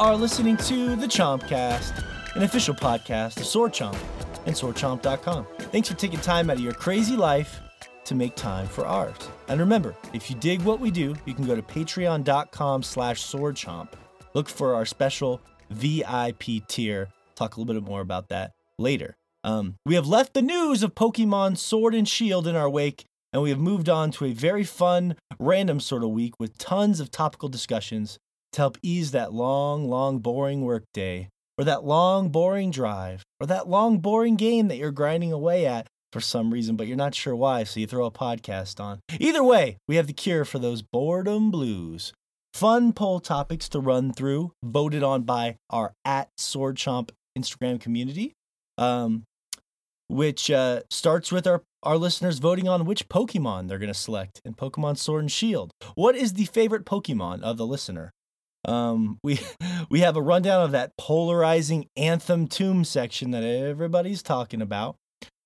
are listening to the Chompcast, an official podcast of Sword Chomp and SwordChomp.com. Thanks for taking time out of your crazy life to make time for ours. And remember, if you dig what we do, you can go to patreon.com slash swordchomp. Look for our special VIP tier. Talk a little bit more about that later. Um, we have left the news of Pokemon Sword and Shield in our wake, and we have moved on to a very fun, random sort of week with tons of topical discussions to help ease that long, long, boring workday, or that long, boring drive, or that long, boring game that you're grinding away at for some reason, but you're not sure why, so you throw a podcast on. Either way, we have the cure for those boredom blues. Fun poll topics to run through, voted on by our at Sword Chomp Instagram community, um, which uh, starts with our, our listeners voting on which Pokemon they're going to select in Pokemon Sword and Shield. What is the favorite Pokemon of the listener? Um, we we have a rundown of that polarizing Anthem Tomb section that everybody's talking about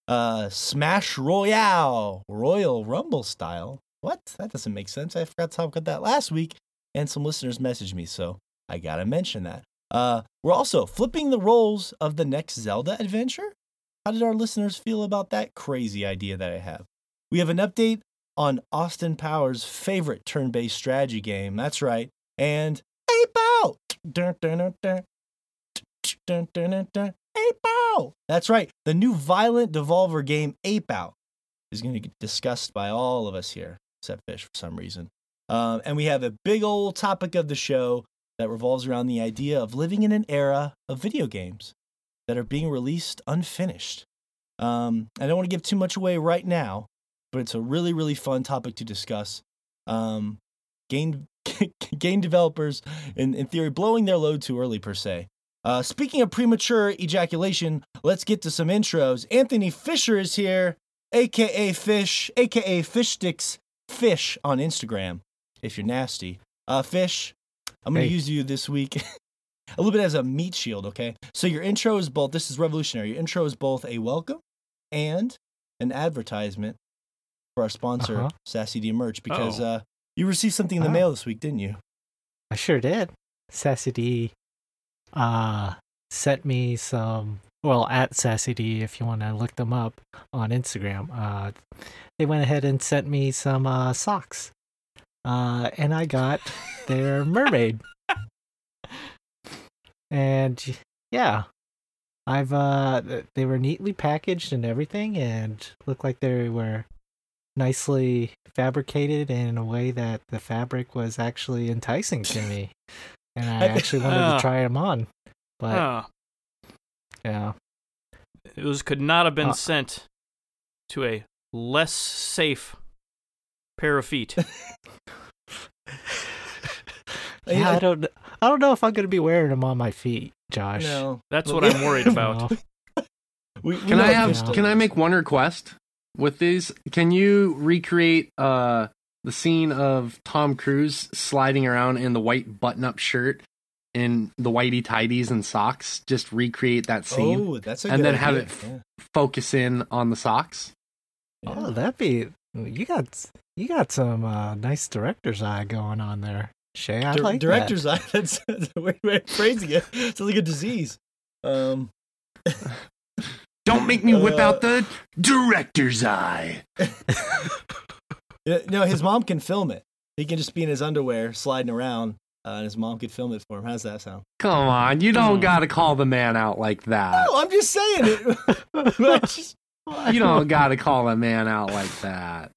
uh, Smash Royale, Royal Rumble style. What? That doesn't make sense. I forgot to talk about that last week, and some listeners messaged me, so I gotta mention that. Uh, we're also flipping the roles of the next Zelda adventure. How did our listeners feel about that crazy idea that I have? We have an update on Austin Powers' favorite turn based strategy game. That's right. And Ape Out! That's right. The new violent Devolver game, Ape Out, is going to get discussed by all of us here, except Fish for some reason. Um, and we have a big old topic of the show that revolves around the idea of living in an era of video games that are being released unfinished. Um, I don't want to give too much away right now, but it's a really, really fun topic to discuss. Um, game game developers, in, in theory, blowing their load too early, per se. Uh, speaking of premature ejaculation, let's get to some intros. Anthony Fisher is here, aka Fish, aka Fish Sticks Fish on Instagram. If you're nasty, uh, Fish, I'm gonna Hey. use you this week a little bit as a meat shield. Okay, so your intro is both. This is revolutionary. Your intro is both a welcome and an advertisement for our sponsor, Uh-huh. Sassy D Merch, because Oh. uh, you received something in the Oh. mail this week, didn't you? I sure did. Sassy D uh sent me some well at Sassy D if you want to look them up on Instagram. Uh they went ahead and sent me some uh socks. Uh and I got their mermaid. And yeah. I've uh they were neatly packaged and everything and looked like they were nicely fabricated in a way that the fabric was actually enticing to me. And I I- actually wanted Ah. to try them on. But Huh. yeah. Those could not have been Uh, sent to a less safe pair of feet. Yeah, I don't I don't know if I'm going to be wearing them on my feet, Josh. No, That's what I'm worried about. We, we Can I have? Fish still Can I make one request with these? Can you recreate uh the scene of Tom Cruise sliding around in the white button-up shirt in the whitey tidies and socks? Just recreate that scene. Oh, that's a and good then have it f- Yeah. Focus in on the socks. Oh, that'd be you got you got some uh, nice director's eye going on there, Shay. I Dir- like that. director's eye. That's, that's a weird way of phrasing it. It's like a disease. Um, Don't make me whip Uh, out the director's eye. no, his mom can film it. He can just be in his underwear sliding around, uh, and his mom could film it for him. How's that sound? Come on, you don't Hmm. gotta call the man out like that. No, I'm just saying it. Just- You don't gotta call a man out like that.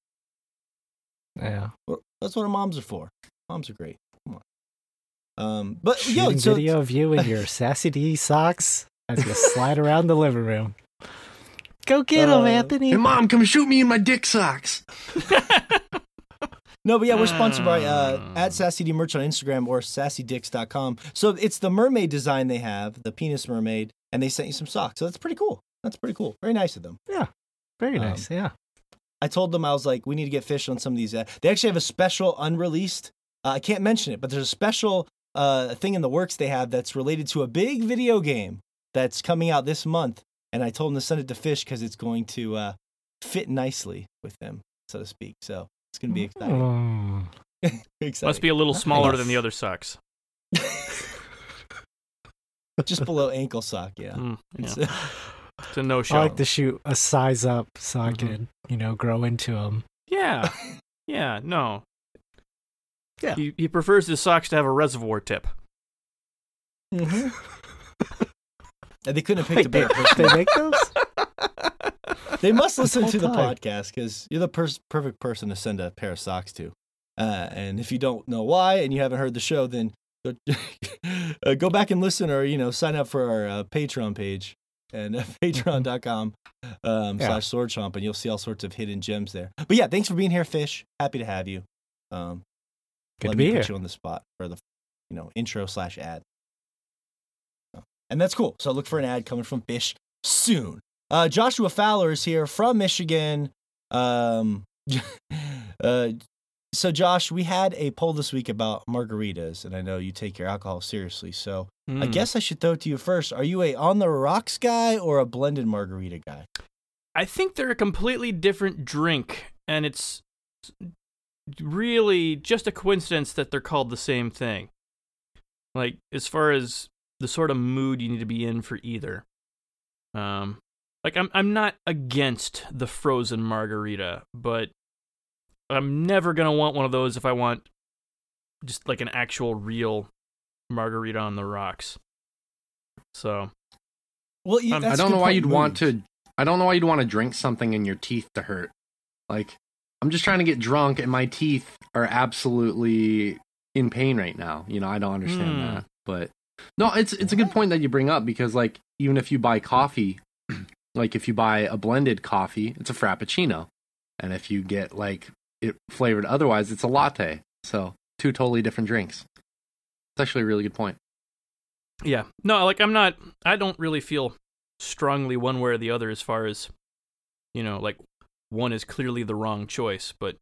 Yeah. that's what our moms are for. Moms are great. Come on. Um, but Shooting yo, so video of you in your sassy D socks as you slide around the living room. Go get him, Uh, Anthony. Hey, mom, come shoot me in my dick socks. No, but yeah, we're sponsored by uh, Mm. at SassyD Merch on Instagram or sassydicks.com. So it's the mermaid design they have, the penis mermaid, and they sent you some socks. So that's pretty cool. That's pretty cool. Very nice of them. Yeah. Very um, nice. yeah. I told them I was like, we need to get fish on some of these. Uh, they actually have a special unreleased. Uh, I can't mention it, but there's a special uh, thing in the works they have that's related to a big video game that's coming out this month. And I told them to send it to Fish because it's going to uh, fit nicely with them, so to speak. So it's going to be exciting. Mm. exciting. Must be a little smaller Nice. than the other socks. just below ankle sock. Yeah. Mm, yeah. It's- It's a no I like to shoot a size up so I Mhm. you know, grow into them. Yeah. Yeah. No. Yeah. He, he prefers his socks to have a reservoir tip. Mm Mhm. And they couldn't have picked a better person. they make those? They must listen to the time. podcast because you're the pers- perfect person to send a pair of socks to. Uh, and if you don't know why and you haven't heard the show, then go, uh, go back and listen or, you know, sign up for our uh, Patreon page and uh, patreon.com um, Yeah. slash sword chomp and you'll see all sorts of hidden gems there. But yeah, thanks for being here, Fish. Happy to have you. Um, Good let to me be put here. you on the spot for the, you know, intro slash ad. And that's cool. So look for an ad coming from Fish soon. Uh, Joshua Fowler is here from Michigan. Um, uh, so Josh, we had a poll this week about margaritas, and I know you take your alcohol seriously. So I Mm. guess I should throw it to you first. Are you a on the rocks guy or a blended margarita guy? I think they're a completely different drink, and it's really just a coincidence that they're called the same thing. Like as far as the sort of mood you need to be in for either. Um, like I'm I'm not against the frozen margarita, but I'm never gonna want one of those if I want just like an actual real margarita on the rocks. So Well, you, Um, that's I a don't know why you'd want to. I don't know why you'd want to drink something and your teeth to hurt. Like, I'm just trying to get drunk and my teeth are absolutely in pain right now. You know, I don't understand Hmm. that. But no, it's it's a good point that you bring up because like even if you buy coffee, like if you buy a blended coffee, it's a frappuccino, and if you get like it flavored otherwise, it's a latte. So two totally different drinks. It's actually a really good point. Yeah. No, like I'm not I don't really feel strongly one way or the other as far as you know, like one is clearly the wrong choice, but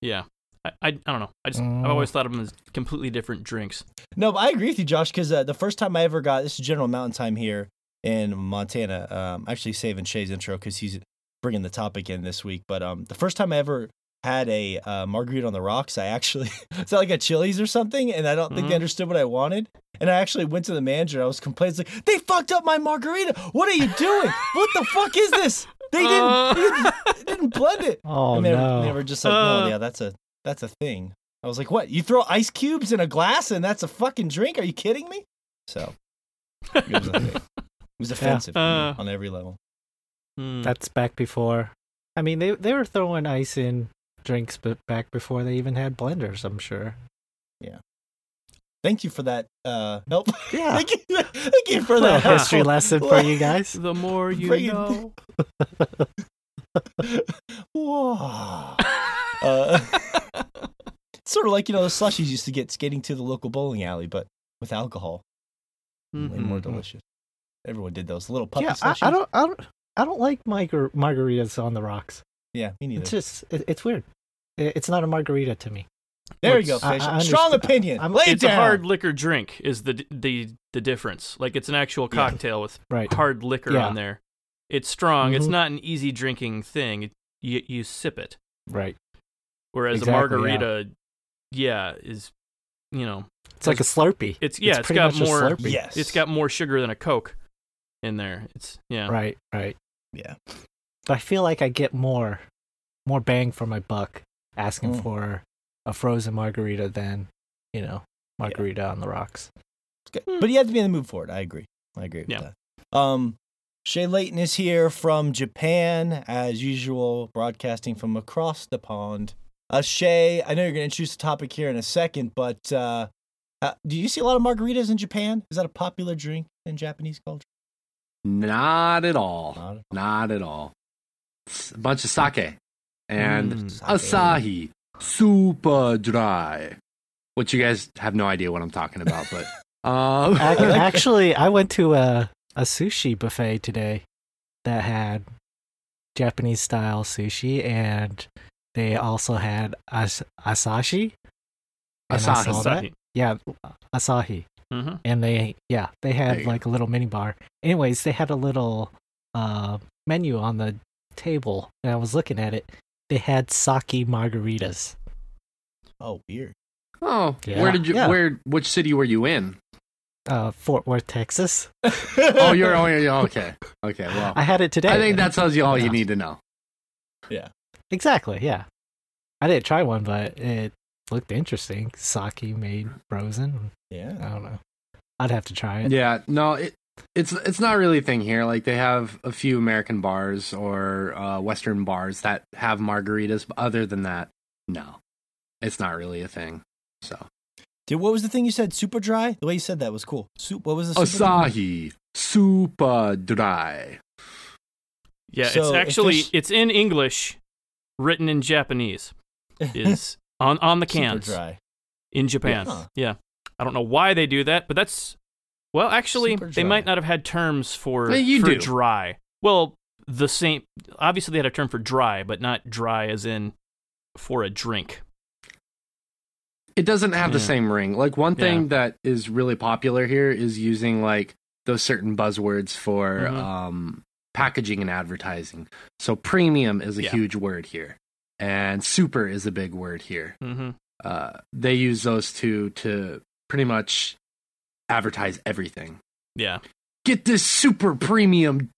yeah. I I, I don't know. I just I've Mm. always thought of them as completely different drinks. No, but I agree with you, Josh, because uh, the first time I ever got this is General Mountain Time here in Montana. Um, actually saving Shay's intro because he's bringing the topic in this week. But um, the first time I ever had a uh, margarita on the rocks, I actually it's not like a Chili's or something, and I don't think they Mhm. understood what I wanted. And I actually went to the manager. I was complaining, it's like they fucked up my margarita. What are you doing? what the fuck is this? They didn't, Uh. they didn't, they didn't blend it. Oh, and they, no. were, they were just like, no, yeah, that's a that's a thing. I was like, what? You throw ice cubes in a glass and that's a fucking drink? Are you kidding me? So it was. It was offensive to me Uh. on every level. Hmm. That's back before. I mean, they they were throwing ice in drinks, but back before they even had blenders, I'm sure. Yeah. Thank you for that uh, help. Yeah. thank, you, thank you for A that history lesson for you guys. the more you Bring know. Whoa. Uh, sort of like you know the slushies used to get skating to the local bowling alley, but with alcohol, way more Mhm. delicious. Everyone did those little puppy yeah, I, slushies. I don't, I don't, I don't like margar- margaritas on the rocks. Yeah, me neither. It's just, it, it's weird. It, it's not a margarita to me. there you go, fish. I Strong opinion. I'm- Lay it It's a hard liquor drink is the the the difference. Like it's an actual Yeah. cocktail with Right. hard liquor Yeah. on there. It's strong. It's Mhm. not an easy drinking thing. You you sip it. Right. Whereas Exactly, a margarita, yeah. is you know It's like a Slurpee. it's yeah It's it's pretty got more Slurpee. Yes. it's got more sugar than a Coke in there. It's yeah. Right. Right. Yeah. But I feel like I get more, more bang for my buck asking Mm. for a frozen margarita than, you know, margarita on the rocks. It's good. But you have to be in the mood for it. I agree. I agree with Yeah. that. Um, Shay Layton is here from Japan, as usual, broadcasting from across the pond. Uh, Shay, I know you're going to introduce the topic here in a second, but uh, uh, do you see a lot of margaritas in Japan? Is that a popular drink in Japanese culture? Not at all. Not- Not at all. It's a bunch of sake and Mm. Sake. Asahi super dry. Which you guys have no idea what I'm talking about, but um, Actually, I went to a, a sushi buffet today that had Japanese style sushi, and they also had as- asashi. Asahi. Asahi. Yeah, asahi. hmm And they, yeah, they had you go. like a little mini bar. Anyways, they had a little uh, menu on the table, and I was looking at it. They had sake margaritas. Oh, weird. oh, Yeah. where did you? Yeah. Where? Which city were you in? uh, Fort Worth, Texas. oh, you're oh, you're- okay. Okay, well, I had it today. I think that tells you all you need to know. Exactly. Yeah, I didn't try one, but it looked interesting. Sake made frozen. Yeah. I don't know. I'd have to try it. Yeah, no, it it's it's not really a thing here. Like they have a few American bars or uh, Western bars that have margaritas, but other than that, no, it's not really a thing. So Dude, what was the thing you said? Super dry? The way you said that was cool. Soup. What was the super dry? Asahi super dry. Yeah, So, it's actually it's in English, written in Japanese. Is on on the Super cans dry. in Japan. Yeah. Yeah, I don't know why they do that, but that's well, actually, they might not have had terms for Yeah, you for do. dry. Well, the same. Obviously, they had a term for dry, but not dry as in for a drink. It doesn't have the same ring. Like one thing that is really popular here is using like those certain buzzwords for Mhm. um, packaging and advertising. So premium is a Yeah. huge word here, and super is a big word here. hmm uh, they use those two to pretty much advertise everything. Yeah, Get this super premium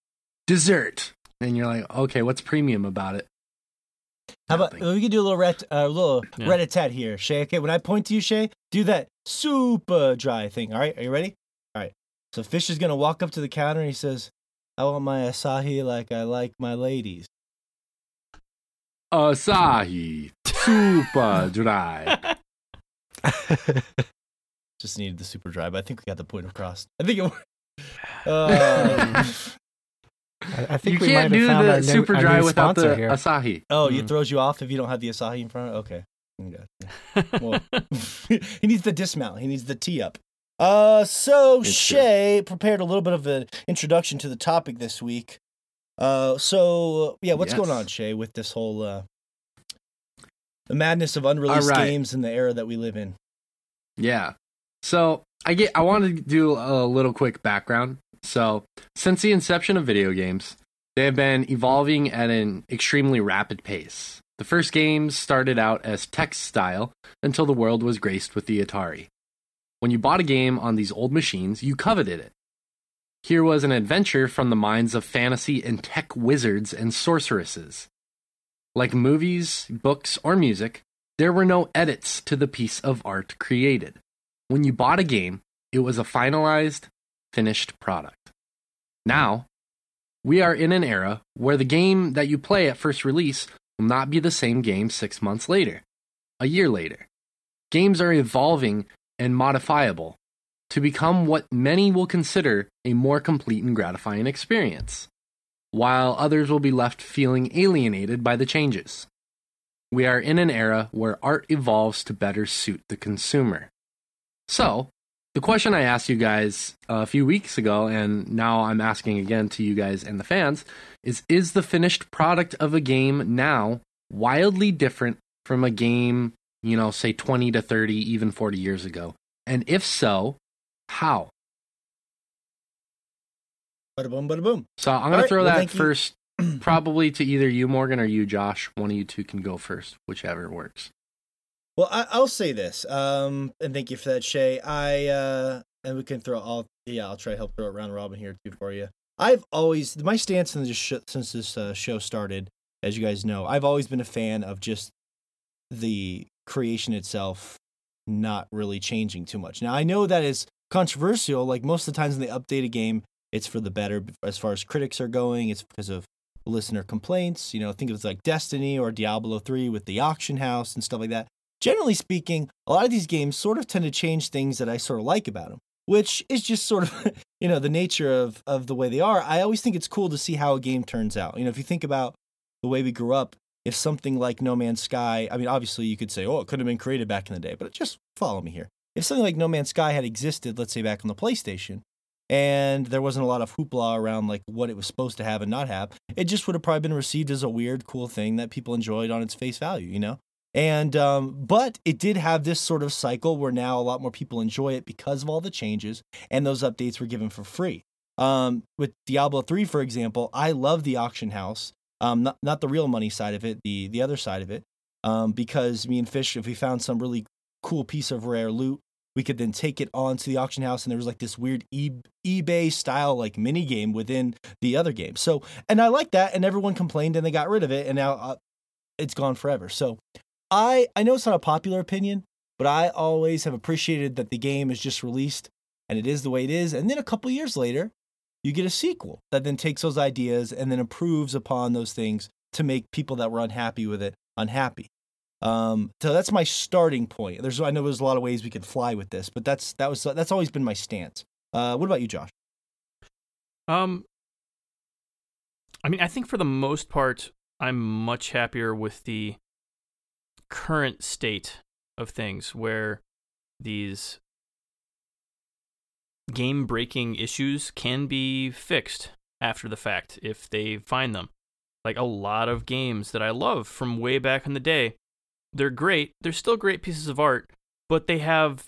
dessert, and you're like, okay, what's premium about it? How about Nothing. we could do a little ret, uh, little Yeah. rat-a-tat here, Shay? Okay, when I point to you, Shay, do that super dry thing. All right, are you ready? All right. So Fish is gonna walk up to the counter and he says, "I want my Asahi like I like my ladies." Asahi super dry. Just needed the super dry, but I think we got the point across. I think it. worked. Um, I, I You think we might can't have do found our the new, super our dry without sponsor the here. Asahi. oh, Mm. it throws you off if you don't have the Asahi in front. Okay. Okay. Well, he needs the dismount. He needs the tee up. Uh, so It's Shay prepared a little bit of an introduction to the topic this week. Uh, so yeah, what's going on, Shay, with this whole uh, the madness of unreleased right. games in the era that we live in? Yeah. So I get. I wanted to do a little quick background. So since the inception of video games, they have been evolving at an extremely rapid pace. The first games started out as text style until the world was graced with the Atari. When you bought a game on these old machines, you coveted it. Here was an adventure from the minds of fantasy and tech wizards and sorceresses. Like movies, books, or music, there were no edits to the piece of art created. When you bought a game, it was a finalized, finished product. Now, we are in an era where the game that you play at first release will not be the same game six months later, a year later. Games are evolving and modifiable to become what many will consider a more complete and gratifying experience, while others will be left feeling alienated by the changes. We are in an era where art evolves to better suit the consumer. So, the question I asked you guys a few weeks ago, and now I'm asking again to you guys and the fans, is Is the finished product of a game now wildly different from a game, you know, say 20 to 30, even 40 years ago? And if so, how? Bada boom, bada boom. So I'm All going to right, throw well, that first, probably to either you, Morgan, or you, Josh. One of you two can go first, whichever works. Well, I, I'll say this, um, and thank you for that, Shay. I uh, and we can throw. I'll yeah, I'll try to help throw it round robin here too for you. I've always my stance in this sh- since this uh, show started, as you guys know, I've always been a fan of just the creation itself not really changing too much. Now I know that is controversial. Like most of the times when they update a game, it's for the better as far as critics are going. It's because of listener complaints. You know, think of it like Destiny or Diablo 3 with the auction house and stuff like that. Generally speaking, a lot of these games sort of tend to change things that I sort of like about them, which is just sort of, you know, the nature of, of the way they are. I always think it's cool to see how a game turns out. You know, if you think about the way we grew up, if something like No Man's Sky, I mean, obviously you could say, oh, it could have been created back in the day, but just follow me here. If something like No Man's Sky had existed, let's say back on the PlayStation, and there wasn't a lot of hoopla around like what it was supposed to have and not have, it just would have probably been received as a weird, cool thing that people enjoyed on its face value, you know? And um, but it did have this sort of cycle where now a lot more people enjoy it because of all the changes, and those updates were given for free. Um, with Diablo 3, for example, I love the auction house. Um, not not the real money side of it, the the other side of it. Um, because me and Fish, if we found some really cool piece of rare loot we could then take it on to the auction house and there was like this weird ebay style like mini game within the other game so and i like that and everyone complained and they got rid of it and now uh, it's gone forever so i i know it's not a popular opinion but i always have appreciated that the game is just released and it is the way it is and then a couple years later you get a sequel that then takes those ideas and then improves upon those things to make people that were unhappy with it unhappy um, so that's my starting point. There's I know there's a lot of ways we could fly with this, but that's that was that's always been my stance. Uh, what about you, Josh? Um, I mean, I think for the most part, I'm much happier with the current state of things, where these game breaking issues can be fixed after the fact if they find them. Like a lot of games that I love from way back in the day they're great. They're still great pieces of art, but they have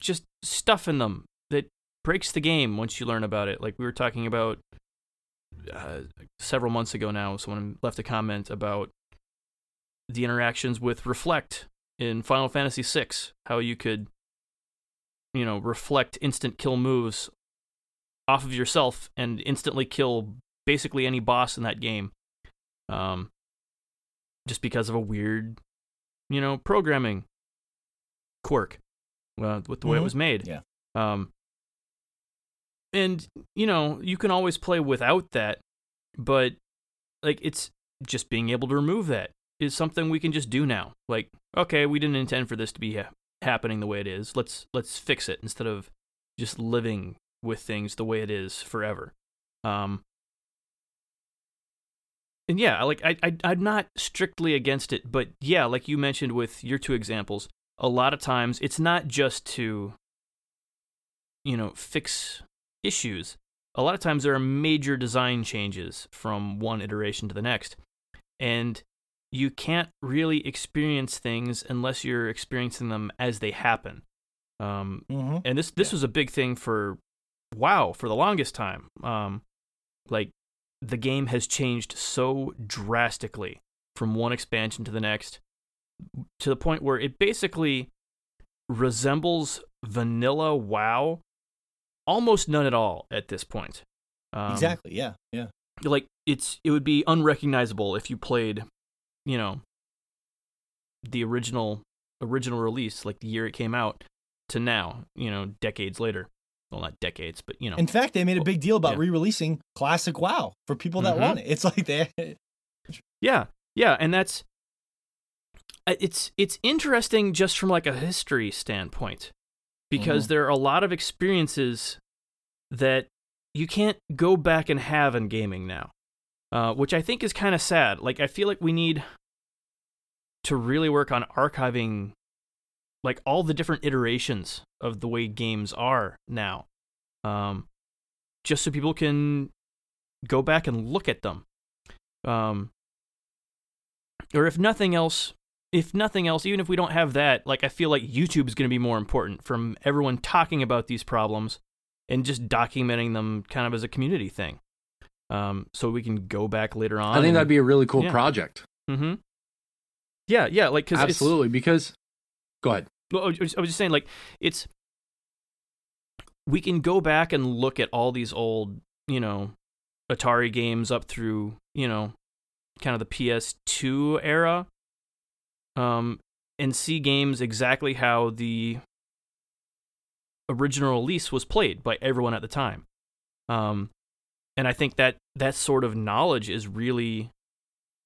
just stuff in them that breaks the game once you learn about it. Like we were talking about uh, several months ago now, someone left a comment about the interactions with Reflect in Final Fantasy VI, how you could, you know, reflect instant kill moves off of yourself and instantly kill basically any boss in that game. Um, just because of a weird you know, programming quirk uh, with the way mm-hmm. it was made. Yeah. Um, and you know, you can always play without that, but like it's just being able to remove that is something we can just do now. Like, okay, we didn't intend for this to be happening the way it is. Let's let's fix it instead of just living with things the way it is forever. Um, and yeah, like I, I I'm not strictly against it, but yeah, like you mentioned with your two examples, a lot of times it's not just to you know fix issues. A lot of times there are major design changes from one iteration to the next, and you can't really experience things unless you're experiencing them as they happen. Um, mm-hmm. And this this yeah. was a big thing for WoW for the longest time. Um, like the game has changed so drastically from one expansion to the next to the point where it basically resembles vanilla WoW almost none at all at this point. Um, exactly. Yeah. Yeah. Like it's it would be unrecognizable if you played, you know, the original original release like the year it came out to now, you know, decades later well, not decades, but you know. In fact, they made a big deal about yeah. re-releasing classic WoW for people that mm-hmm. want it. It's like they. yeah, yeah, and that's. It's it's interesting just from like a history standpoint, because mm-hmm. there are a lot of experiences that you can't go back and have in gaming now, uh, which I think is kind of sad. Like I feel like we need to really work on archiving like all the different iterations of the way games are now um, just so people can go back and look at them um, or if nothing else if nothing else even if we don't have that like i feel like youtube is going to be more important from everyone talking about these problems and just documenting them kind of as a community thing um, so we can go back later on i think and, that'd be a really cool yeah. project mm-hmm yeah yeah like cause absolutely because go ahead well, I was just saying, like, it's we can go back and look at all these old, you know, Atari games up through, you know, kind of the PS2 era, um, and see games exactly how the original release was played by everyone at the time. Um, and I think that that sort of knowledge is really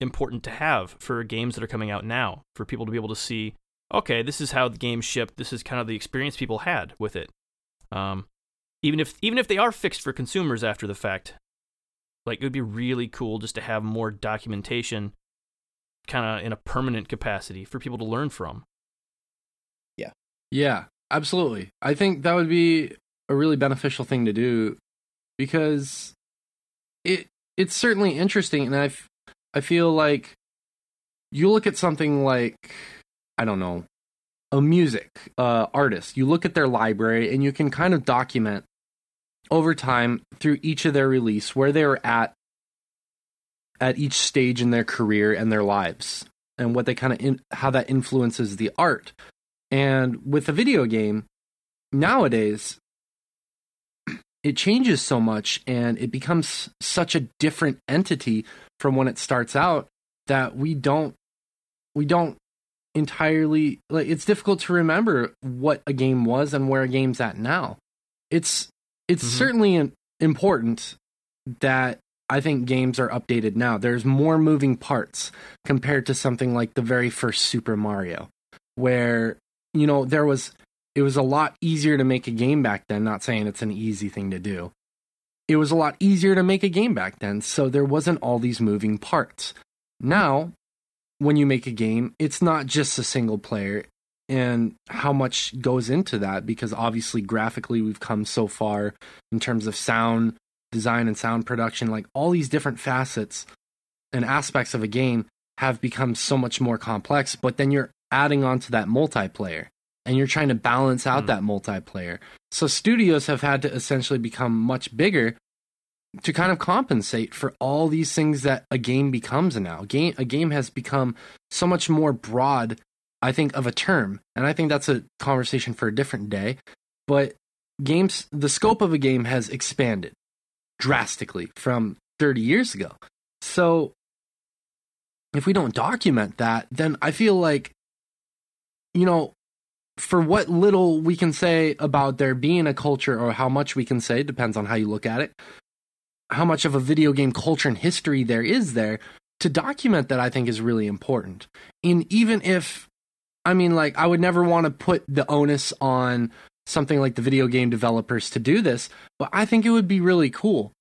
important to have for games that are coming out now, for people to be able to see okay, this is how the game shipped. This is kind of the experience people had with it. Um, even if even if they are fixed for consumers after the fact, like it would be really cool just to have more documentation, kind of in a permanent capacity for people to learn from. Yeah. Yeah, absolutely. I think that would be a really beneficial thing to do because it it's certainly interesting, and I I feel like you look at something like I don't know, a music uh, artist. You look at their library and you can kind of document over time through each of their release where they were at at each stage in their career and their lives and what they kind of in, how that influences the art. And with a video game, nowadays it changes so much and it becomes such a different entity from when it starts out that we don't we don't entirely like it's difficult to remember what a game was and where a game's at now it's it's Mhm. certainly important that I think games are updated now. There's more moving parts compared to something like the very first Super Mario, where you know there was it was a lot easier to make a game back then. Not saying it's an easy thing to do. It was a lot easier to make a game back then, so there wasn't all these moving parts. Now, when you make a game, it's not just a single player and how much goes into that because obviously graphically we've come so far in terms of sound design and sound production like all these different facets and aspects of a game have become so much more complex but then you're adding on to that multiplayer and you're trying to balance out Mm. that multiplayer so studios have had to essentially become much bigger to kind of compensate for all these things that a game becomes now game a game has become so much more broad I think of a term, and I think that's a conversation for a different day. But games, the scope of a game has expanded drastically from 30 years ago. So if we don't document that, then I feel like, you know, for what little we can say about there being a culture or how much we can say, depends on how you look at it, how much of a video game culture and history there is there, to document that I think is really important. And even if I mean, like, I would never want to put the onus on something like the video game developers to do this, but I think it would be really cool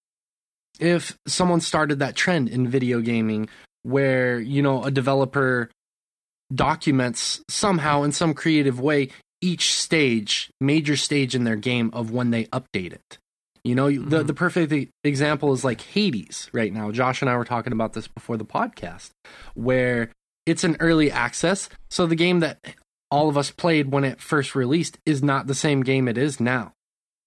if someone started that trend in video gaming where, you know, a developer documents somehow in some creative way each stage, major stage in their game of when they update it. You know, the Mhm. the perfect example is like Hades right now. Josh and I were talking about this before the podcast, where it's an early access, so the game that all of us played when it first released is not the same game it is now.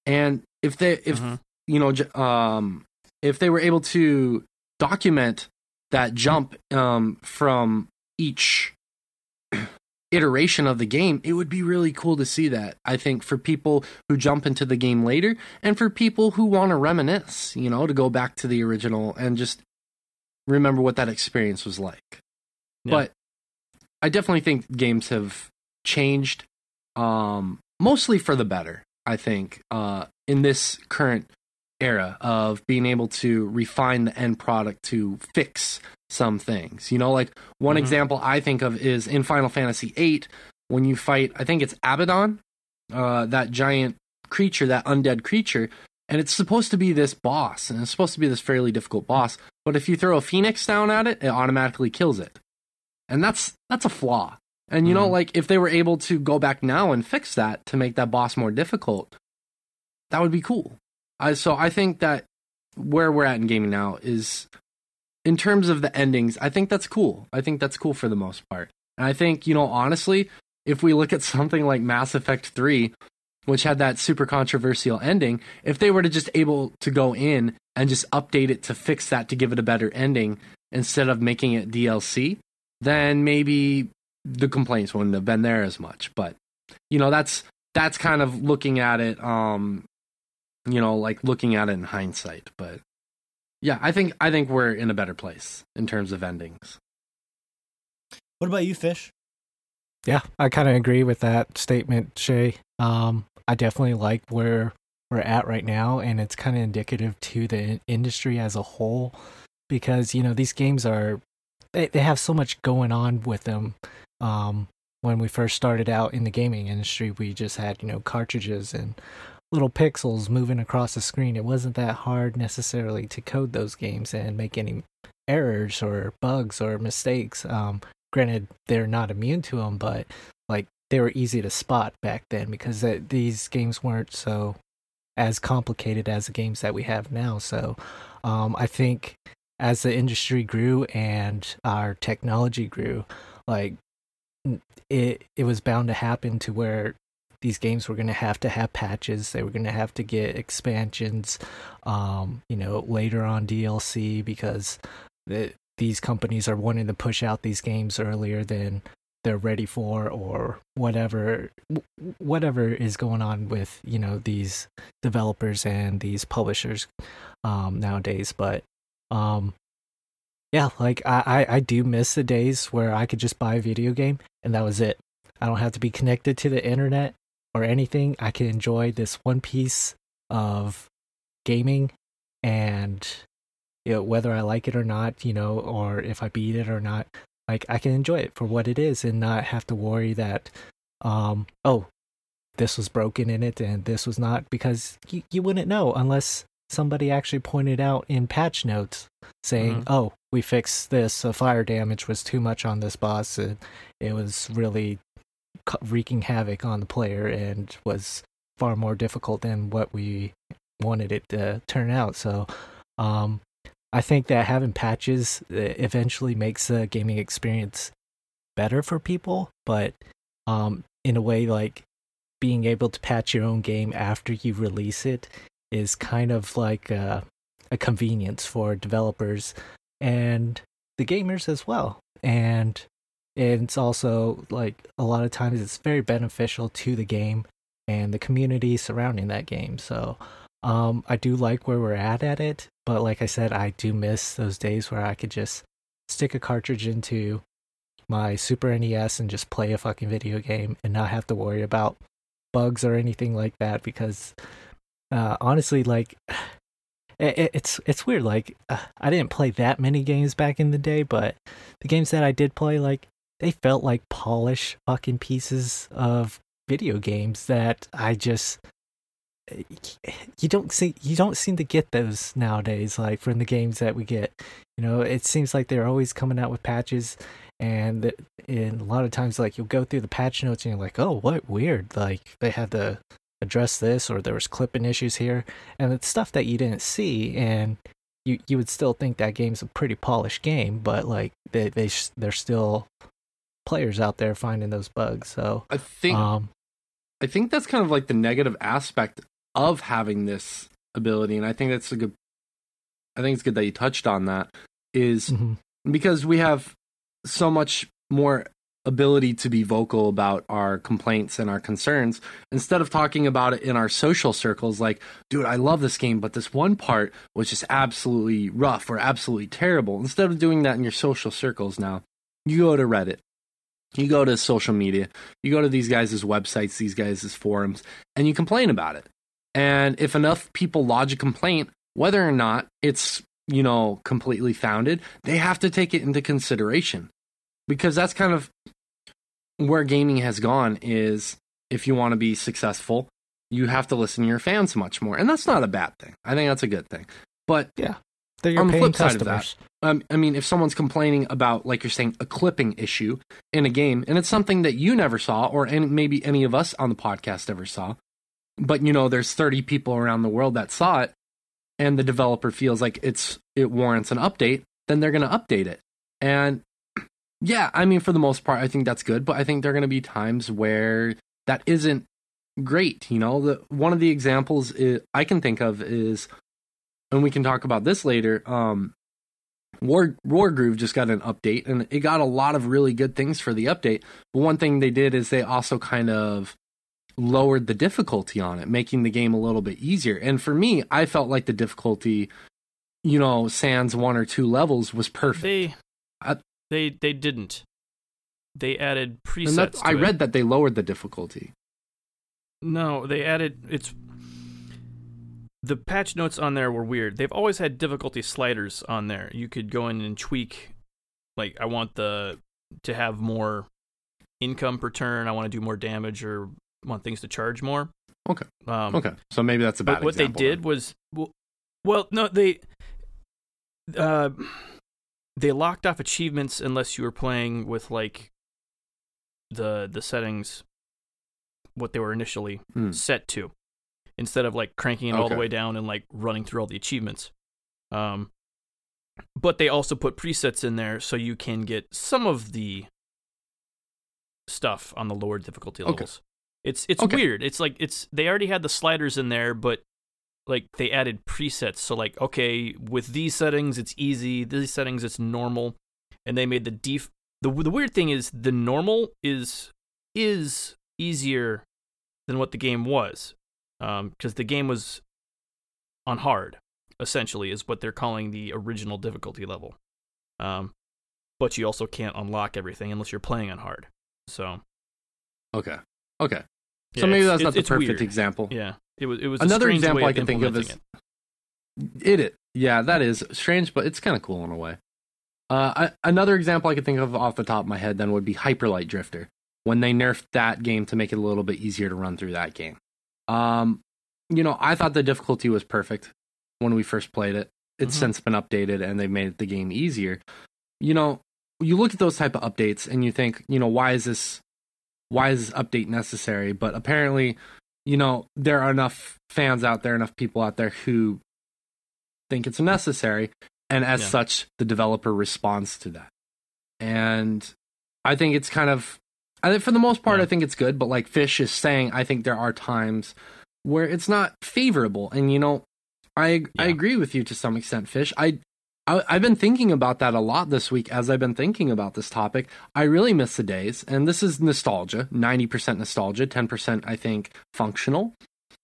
And if they if Mhm. you know um if they were able to document that jump um from each iteration of the game, it would be really cool to see that. I think for people who jump into the game later and for people who want to reminisce, you know, to go back to the original and just remember what that experience was like. Yeah. But I definitely think games have changed um mostly for the better, I think, uh in this current era of being able to refine the end product to fix some things. You know, like one Mhm. example I think of is in Final Fantasy VIII when you fight, I think it's Abaddon, uh, that giant creature, that undead creature, and it's supposed to be this boss, and it's supposed to be this fairly difficult boss. But if you throw a phoenix down at it, it automatically kills it, and that's that's a flaw. And you know, Mhm. like if they were able to go back now and fix that to make that boss more difficult, that would be cool. I so I think that where we're at in gaming now is in terms of the endings, I think that's cool. I think that's cool for the most part. And I think, you know, honestly, if we look at something like Mass Effect 3, which had that super controversial ending, if they were to just able to go in and just update it to fix that to give it a better ending instead of making it DLC, then maybe the complaints wouldn't have been there as much. But you know, that's that's kind of looking at it um you know, like looking at it in hindsight, but yeah, I think I think we're in a better place in terms of endings. What about you, Fish? Yeah, I kind of agree with that statement, Shay. Um, I definitely like where we're at right now, and it's kind of indicative to the in- industry as a whole, because you know these games are they they have so much going on with them. Um, when we first started out in the gaming industry, we just had you know cartridges and little pixels moving across the screen. It wasn't that hard necessarily to code those games and make any errors or bugs or mistakes. Um, granted, they're not immune to them, but like they were easy to spot back then because th- these games weren't so as complicated as the games that we have now. So um, I think as the industry grew and our technology grew, like it it was bound to happen to where these games were going to have to have patches they were going to have to get expansions um you know later on DLC because the, these companies are wanting to push out these games earlier than they're ready for or whatever whatever is going on with you know these developers and these publishers um nowadays. But um yeah like I, I i do miss the days where i could just buy a video game and that was it. I don't have to be connected to the internet or anything i can enjoy this one piece of gaming and you know, whether i like it or not you know or if i beat it or not like I can enjoy it for what it is and not have to worry that um oh this was broken in it and this was not because you, you wouldn't know unless somebody actually pointed out in patch notes saying Mhm. oh we fixed this the fire damage was too much on this boss and it was really wreaking havoc on the player and was far more difficult than what we wanted it to turn out so um I think that having patches uh, eventually makes the gaming experience better for people, but um, in a way, like being able to patch your own game after you release it is kind of like a, a convenience for developers and the gamers as well. And it's also like a lot of times it's very beneficial to the game and the community surrounding that game. So um, I do like where we're at at it, but like I said, I do miss those days where I could just stick a cartridge into my Super NES and just play a fucking video game and not have to worry about bugs or anything like that. Because uh, honestly, like it, it's it's weird. Like uh, I didn't play that many games back in the day, but the games that I did play, like they felt like polished fucking pieces of video games that I just you don't see you don't seem to get those nowadays like from the games that we get. You know it seems like they're always coming out with patches and and a lot of times like you'll go through the patch notes and you're like oh what weird like they had to address this or there was clipping issues here. And it's stuff that you didn't see and you you would still think that game's a pretty polished game but like they they there's still players out there finding those bugs so I think um I think that's kind of like the negative aspect of having this ability, and I think that's a good. I think it's good that you touched on that. Is mhm. because we have so much more ability to be vocal about our complaints and our concerns instead of talking about it in our social circles like dude i love this game but this one part was just absolutely rough or absolutely terrible instead of doing that in your social circles now you go to reddit you go to social media you go to these guys' websites these guys' forums and you complain about it. And if enough people lodge a complaint whether or not it's you know completely founded they have to take it into consideration. Because that's kind of where gaming has gone is if you want to be successful you have to listen to your fans much more. And that's not a bad thing. I think that's a good thing. But they're your on the flip side of that, um, I mean, if someone's complaining about, like you're saying, a clipping issue in a game, and it's something that you never saw, or any, maybe any of us on the podcast ever saw, but you know, there's 30 people around the world that saw it, and the developer feels like it's it warrants an update, then they're going to update it. And yeah, I mean, for the most part, I think that's good, but I think there are going to be times where that isn't great. You know, the one of the examples i I can think of is, and we can talk about this later. Um, War Wargroove just got an update, and it got a lot of really good things for the update. But one thing they did is they also kind of lowered the difficulty on it, making the game a little bit easier. And for me, I felt like the difficulty, you know, sans one or two levels was perfect. They I- they they didn't. They added presets. I it. read that they lowered the difficulty. No, they added it's the patch notes on there were weird. They've always had difficulty sliders on there. You could go in and tweak like I want the to have more income per turn, I want to do more damage or want things to charge more. Okay. Um Okay, so maybe that's a bad but what they did then. was well, well no they uh they locked off achievements unless you were playing with like the the settings what they were initially Hmm. set to instead of like cranking it all the way down and like running through all the achievements. Um but they also put presets in there so you can get some of the stuff on the lower difficulty Okay. levels. It's it's Okay. weird. It's like it's they already had the sliders in there but like they added presets. So like okay with these settings it's easy. These settings it's normal. And they made the def the the weird thing is the normal is is easier than what the game was, because um, the game was on hard. Essentially, is what they're calling the original difficulty level. Um, but you also can't unlock everything unless you're playing on hard. So, okay, okay. yeah, so maybe that's not the perfect weird. example. Yeah, it was. It was Another example way I can think of is it. it. Yeah, that is strange, but it's kind of cool in a way. Uh, I, another example I could think of off the top of my head then would be Hyperlight Drifter when they nerfed that game to make it a little bit easier to run through that game. Um, you know, I thought the difficulty was perfect when we first played it. It's Mhm. since been updated and they've made the game easier. You know, you look at those type of updates and you think, you know, why is this why is this update necessary? But apparently, you know, there are enough fans out there, enough people out there who think it's necessary, and as Yeah. such, the developer responds to that. And I think it's kind of, I for the most part, Yeah. I think it's good. But like Fish is saying, I think there are times where it's not favorable, and you know, I I agree with you to some extent, Fish. I. I, I've been thinking about that a lot this week as I've been thinking about this topic. I really miss the days, and this is nostalgia 90% nostalgia, 10% I think functional.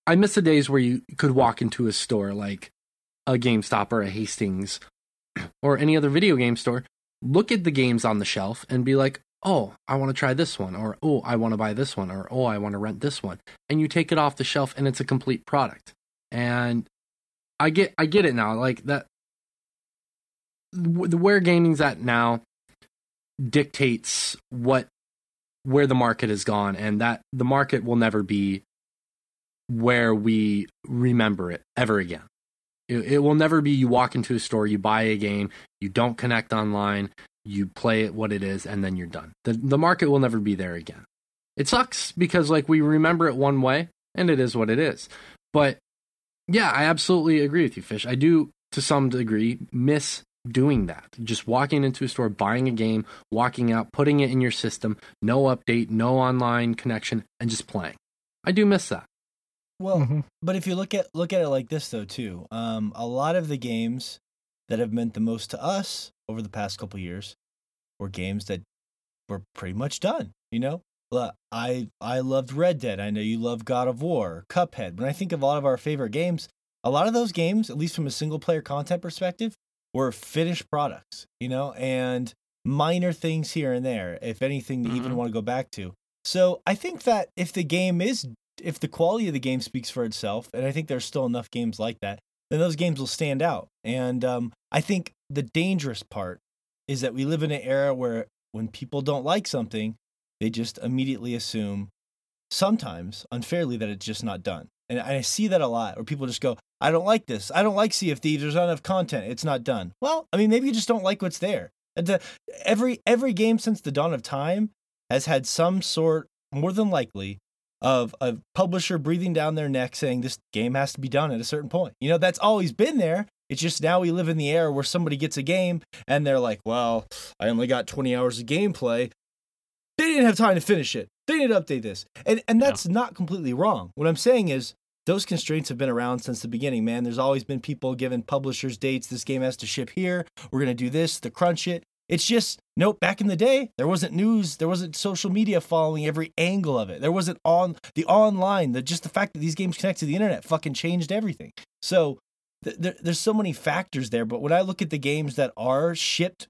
I miss the days where you could walk into a store like a GameStop or a Hastings or any other video game store, look at the games on the shelf and be like, oh, I want to try this one, or oh, I want to buy this one, or oh, I want to rent this one. And you take it off the shelf and it's a complete product. And I get I get it now. Like that the where gaming's at now dictates what where the market has gone and that the market will never be where we remember it ever again. It, it will never be you walk into a store, you buy a game, you don't connect online, you play it what it is, and then you're done. The the market will never be there again. It sucks because like we remember it one way, and it is what it is. But yeah, I absolutely agree with you, Fish. I do to some degree miss doing that. Just walking into a store, buying a game, walking out, putting it in your system, no update, no online connection, and just playing. I do miss that. Well, Mhm. But if you look at look at it like this though too, um, a lot of the games that have meant the most to us over the past couple years were games that were pretty much done. You know, I I loved Red Dead. I know you love God of War, Cuphead. When I think of a lot of our favorite games, a lot of those games, at least from a single player content perspective, were finished products. You know, and minor things here and there, if anything, to even want to go back to. So I think that if the game is if the quality of the game speaks for itself, and I think there's still enough games like that, then those games will stand out. And um, I think the dangerous part is that we live in an era where when people don't like something, they just immediately assume, sometimes unfairly, that it's just not done. And I see that a lot where people just go, I don't like this. I don't like Sea Thieves. There's not enough content. It's not done. Well, I mean, maybe you just don't like what's there. Every every game since the dawn of time has had some sort, more than likely, of a publisher breathing down their neck saying this game has to be done at a certain point. You know, that's always been there. It's just now we live in the era where somebody gets a game and they're like, well, I only got 20 hours of gameplay. They didn't have time to finish it. They need to update this. And and that's not completely wrong. What I'm saying is those constraints have been around since the beginning, man. There's always been people giving publishers dates. This game has to ship here. We're going to do this to crunch it. It's just, nope, back in the day, there wasn't news, there wasn't social media following every angle of it. There wasn't on the online, the just the fact that these games connect to the internet fucking changed everything. So there, there's so many factors there. But when I look at the games that are shipped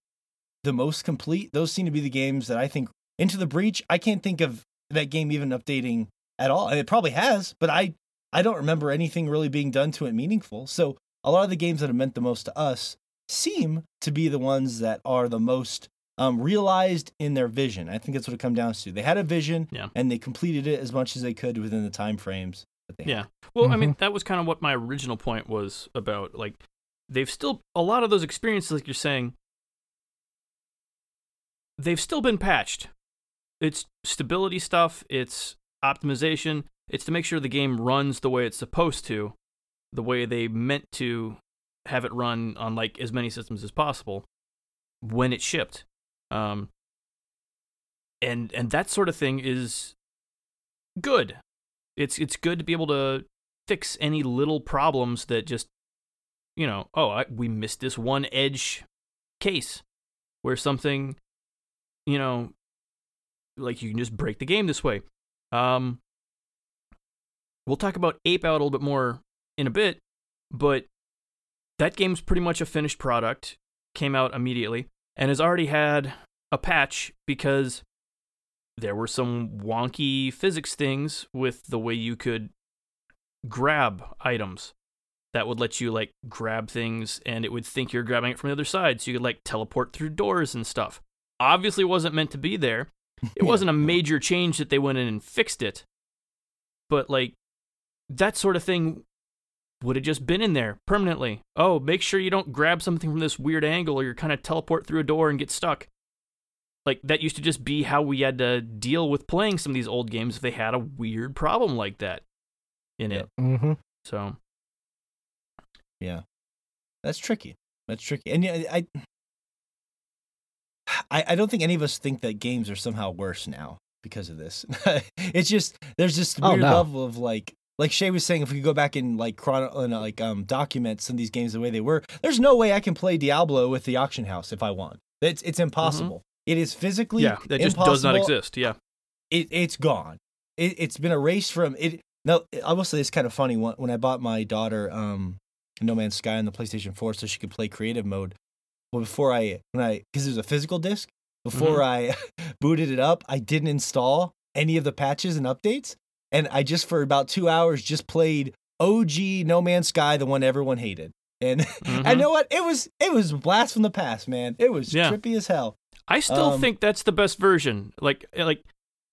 the most complete, those seem to be the games that I think into the breach. I can't think of that game even updating at all. And it probably has, but I I don't remember anything really being done to it meaningful. So a lot of the games that have meant the most to us seem to be the ones that are the most um, realized in their vision. I think that's what it comes down to. They had a vision Yeah. and they completed it as much as they could within the time frames that they had. Yeah. Well, I mean, that was kind of what my original point was about. Like, they've still, a lot of those experiences, like you're saying, they've still been patched. It's stability stuff, it's optimization, it's to make sure the game runs the way it's supposed to, the way they meant to have it run on like as many systems as possible when it shipped. Um, and and that sort of thing is good. It's it's good to be able to fix any little problems that just you know oh I, we missed this one edge case where something you know, like you can just break the game this way. Um, we'll talk about Ape Out a little bit more in a bit, but that game's pretty much a finished product. Came out immediately and has already had a patch because there were some wonky physics things with the way you could grab items that would let you like grab things and it would think you're grabbing it from the other side. So you could like teleport through doors and stuff. Obviously wasn't meant to be there. It wasn't a major change that they went in and fixed it. But like that sort of thing would have just been in there permanently. Oh make sure you don't grab something from this weird angle or you're kind of teleport through a door and get stuck like that used to just be how we had to deal with playing some of these old games if they had a weird problem like that in it Mm-hmm. so yeah, That's tricky. That's tricky. And yeah, I, I, I don't think any of us think that games are somehow worse now because of this. it's just there's just Oh, weird no. level of like, like Shay was saying, if we could go back and like chron and like um document some of these games the way they were, there's no way I can play Diablo with the auction house if I want. It's it's impossible. It is physically yeah that just does not exist yeah It it's gone. It it's been erased from it. No, I will say it's kind of funny. When when I bought my daughter um No Man's Sky on the PlayStation 4 so she could play creative mode. Well, before I when I because there's a physical disc. Before I booted it up, I didn't install any of the patches and updates, and I just for about two hours just played OG No Man's Sky, the one everyone hated. And Mhm. I know what it was. It was a blast from the past, man. It was Yeah. trippy as hell. I still Um, think that's the best version. Like like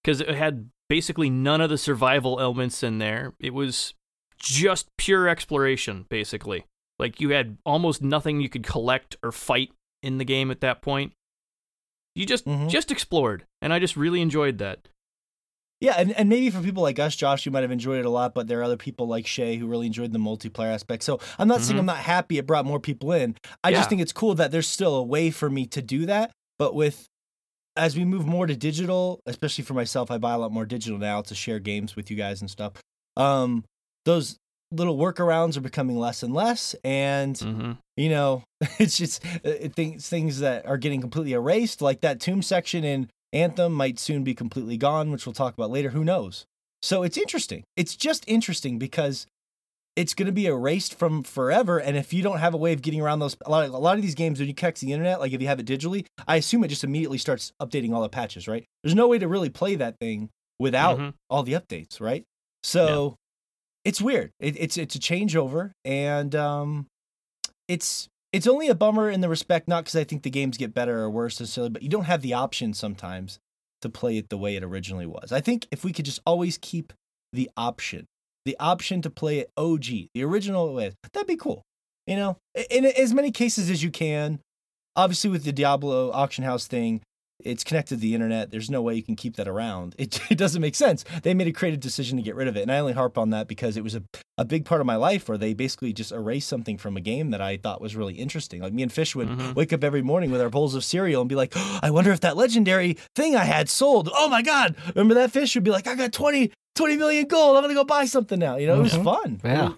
because it had basically none of the survival elements in there. It was just pure exploration, basically. Like you had almost nothing you could collect or fight in the game at that point. You just Mhm. just explored, and I just really enjoyed that. Yeah, and, and maybe for people like us, Josh, you might have enjoyed it a lot, but there are other people like Shay who really enjoyed the multiplayer aspect. So I'm not saying Mhm. I'm not happy it brought more people in. I Yeah. just think it's cool that there's still a way for me to do that. But with as we move more to digital, especially for myself, I buy a lot more digital now to share games with you guys and stuff. Um, those little workarounds are becoming less and less, and hmm you know, it's just uh, things things that are getting completely erased, like that tomb section in Anthem might soon be completely gone, which we'll talk about later. Who knows? So it's interesting. It's just interesting because it's going to be erased from forever. And if you don't have a way of getting around those, a lot, of, a lot of these games, when you catch the internet, like if you have it digitally, I assume it just immediately starts updating all the patches, right? There's no way to really play that thing without Mhm. all the updates, right? So it's weird. It, it's it's a changeover, and um, it's it's only a bummer in the respect not because I think the games get better or worse necessarily, but you don't have the option sometimes to play it the way it originally was. I think if we could just always keep the option, the option to play it OG, the original way, that'd be cool. You know, in, in as many cases as you can. Obviously, with the Diablo auction house thing, it's connected to the internet. There's no way you can keep that around. It, it doesn't make sense. They made a creative decision to get rid of it. And I only harp on that because it was a, a big part of my life where they basically just erased something from a game that I thought was really interesting. Like me and Fish would Mhm. wake up every morning with our bowls of cereal and be like, I wonder if that legendary thing I had sold. Oh my God. Remember that Fish would be like, I got 20, 20 million gold. I'm going to go buy something now. You know, it was Mhm. fun. Yeah.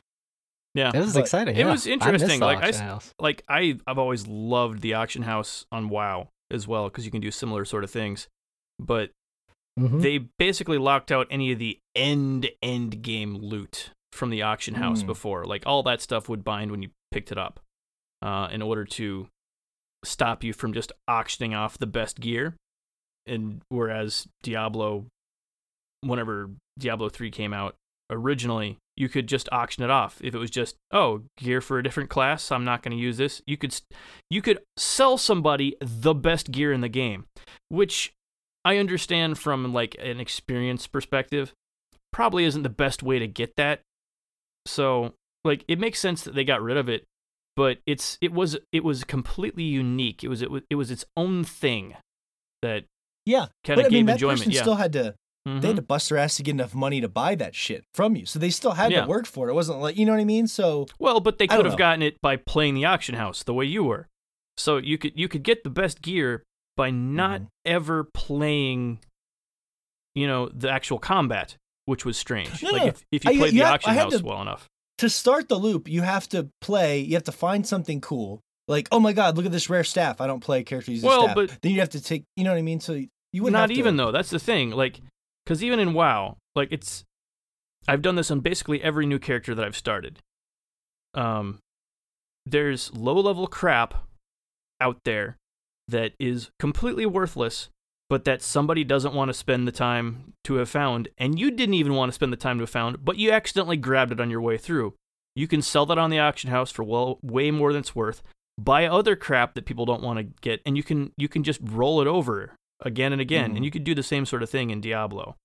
Yeah, It was But exciting. it yeah. was interesting, the like, I house. like I I've always loved the auction house on WoW as well because you can do similar sort of things. But Mhm. they basically locked out any of the end end game loot from the auction house Hmm. before. Like all that stuff would bind when you picked it up, uh, in order to stop you from just auctioning off the best gear. And whereas Diablo, whenever Diablo three came out originally, you could just auction it off. If it was just oh gear for a different class, I'm not going to use this. You could you could sell somebody the best gear in the game, which I understand from like an experience perspective, probably isn't the best way to get that. So, like it makes sense that they got rid of it, but it's it was it was completely unique. It was it was it was its own thing that Yeah. kind of I mean, gave that enjoyment. Yeah. still had to they had to bust their ass to get enough money to buy that shit from you. So they still had Yeah. to work for it. It wasn't like you know what I mean. So Well, but they could have know. gotten it by playing the auction house the way you were. So you could you could get the best gear by not Mhm. ever playing, you know, the actual combat, which was strange. No, like if, if you I- played you the have- auction house to- well enough. to start the loop, you have to play. You have to find something cool. like, oh my god, look at this rare staff. I don't play a character using Well, staff. but- then you have to take, you know what I mean? So you wouldn't not have to- even though that's the thing like because even in wow like it's i've done this on basically every new character that i've started. Um there's low level crap out there that is completely worthless but that somebody doesn't want to spend the time to have found and you didn't even want to spend the time to have found but you accidentally grabbed it on your way through. You can sell that on the auction house for well way more than it's worth buy other crap that people don't want to get and you can you can just roll it over again and again Mhm. and you could do the same sort of thing in diablo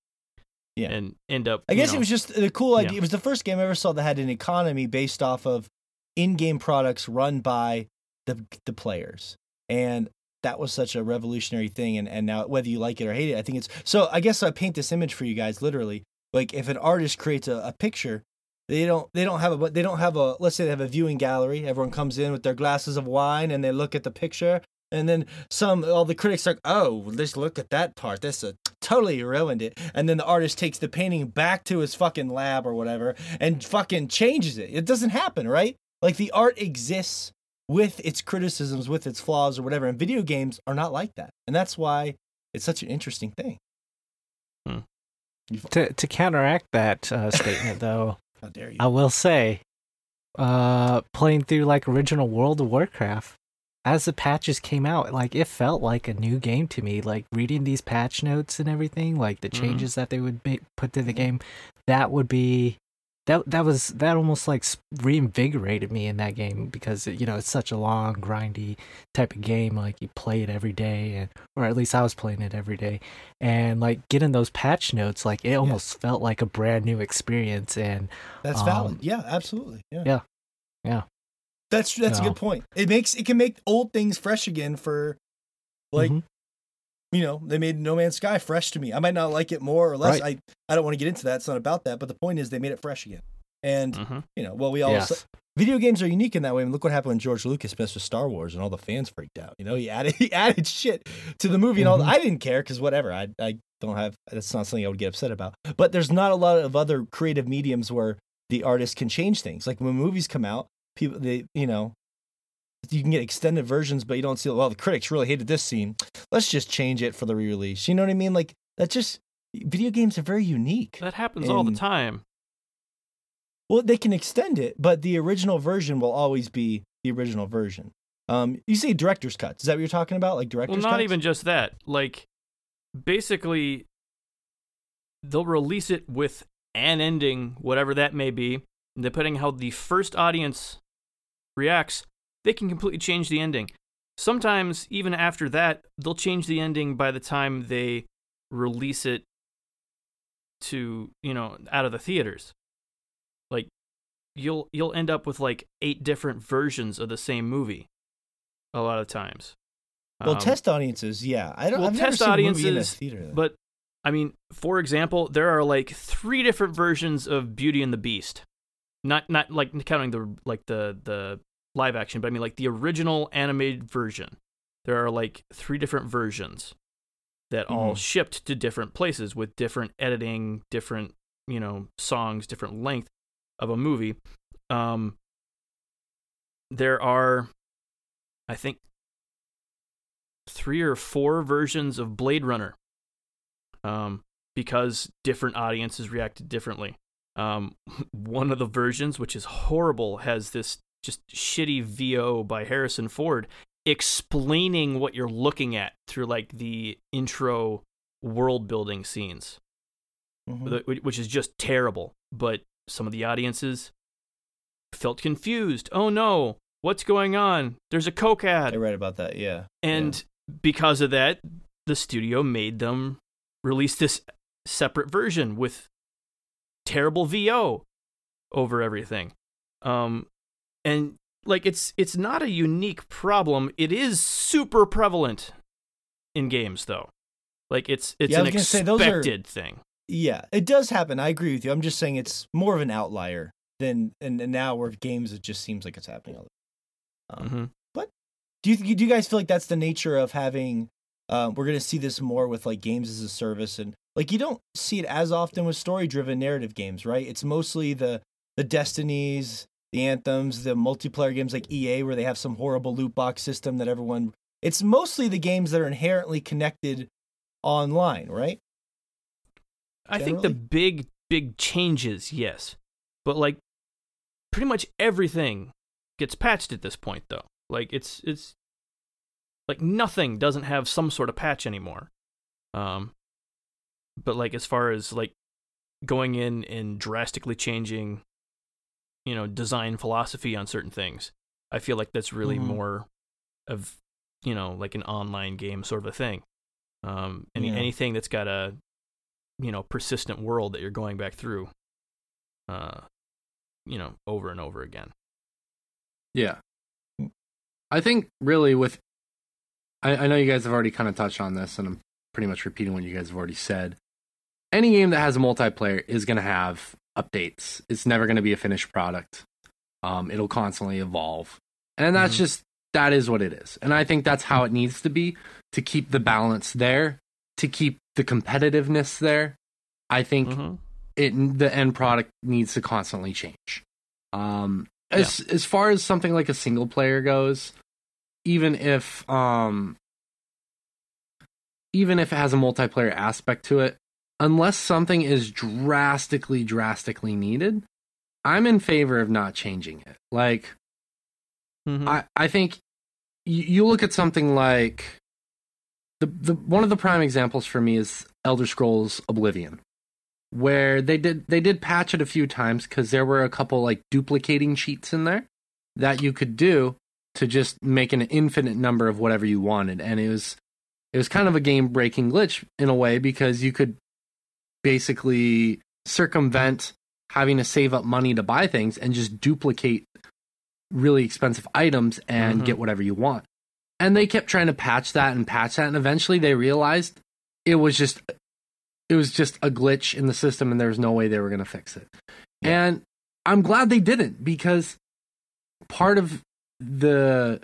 Yeah. and end up I guess know- it was just a cool idea. Yeah. It was the first game I ever saw that had an economy based off of in-game products run by the the players, and that was such a revolutionary thing. And and now whether you like it or hate it, I think it's so. I guess I paint this image for you guys. Literally, like if an artist creates a, a picture. They don't. They don't have a. They don't have a. Let's say they have a viewing gallery. Everyone comes in with their glasses of wine and they look at the picture, and then some. All the critics are. like, Oh, just look at that part. This uh, totally ruined it. And then the artist takes the painting back to his fucking lab or whatever and fucking changes it. It doesn't happen, right? Like the art exists with its criticisms, with its flaws or whatever. And video games are not like that. And that's why it's such an interesting thing. Hmm. To to counteract that uh, statement, though, How dare you? I will say, uh, playing through like original World of Warcraft, as the patches came out, like it felt like a new game to me. Like reading these patch notes and everything, like the Mhm. changes that they would make, put to the game, that would be that that was that almost like reinvigorated me in that game because you know it's such a long grindy type of game like you play it every day and or at least I was playing it every day and like getting those patch notes like it almost felt like a brand new experience and That's um, valid. Yeah, absolutely. Yeah. Yeah. Yeah. That's that's a good point. It makes it can make old things fresh again for like Mhm. you know, they made No Man's Sky fresh to me. I might not like it more or less. I I don't want to get into that. It's not about that. But the point is, they made it fresh again. And Mhm. you know, well, we all Yes. video games are unique in that way. I mean, look what happened when George Lucas messed with Star Wars, and all the fans freaked out. You know, he added he added shit to the movie, and all. Mhm. I didn't care because whatever. I I don't have. That's not something I would get upset about. But there's not a lot of other creative mediums where the artist can change things. Like when movies come out, people they you know. You can get extended versions, but you don't see. Well, the critics really hated this scene. Let's just change it for the re-release. You know what I mean? Like that. Just video games are very unique. that happens all the time Well, they can extend it, but the original version will always be the original version. Um, you say director's cuts. Is that what you're talking about? Like director's well not cuts? even just that like basically they'll release it with an ending whatever that may be and depending how the first audience reacts they can completely change the ending sometimes even after that they'll change the ending by the time they release it to you know out of the theaters like you'll you'll end up with like eight different versions of the same movie a lot of times Well, Um, test audiences, yeah. I don't. well, I've test seen a movie in a audiences, theater. though. But I mean, for example, there are like three different versions of Beauty and the Beast. Not not like counting the like the the live action, but I mean like the original animated version. There are like three different versions that all Mhm. shipped to different places with different editing, different, you know, songs, different length of a movie. Um there are I think three or four versions of Blade Runner, um, because different audiences reacted differently. Um, one of the versions, which is horrible, has this just shitty VO by Harrison Ford explaining what you're looking at through like the intro world building scenes, Mhm. which is just terrible. But some of the audiences felt confused. Oh no, what's going on? There's a Coke ad. I read about that. Yeah. And because of that, the studio made them release this separate version with terrible VO over everything. Um and like it's it's not a unique problem. It is super prevalent in games though. Like it's it's Yeah, an gonna say, are- expected thing. Yeah, it does happen. I agree with you. I'm just saying it's more of an outlier than and, and now where games it just seems like it's happening all the time. Um, Mhm. But Do you do you guys feel like that's the nature of having? Um, we're gonna see this more with like games as a service, and like you don't see it as often with story driven narrative games, right? It's mostly the the destinies, the anthems, the multiplayer games like EA where they have some horrible loot box system that everyone. It's mostly the games that are inherently connected online, right? I think the big big changes, yes, but like pretty much everything gets patched at this point, though. Like it's it's like nothing doesn't have some sort of patch anymore. Um, but like as far as like going in and drastically changing, you know, design philosophy on certain things, I feel like that's really Mhm. more of you know like an online game sort of a thing. Um, any Yeah. anything that's got a you know persistent world that you're going back through, uh, you know, over and over again. Yeah. I think really with I, I know you guys have already kind of touched on this and I'm pretty much repeating what you guys have already said. Any game that has a multiplayer is gonna have updates. It's never gonna be a finished product. Um, it'll constantly evolve. And that's Mhm. just that is what it is. And I think that's how it needs to be to keep the balance there, to keep the competitiveness there. I think Mhm. it the end product needs to constantly change. Um, as as far as something like a single player goes, even if um, even if it has a multiplayer aspect to it, unless something is drastically drastically needed, I'm in favor of not changing it. Like Mhm. I, I think you, you look at something like the, the one of the prime examples for me is Elder Scrolls Oblivion, where they did they did patch it a few times because there were a couple like duplicating cheats in there that you could do to just make an infinite number of whatever you wanted, and it was it was kind of a game breaking glitch in a way because you could basically circumvent having to save up money to buy things and just duplicate really expensive items and Mhm. get whatever you want. And they kept trying to patch that and patch that and eventually they realized it was just it was just a glitch in the system and there was no way they were going to fix it. And I'm glad they didn't because part of the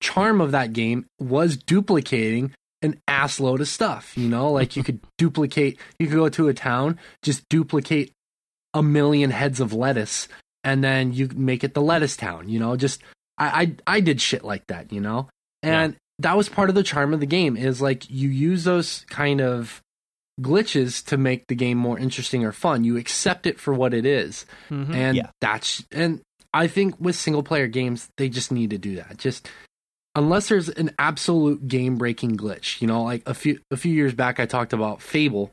charm of that game was duplicating an ass load of stuff, you know? Like you could duplicate you could go to a town, just duplicate a million heads of lettuce and then you make it the lettuce town you know just i i, I did shit like that you know and that was part of the charm of the game is like you use those kind of glitches to make the game more interesting or fun you accept it for what it is Mhm. and Yeah. that's and i think with single player games they just need to do that just unless there's an absolute game breaking glitch you know like a few a few years back i talked about fable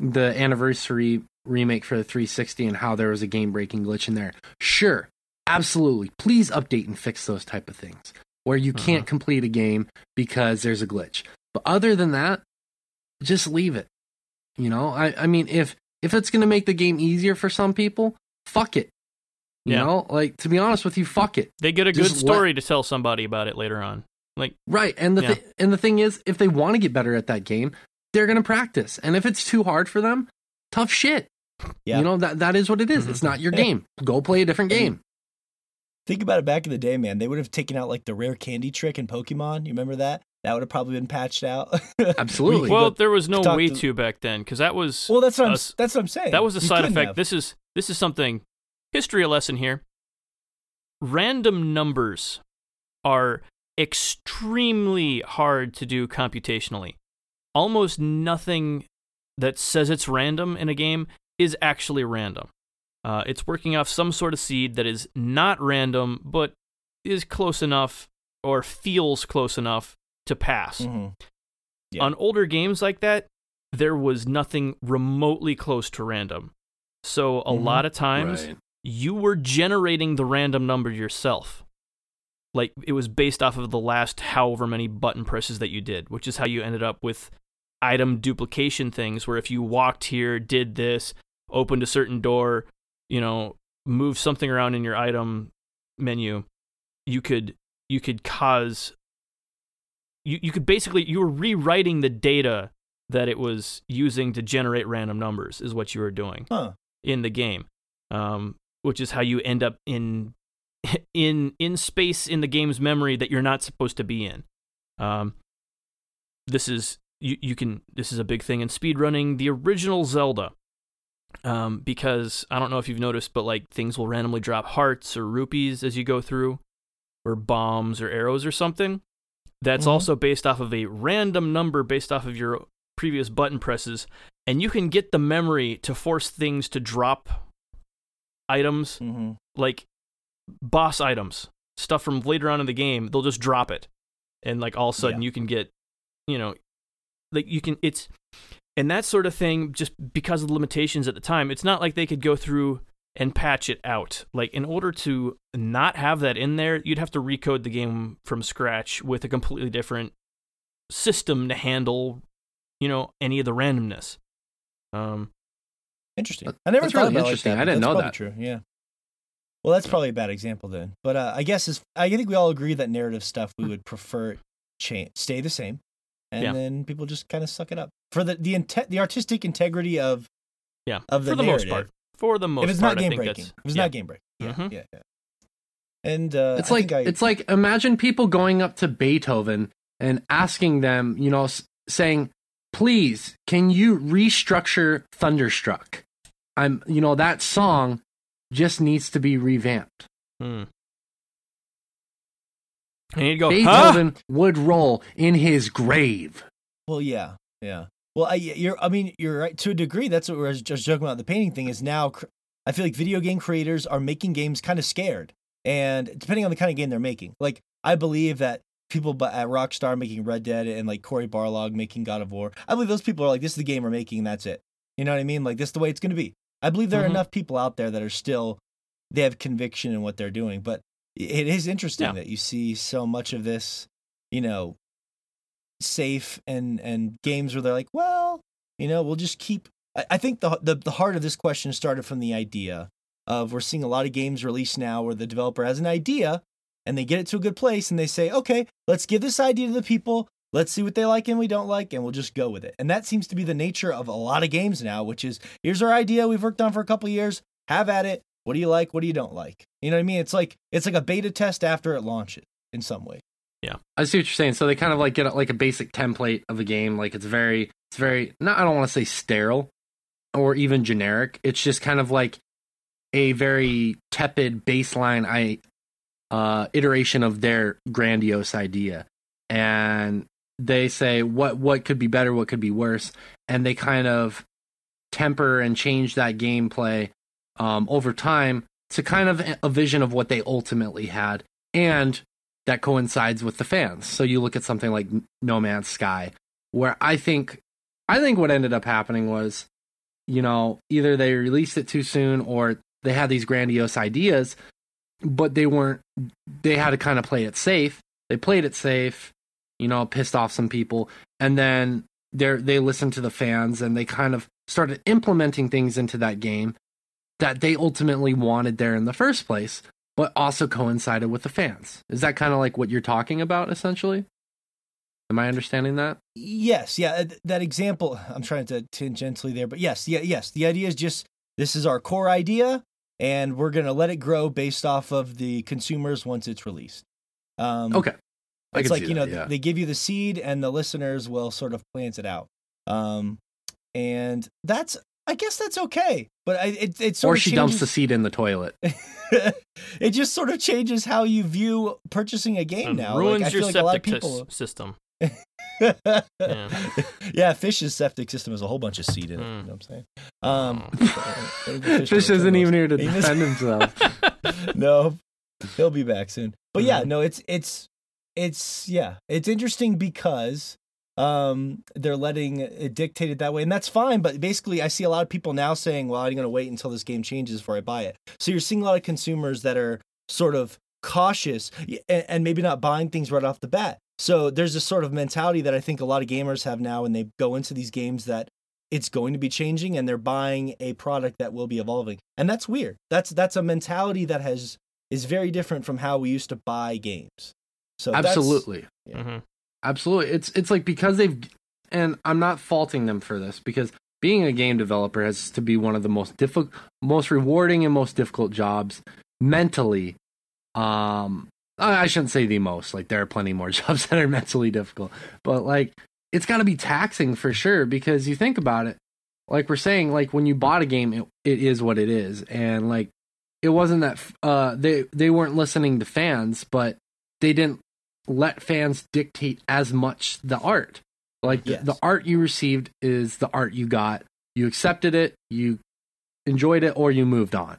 the anniversary remake for the 360 and how there was a game breaking glitch in there. Sure absolutely. Please update and fix those type of things where you Uh-huh. can't complete a game because there's a glitch. But other than that just leave it. You know i i mean if if it's going to make the game easier for some people fuck it you Yeah. know like to be honest with you fuck it They get a good Just let- story to tell somebody about it later on. Like, Right, and the Yeah. thi- and the thing is, if they want to get better at that game, they're gonna practice. And if it's too hard for them, tough shit. Yeah. You know that that is what it is. Mhm. It's not your game. Go play a different game. Think about it back in the day, man. They would have taken out like the rare candy trick in Pokemon. You remember that? That would have probably been patched out. Absolutely. Well, well, there was no way to- to back then because that was well, that's what I'm. us- That's what I'm saying. that was a You side effect. have. This is this is something history lesson here. Random numbers are extremely hard to do computationally. Almost nothing that says it's random in a game is actually random. Uh, it's working off some sort of seed that is not random, but is close enough or feels close enough to pass. Mhm. Yeah. On older games like that, there was nothing remotely close to random. So a Mhm. lot of times Right. You were generating the random number yourself. Like it was based off of the last however many button presses that you did, which is how you ended up with item duplication things where if you walked here, did this, opened a certain door, you know, moved something around in your item menu, you could you could cause you, you could basically you were rewriting the data that it was using to generate random numbers is what you were doing Huh. in the game, um, which is how you end up in in in space in the game's memory that you're not supposed to be in. Um, this is you you can this is a big thing in speedrunning. The original Zelda, um, because I don't know if you've noticed, but like things will randomly drop hearts or rupees as you go through, or bombs or arrows or something. That's Mhm. also based off of a random number based off of your previous button presses, and you can get the memory to force things to drop items Mm-hmm. like boss items, stuff from later on in the game, they'll just drop it. And like all of a sudden Yeah. you can get, you know, like you can, it's, and that sort of thing, just because of the limitations at the time, it's not like they could go through and patch it out. Like in order to not have that in there, you'd have to recode the game from scratch with a completely different system to handle, you know, any of the randomness. Um, Interesting. That- I never that's thought really about it like interesting. that, I didn't that's know that. True. Yeah. Well, that's probably a bad example then. But uh, I guess is I think we all agree that narrative stuff we would prefer change stay the same, and Yeah. then people just kind of suck it up for the the inte- the artistic integrity of yeah, Of the for the most part. For the most if it's part, not I game breaking. that's If it's yeah. not game breaking. Yeah, Mhm. yeah, yeah. And uh, it's I like think I, it's like imagine people going up to Beethoven and asking them, you know, saying, "Please, can you restructure Thunderstruck? I'm, you know, that song just needs to be revamped." Hmm. And you'd go, huh? Beethoven would roll in his grave. Well, yeah, yeah. Well, I, you're. I mean, you're right to a degree. That's what we we're just joking about. The painting thing is now. I feel like video game creators are making games kind of scared, and depending on the kind of game they're making, like I believe that people at Rockstar making Red Dead and like Cory Barlog making God of War, I believe those people are like, this is the game we're making, and that's it. You know what I mean? Like this is the way it's going to be. I believe there Mhm. are enough people out there that are still they have conviction in what they're doing, but it is interesting Yeah. that you see so much of this, you know, safe and and games where they're like, well, you know, we'll just keep. I, I think the, the the heart of this question started from the idea of we're seeing a lot of games released now where the developer has an idea and they get it to a good place and they say, okay, let's give this idea to the people. Let's see what they like and we don't like, and we'll just go with it. And that seems to be the nature of a lot of games now, which is here's our idea we've worked on for a couple years. Have at it. What do you like? What do you don't like? You know what I mean? It's like it's like a beta test after it launches in some way. Yeah, I see what you're saying. So they kind of like get like a basic template of a game. Like it's very, it's very. Not I don't want to say sterile, or even generic. It's just kind of like a very tepid baseline I uh, iteration of their grandiose idea, and they say what what could be better, what could be worse, and they kind of temper and change that gameplay um, over time to kind of a vision of what they ultimately had, and that coincides with the fans. So you look at something like No Man's Sky, where I think I think what ended up happening was, you know, either they released it too soon or they had these grandiose ideas, but they weren't they had to kind of play it safe. They played it safe, you know, pissed off some people, and then they they listened to the fans and they kind of started implementing things into that game that they ultimately wanted there in the first place but also coincided with the fans. Is that kind of like what you're talking about, essentially? Am I understanding that? Yes, yeah, that example. I'm trying to tangentially there, but yes, yeah, yes. The idea is just this is our core idea, and we're gonna let it grow based off of the consumers once it's released. Um, Okay. I it's like you know that, yeah. they give you the seed, and the listeners will sort of plant it out. Um, and that's I guess that's okay, but I, it it sort of Or of she dumps the seed in the toilet. it just sort of changes how you view purchasing a game And now. ruins like, I your feel like a lot of septic people. system. yeah. fish's septic system has a whole bunch of seed in it. Mm. You know what I'm saying? Um, Oh. the Fish isn't even here to He defend himself. no, he'll be back soon. But yeah, Mhm. no, it's it's it's yeah, it's interesting because um they're letting it dictated that way and that's fine but basically i see a lot of people now saying well i'm going to wait until this game changes before i buy it so you're seeing a lot of consumers that are sort of cautious and, and maybe not buying things right off the bat so there's this sort of mentality that i think a lot of gamers have now when they go into these games that it's going to be changing and they're buying a product that will be evolving and that's weird that's that's a mentality that has is very different from how we used to buy games so that's- Absolutely. Yeah. Mhm. Absolutely. It's it's like because they've and I'm not faulting them for this because being a game developer has to be one of the most difficult most rewarding and most difficult jobs mentally. Um I I shouldn't say the most, like there are plenty more jobs that are mentally difficult. But like it's got to be taxing for sure because you think about it like we're saying, like when you bought a game, it, it is what it is, and like it wasn't that uh, they they weren't listening to fans, but they didn't let fans dictate as much the art. Like Yes. the, the art you received is the art you got. You accepted it, you enjoyed it, or you moved on.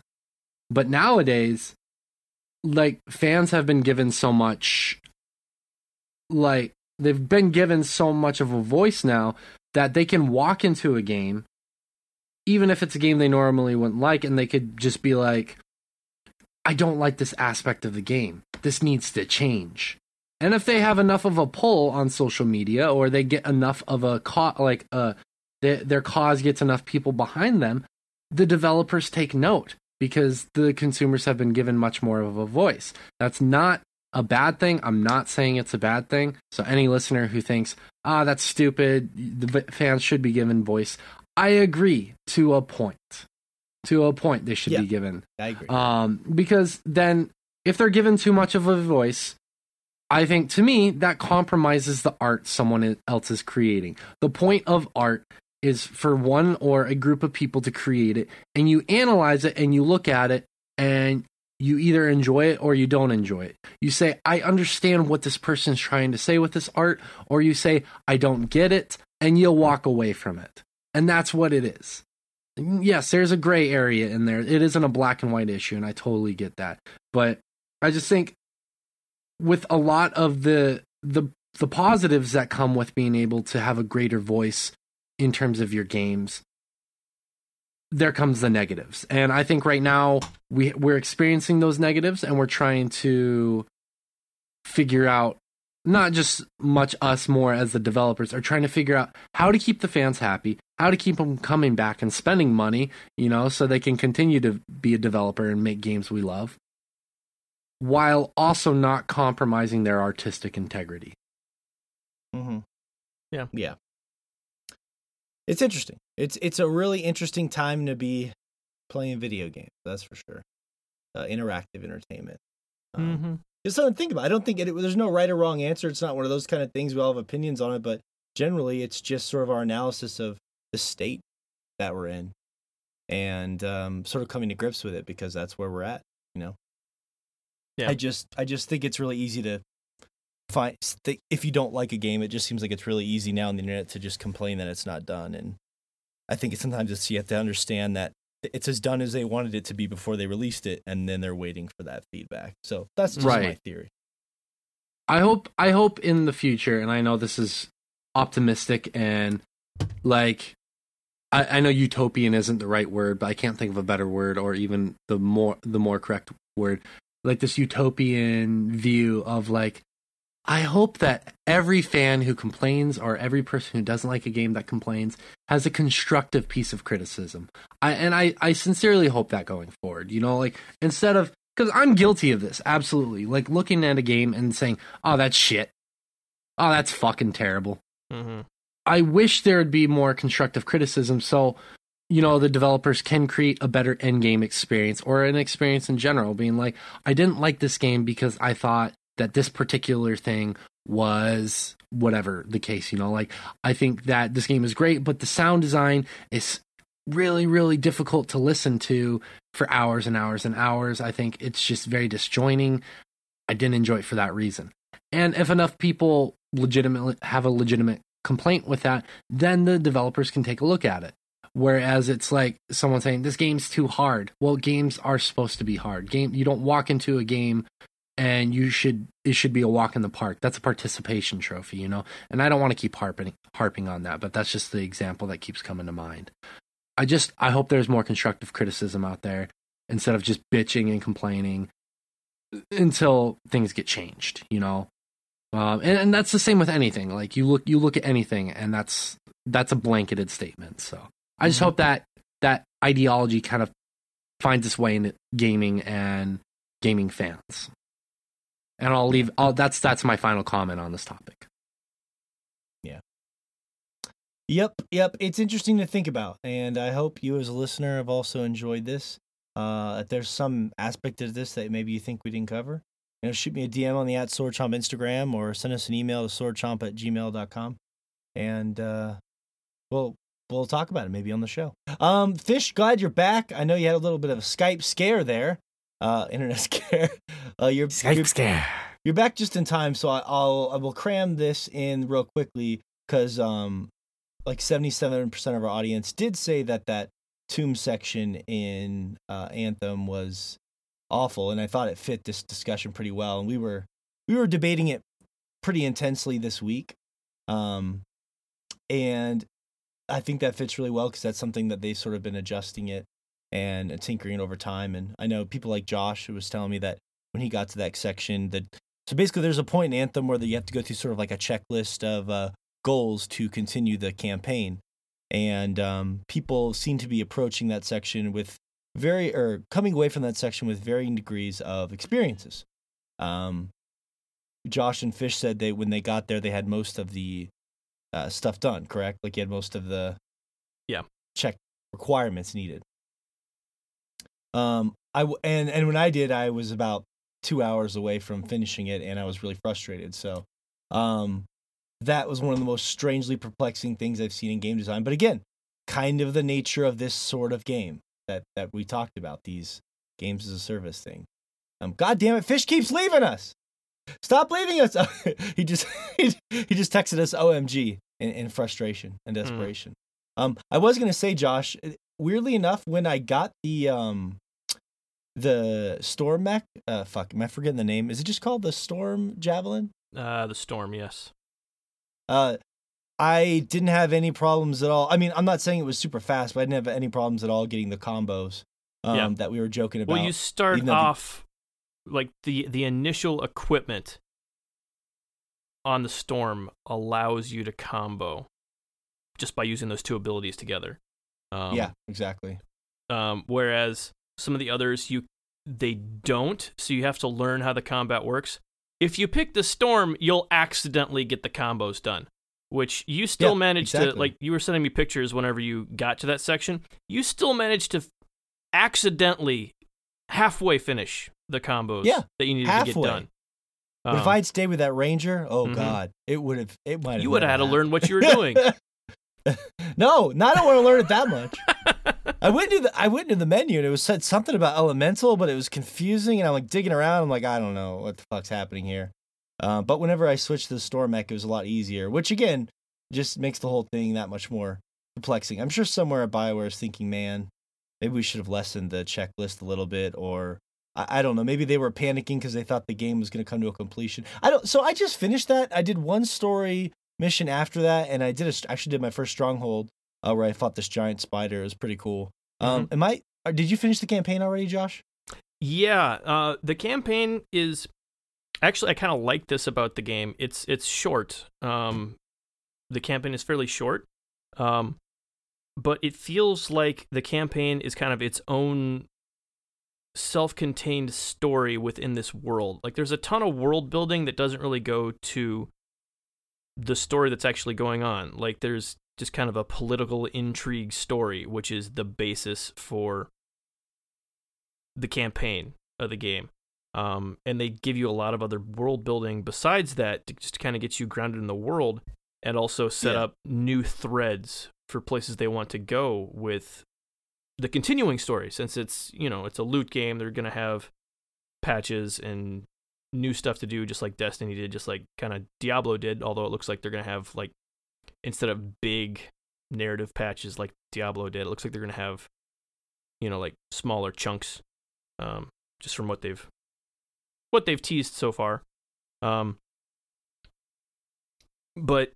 But nowadays, like fans have been given so much, like they've been given so much of a voice now that they can walk into a game, even if it's a game they normally wouldn't like, and they could just be like, I don't like this aspect of the game. This needs to change. And if they have enough of a pull on social media, or they get enough of a co- like uh, their their cause gets enough people behind them, the developers take note because the consumers have been given much more of a voice. That's not a bad thing. I'm not saying it's a bad thing. So any listener who thinks, ah, that's stupid, the fans should be given voice, I agree to a point. To a point, they should Yeah. be given. I agree. Um, because then if they're given too much of a voice, I think to me that compromises the art someone else is creating. The point of art is for one or a group of people to create it and you analyze it and you look at it and you either enjoy it or you don't enjoy it. You say, I understand what this person's trying to say with this art, or you say, I don't get it, and you'll walk away from it. And that's what it is. Yes, there's a gray area in there. It isn't a black and white issue, and I totally get that. But I just think with a lot of the the the positives that come with being able to have a greater voice in terms of your games, there comes the negatives. And I think right now we we're experiencing those negatives and we're trying to figure out not just much us more as the developers are trying to figure out how to keep the fans happy, how to keep them coming back and spending money, you know, so they can continue to be a developer and make games we love while also not compromising their artistic integrity. Mm-hmm. Yeah. Yeah. It's interesting. It's it's a really interesting time to be playing video games. That's for sure. Uh, interactive entertainment. Um, Mm-hmm. It's something to think about. I don't think it, there's no right or wrong answer. It's not one of those kind of things we all have opinions on it, but generally, it's just sort of our analysis of the state that we're in, and um, sort of coming to grips with it because that's where we're at. You know. Yeah. I just I just think it's really easy to find th- if you don't like a game, it just seems like it's really easy now on the internet to just complain that it's not done. And I think it's sometimes it's you have to understand that it's as done as they wanted it to be before they released it, and then they're waiting for that feedback. So that's just my theory. I hope I hope in the future, and I know this is optimistic and like I, I know utopian isn't the right word, but I can't think of a better word or even the more the more correct word. Like this utopian view of like I hope that every fan who complains or every person who doesn't like a game that complains has a constructive piece of criticism. I and I, I sincerely hope that going forward. You know, like instead of because I'm guilty of this, absolutely. Like looking at a game and saying, "Oh, that's shit. Oh, that's fucking terrible." Mm-hmm. I wish there would be more constructive criticism so you know the developers can create a better end game experience or an experience in general being like I didn't like this game because I thought that this particular thing was whatever the case you know like I think that this game is great but the sound design is really really difficult to listen to for hours and hours and hours I think it's just very disjointing I didn't enjoy it for that reason and if enough people legitimately have a legitimate complaint with that, then the developers can take a look at it. Whereas it's like someone saying this game's too hard. Well, games are supposed to be hard. Game you don't walk into a game and you should it should be a walk in the park. That's a participation trophy, you know. And I don't want to keep harping harping on that, but that's just the example that keeps coming to mind. I just I hope there's more constructive criticism out there instead of just bitching and complaining until things get changed, you know. Um, and, and that's the same with anything. Like you look, you look at anything, and that's that's a blanketed statement. So I just Mhm. hope that that ideology kind of finds its way into gaming and gaming fans. And I'll leave. I'll, that's that's my final comment on this topic. Yeah. Yep, yep. It's interesting to think about, and I hope you, as a listener, have also enjoyed this. Uh, if there's some aspect of this that maybe you think we didn't cover, you know, shoot me a DM on the at swordchomp Instagram or send us an email to swordchomp at gmail.com. And uh, well, we'll talk about it maybe on the show. Um, Fish, glad you're back. I know you had a little bit of a Skype scare there, uh, internet scare. Uh, you're, Skype you're scare. you're back just in time, so I, I'll I will cram this in real quickly because um, like seventy seven percent of our audience did say that that tomb section in uh, Anthem was awful, and I thought it fit this discussion pretty well. And we were we were debating it pretty intensely this week, um, and I think that fits really well because that's something that they've sort of been adjusting it and tinkering over time. And I know people like Josh who was telling me that when he got to that section, that so basically there's a point in Anthem where you have to go through sort of like a checklist of uh, goals to continue the campaign, and um, people seem to be approaching that section with very or coming away from that section with varying degrees of experiences. Um, Josh and Fish said they when they got there they had most of the uh, stuff done. Correct, like you had most of the Yeah. check requirements needed. Um, I w- and and when I did, I was about two hours away from finishing it, and I was really frustrated. So, um, that was one of the most strangely perplexing things I've seen in game design. But again, kind of the nature of this sort of game that that we talked about these games as a service thing. Um, God damn it, Fish keeps leaving us. Stop leaving us. he just he, he just texted us OMG in, in frustration and desperation. Um, I was gonna say, Josh. Weirdly enough, when I got the um the storm mech, uh, fuck, am I forgetting the name? Is it just called the storm javelin? Uh, the storm, yes. Uh, I didn't have any problems at all. I mean, I'm not saying it was super fast, but I didn't have any problems at all getting the combos um, Yeah. that we were joking about. Well, you start though the- off like the the initial equipment on the storm allows you to combo just by using those two abilities together. Um, yeah, exactly. Um, whereas some of the others, you they don't, so you have to learn how the combat works. If you pick the storm, you'll accidentally get the combos done, which you still Yeah, managed to. Like you were sending me pictures whenever you got to that section, you still managed to accidentally halfway finish the combos Yeah, that you needed to get done. But if Um, I'd stayed with that ranger, oh Mhm. god, it would have. It might have. you would have had to learn what you were doing. no, no, I don't want to learn it that much. I went to the I went to the menu and it was said something about elemental, but it was confusing, and I'm like digging around. I'm like, I don't know what the fuck's happening here. Uh, but whenever I switched to the storm mech, it was a lot easier, which again just makes the whole thing that much more perplexing. I'm sure somewhere at Bioware is thinking, man, maybe we should have lessened the checklist a little bit, or I, I don't know, maybe they were panicking because they thought the game was going to come to a completion. I don't. So I just finished that. I did one story mission after that, and I did a, actually did my first stronghold uh, where I fought this giant spider. It was pretty cool. Um, am I? uh, Did you finish the campaign already, Josh? Yeah, uh, the campaign is actually I kind of like this about the game. It's it's short. Um, the campaign is fairly short, um, but it feels like the campaign is kind of its own self-contained story within this world. Like there's a ton of world building that doesn't really go to the story that's actually going on. Like there's just kind of a political intrigue story, which is the basis for the campaign of the game. Um, and they give you a lot of other world building besides that to just kind of get you grounded in the world and also set Yeah. up new threads for places they want to go with the continuing story since it's you know it's a loot game they're going to have patches and new stuff to do just like destiny did just like kind of diablo did although it looks like they're going to have like instead of big narrative patches like diablo did it looks like they're to have you know like smaller chunks um just from what they've what they've teased so far. Um but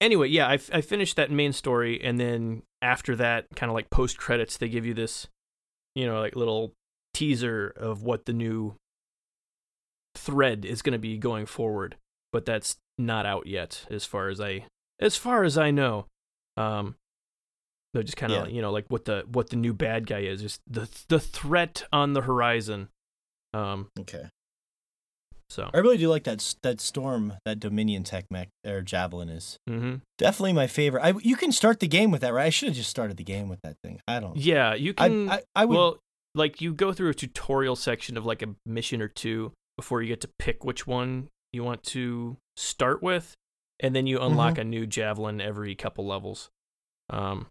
anyway yeah I, I finished that main story and then after that kind of like post credits they give you this you know like little teaser of what the new thread is going to be going forward but that's not out yet as far as i as far as i know um they're just kind of Yeah. you know like what the what the new bad guy is just the the threat on the horizon um Okay. so I really do like that that storm that Dominion tech mech or javelin is hmm definitely my favorite. I you can start the game with that, right? I should have just started the game with that thing. I don't. yeah you I can I, I would. well like you go through a tutorial section of like a mission or two before you get to pick which one you want to start with and then you unlock a new javelin every couple levels um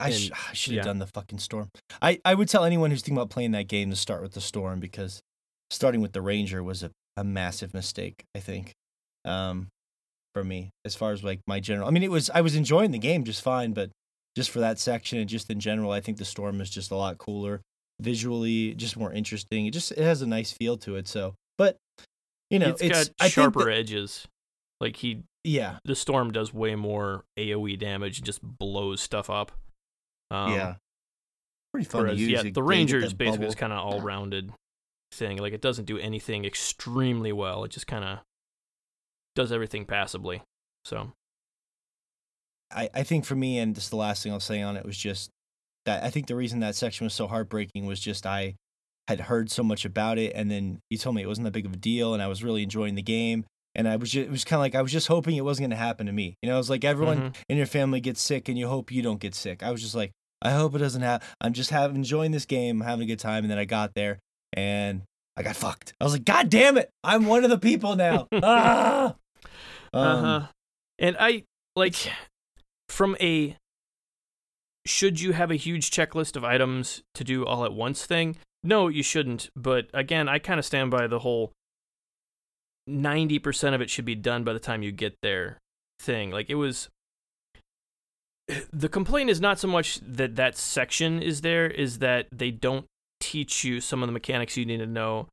I, sh- I should have yeah. done the fucking storm. I, I would tell anyone who's thinking about playing that game to start with the storm because starting with the ranger was a, a massive mistake. I think, um, for me as far as like my general. I mean, it was I was enjoying the game just fine, but just for that section and just in general, I think the storm is just a lot cooler visually, just more interesting. It just it has a nice feel to it. So, but you know, it's it's, got I think sharper that- edges. Like he, yeah, the storm does way more AOE damage and just blows stuff up. Um, yeah. Pretty fun Whereas, to use. yeah, the Rangers that basically bubble. is kind of all rounded thing. Like it doesn't do anything extremely well. It just kind of does everything passably. So I, I think for me, and just the last thing I'll say on it was just that I think the reason that section was so heartbreaking was just I had heard so much about it, and then you told me it wasn't that big of a deal, and I was really enjoying the game, and I was just, it was kind of like I was just hoping it wasn't going to happen to me. You know, it was like everyone mhm. in your family gets sick, and you hope you don't get sick. I was just like, I hope it doesn't happen. I'm just having enjoying this game, having a good time, and then I got there and I got fucked. I was like, God damn it, I'm one of the people now. ah! Um, uh-huh. And I like from a should you have a huge checklist of items to do all at once thing? No, you shouldn't. But again, I kind of stand by the whole 90% of it should be done by the time you get there thing. Like it was the complaint is not so much that that section is there is that they don't teach you some of the mechanics you need to know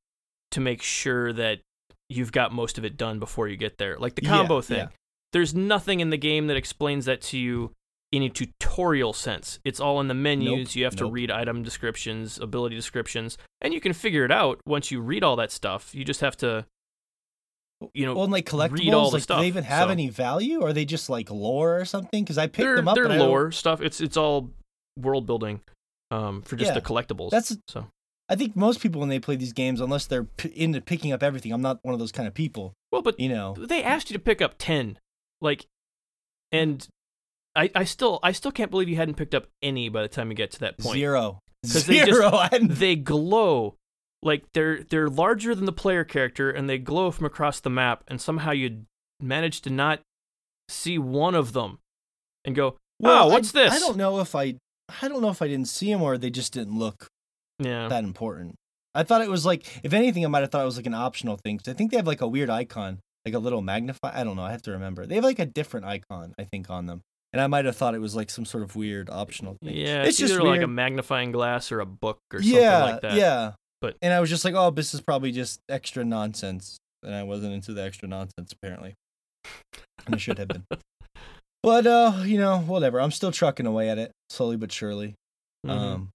to make sure that you've got most of it done before you get there. Like the Yeah, combo thing. yeah. There's nothing in the game that explains that to you in a tutorial sense. It's all in the menus. Nope, you have to read item descriptions, ability descriptions, and you can figure it out once you read all that stuff. You just have to you know, well, and like collectibles, read all the like, do they even have so. any value? Or are they just like lore or something? Because I picked they're, them up. they're and I don't- lore stuff. It's it's all world building um, for just Yeah, the collectibles. that's- so I think most people when they play these games, unless they're p- into picking up everything, I'm not one of those kind of people. well, but You know, they asked you to pick up 10 like and I, I still I still can't believe you hadn't picked up any by the time you get to that point. zero, 'Cause they just- They glow like they're they're larger than the player character and they glow from across the map and somehow you manage to not see one of them and go, Well, "Oh, what's I, this?" I don't know if I, I don't know if I didn't see them or they just didn't look Yeah. that important. I thought it was like, if anything, I might have thought it was like an optional thing. I think they have like a weird icon, like a little magnify. I don't know. I have to remember. They have like a different icon, I think, on them. And I might have thought it was like some sort of weird optional thing. Yeah, It's it's, just like a magnifying glass or a book or something yeah, like that. yeah. But- and I was just like, oh, this is probably just extra nonsense, and I wasn't into the extra nonsense apparently, and I should have been. But uh, you know, whatever. I'm still trucking away at it slowly but surely. Mhm. Um,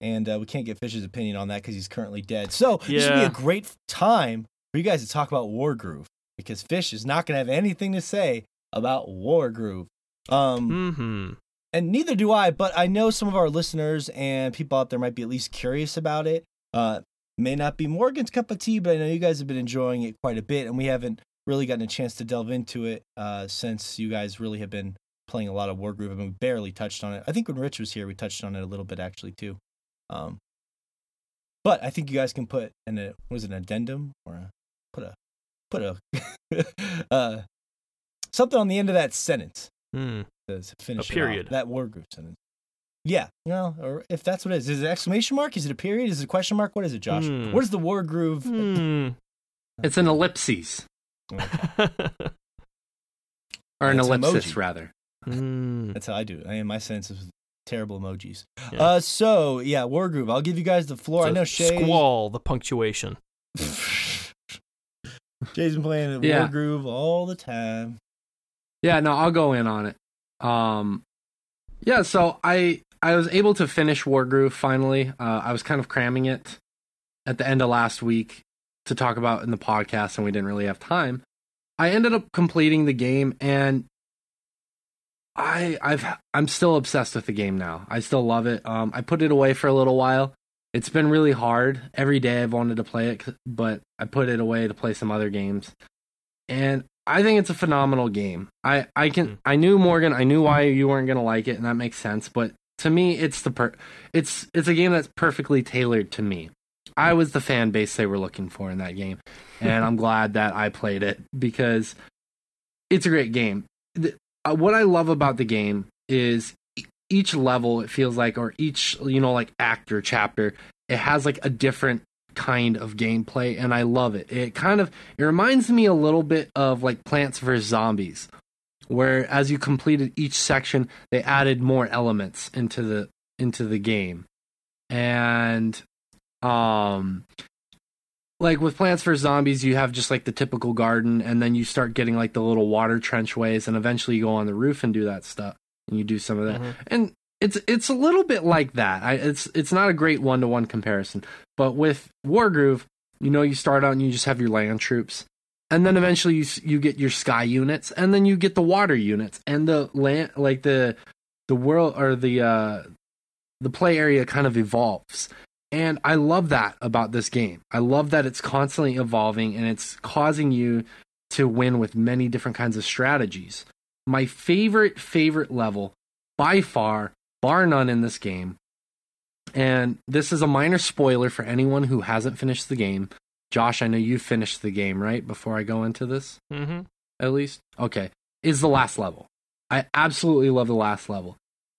and uh, we can't get Fish's opinion on that because he's currently dead. So this would be a great time for you guys to talk about Wargroove because Fish is not going to have anything to say about Wargroove. Um, Mhm. And neither do I, but I know some of our listeners and people out there might be at least curious about it. Uh, may not be Morgan's cup of tea, but I know you guys have been enjoying it quite a bit, and we haven't really gotten a chance to delve into it uh, since you guys really have been playing a lot of Wargroove. I mean, we barely touched on it. I think when Rich was here, we touched on it a little bit actually too. Um, but I think you guys can put an a, was it, an addendum or a, put a put a uh, something on the end of that sentence Hmm. to to finish it off. period. that Wargroove sentence. Yeah, no, or if that's what it is, is it an exclamation mark? Is it a period? Is it a question mark? What is it, Josh? Hmm. What is the Wargroove? Hmm. It's an ellipses or an It's ellipsis emoji. rather. Hmm. That's how I do it. I am my sense of terrible emojis. Yeah. Uh, so yeah, Wargroove. I'll give you guys the floor. I know Shay. Squall the punctuation. Jay's been playing Yeah. war groove all the time. Yeah, no, I'll go in on it. Um, yeah, so I I was able to finish Wargroove finally. Uh, I was kind of cramming it at the end of last week to talk about in the podcast, and we didn't really have time. I ended up completing the game, and I I've I'm still obsessed with the game now. I still love it. Um, I put it away for a little while. It's been really hard. Every day I've wanted to play it, but I put it away to play some other games. And I think it's a phenomenal game. I I can Hmm. I knew Morgan, I knew why you weren't gonna like it, and that makes sense. But to me, it's the per it's it's a game that's perfectly tailored to me. I was the fan base they were looking for in that game, and I'm glad that I played it because it's a great game. The- uh, what I love about the game is each level it feels like or each you know like act or chapter it has like a different kind of gameplay and I love it. It kind of it reminds me a little bit of like Plants vs Zombies where as you completed each section they added more elements into the into the game. And um like with Plants vs Zombies you have just like the typical garden and then you start getting like the little water trenchways and eventually you go on the roof and do that stuff and you do some of that. Mhm. And it's it's a little bit like that. I, it's it's not a great one to one comparison, but with Wargroove, you know, you start out and you just have your land troops, and then eventually you you get your sky units, and then you get the water units, and the land like the the world or the uh the play area kind of evolves. And I love that about this game. I love that it's constantly evolving and it's causing you to win with many different kinds of strategies. My favorite favorite level by far bar none in this game. And this is a minor spoiler for anyone who hasn't finished the game. Josh, I know you finished the game, right? Before I go into this, Mm-hmm. at least? Okay. Is the last level. I absolutely love the last level.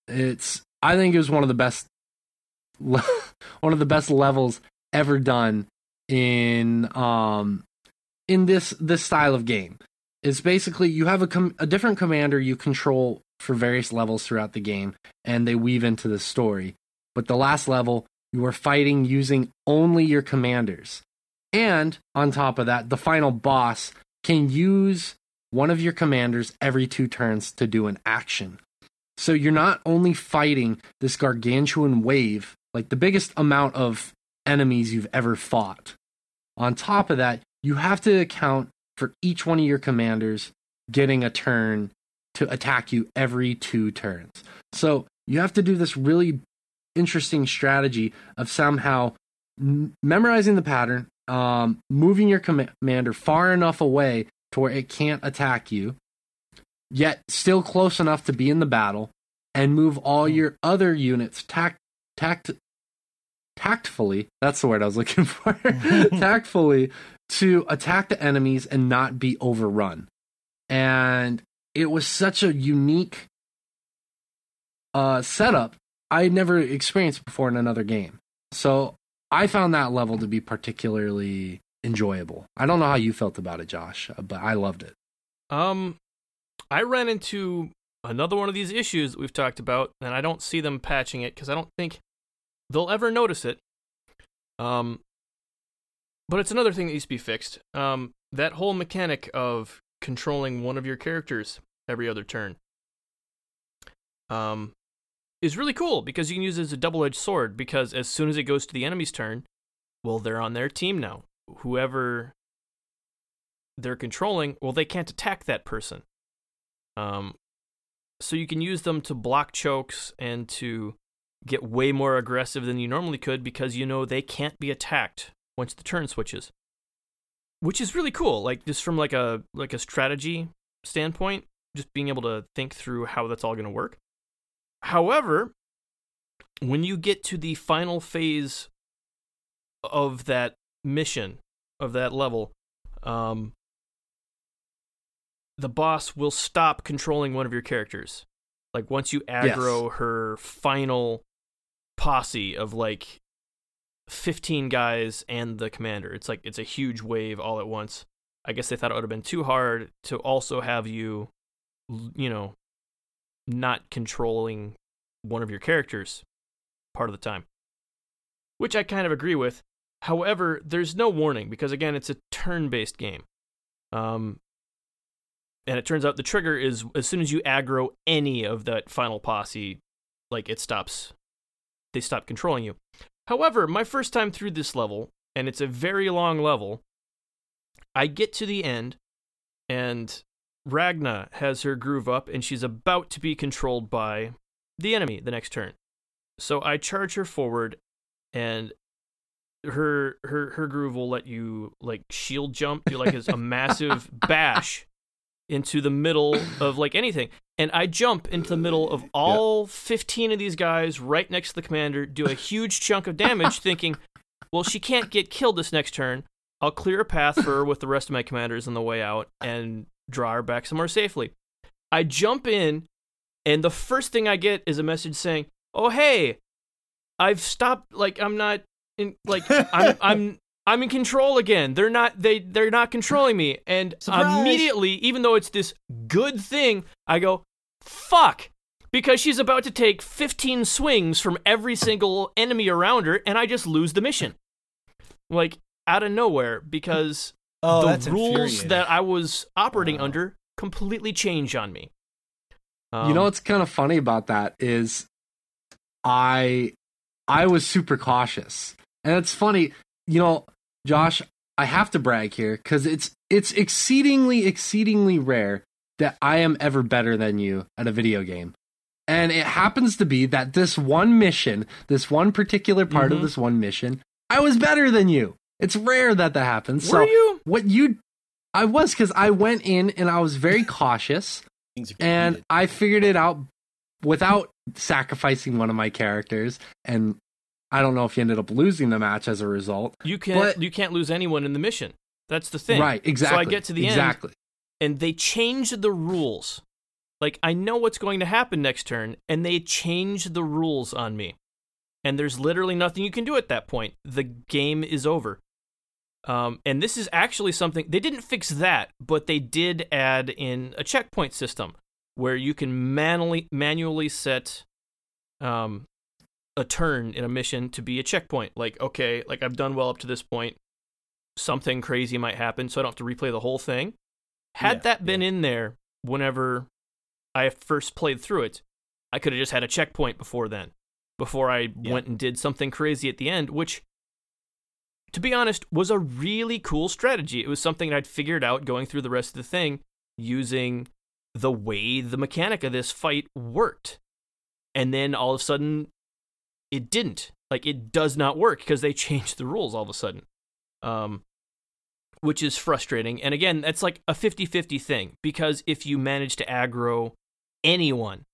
It's I think it was one of the best one of the best levels ever done in um in this this style of game. It's basically you have a com- a different commander you control for various levels throughout the game and they weave into the story. But the last level you are fighting using only your commanders. And on top of that, the final boss can use one of your commanders every two turns to do an action. So you're not only fighting this gargantuan wave, like the biggest amount of enemies you've ever fought. On top of that, you have to account for each one of your commanders getting a turn to attack you every two turns. So you have to do this really interesting strategy of somehow m- memorizing the pattern, um, moving your com- commander far enough away to where it can't attack you, yet still close enough to be in the battle, and move all your other units tact tact tactfully. That's the word I was looking for. tactfully to attack the enemies and not be overrun. And it was such a unique uh, setup I had never experienced before in another game. So I found that level to be particularly enjoyable. I don't know how you felt about it, Josh, uh, but I loved it. Um, I ran into another one of these issues that we've talked about, and I don't see them patching it because I don't think they'll ever notice it. Um, but it's another thing that needs to be fixed. Um, that whole mechanic of controlling one of your characters every other turn. Um, is really cool because you can use it as a double-edged sword. Because as soon as it goes to the enemy's turn, well, they're on their team now. Whoever they're controlling, well, they can't attack that person. Um, so you can use them to block chokes and to get way more aggressive than you normally could because you know they can't be attacked once the turn switches. Which is really cool, like just from like a like a strategy standpoint, just being able to think through how that's all going to work. However, when you get to the final phase of that mission of that level, um, the boss will stop controlling one of your characters. Like once you aggro her final posse of like 15 guys and the commander. It's like it's a huge wave all at once. I guess they thought it would have been too hard to also have you you know not controlling one of your characters part of the time. Which I kind of agree with. However, there's no warning because again, it's a turn-based game. Um, and it turns out the trigger is as soon as you aggro any of that final posse, like it stops. They stop controlling you. However, my first time through this level, and it's a very long level, I get to the end, and Ragna has her groove up, and she's about to be controlled by the enemy the next turn. So I charge her forward, and her her her groove will let you like shield jump, do like a massive bash into the middle of like anything. And I jump into the middle of all 15 of these guys right next to the commander, do a huge chunk of damage, thinking, well, she can't get killed this next turn. I'll clear a path for her with the rest of my commanders on the way out and draw her back somewhere safely. I jump in and the first thing I get is a message saying, "Oh hey, I've stopped. Like I'm not in. Like I'm I'm I'm in control again. They're not they they're not controlling me." And Surprise! immediately, even though it's this good thing, I go, "Fuck." Because she's about to take 15 swings from every single enemy around her, and I just lose the mission. Like, out of nowhere, because Oh, the rules that I was operating Wow. under completely change on me. you Um, know what's kind of funny about that is I I was super cautious. And it's funny, you know, Josh, I have to brag here cuz it's it's exceedingly exceedingly rare that I am ever better than you at a video game. And it happens to be that this one mission, this one particular part of Mhm. this one mission, I was better than you. It's rare that that happens. were so you? what you I was cuz I went in and I was very cautious and. I figured it out without sacrificing one of my characters. And I don't know if you ended up losing the match as a result. You can't But- you can't lose anyone in the mission. That's the thing. Right, exactly. So I get to the end exactly. and they changed the rules. Like I know what's going to happen next turn, and they changed the rules on me. And there's literally nothing you can do at that point. The game is over. Um, and this is actually something they didn't fix that, but they did add in a checkpoint system where you can manually manually set um, a turn in a mission to be a checkpoint. Like, okay, like I've done well up to this point. Something crazy might happen, so I don't have to replay the whole thing. Had Yeah, that been in there whenever I first played through it, I could have just had a checkpoint before then, before I Yeah. went and did something crazy at the end, which, to be honest, was a really cool strategy. It was something I'd figured out going through the rest of the thing using the way the mechanic of this fight worked. And then all of a sudden, it didn't. Like, it does not work because they changed the rules all of a sudden. Um, which is frustrating. And again, that's like a 50 50 thing because if you manage to aggro anyone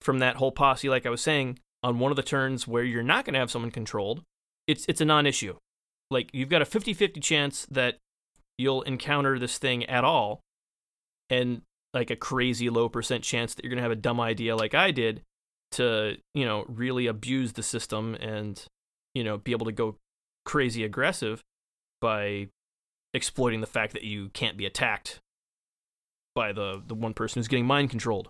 from that whole posse, like I was saying, on one of the turns where you're not going to have someone controlled, it's, it's a non issue. Like, you've got a 50 50 chance that you'll encounter this thing at all, and like a crazy low percent chance that you're going to have a dumb idea like I did to, you know, really abuse the system and, you know, be able to go crazy aggressive by exploiting the fact that you can't be attacked by the the one person who's getting mind controlled.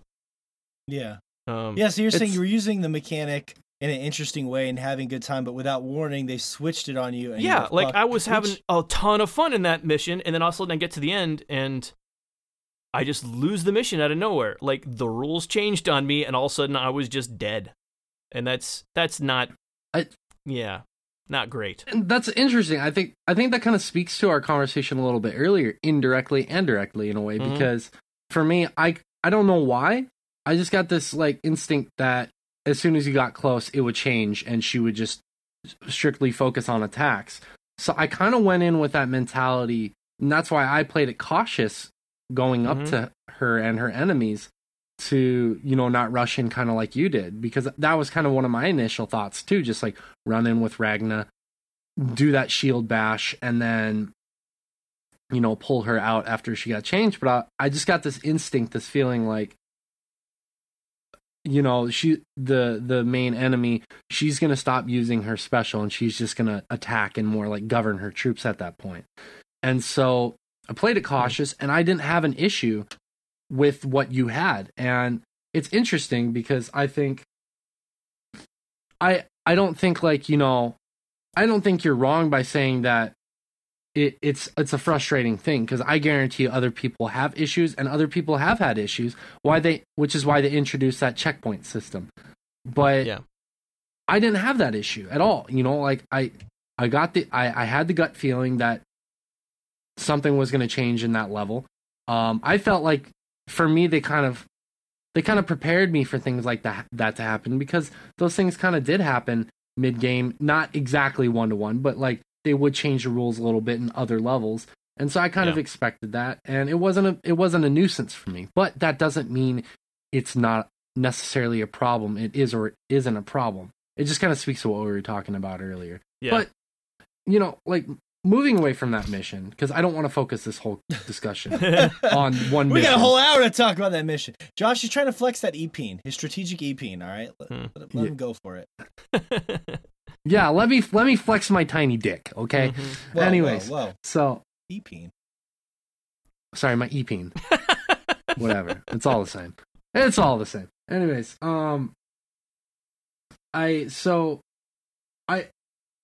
yeah. Um, Yeah, so you're saying you were using the mechanic in an interesting way and having a good time, but without warning, they switched it on you. And you yeah, were like I was having a ton of fun in that mission, and then all of a sudden I get to the end and I just lose the mission out of nowhere. Like the rules changed on me, and all of a sudden I was just dead, and that's that's not, I- yeah, not great. And that's interesting. I think I think that kind of speaks to our conversation a little bit earlier, indirectly and directly in a way, Mhm. because for me, I I don't know why. I just got this like instinct that as soon as you got close, it would change and she would just strictly focus on attacks. So I kind of went in with that mentality, and that's why I played it cautious going up Mhm. to her and her enemies to you know not rush in kind of like you did because that was kind of one of my initial thoughts too just like run in with ragna do that shield bash and then you know pull her out after she got changed but I, I just got this instinct this feeling like you know she the the main enemy she's going to stop using her special and she's just going to attack and more like govern her troops at that point and so i played it cautious and i didn't have an issue with what you had and it's interesting because i think i i don't think like you know i don't think you're wrong by saying that it, it's it's a frustrating thing because I guarantee other people have issues and other people have had issues. Why they, which is why they introduced that checkpoint system. But Yeah. I didn't have that issue at all. You know, like I I got the I I had the gut feeling that something was going to change in that level. Um, I felt like for me they kind of they kind of prepared me for things like that that to happen because those things kind of did happen mid game, not exactly one to one, but like they would change the rules a little bit in other levels. And so I kind of expected that and it wasn't a it wasn't a nuisance for me. But that doesn't mean it's not necessarily a problem. It is or it isn't a problem. It just kind of speaks to what we were talking about earlier. Yeah. But you know, like moving away from that mission because I don't want to focus this whole discussion on one We mission. got a whole hour to talk about that mission. Josh is trying to flex that E-peen, his strategic E-peen. All right, let, Hmm. let, let Yeah. him go for it. yeah, let me let me flex my tiny dick, okay? Mhm. Whoa, Anyways. whoa, whoa. So E-peen. sorry, my epeen. Whatever. It's all the same. It's all the same. Anyways, um I so I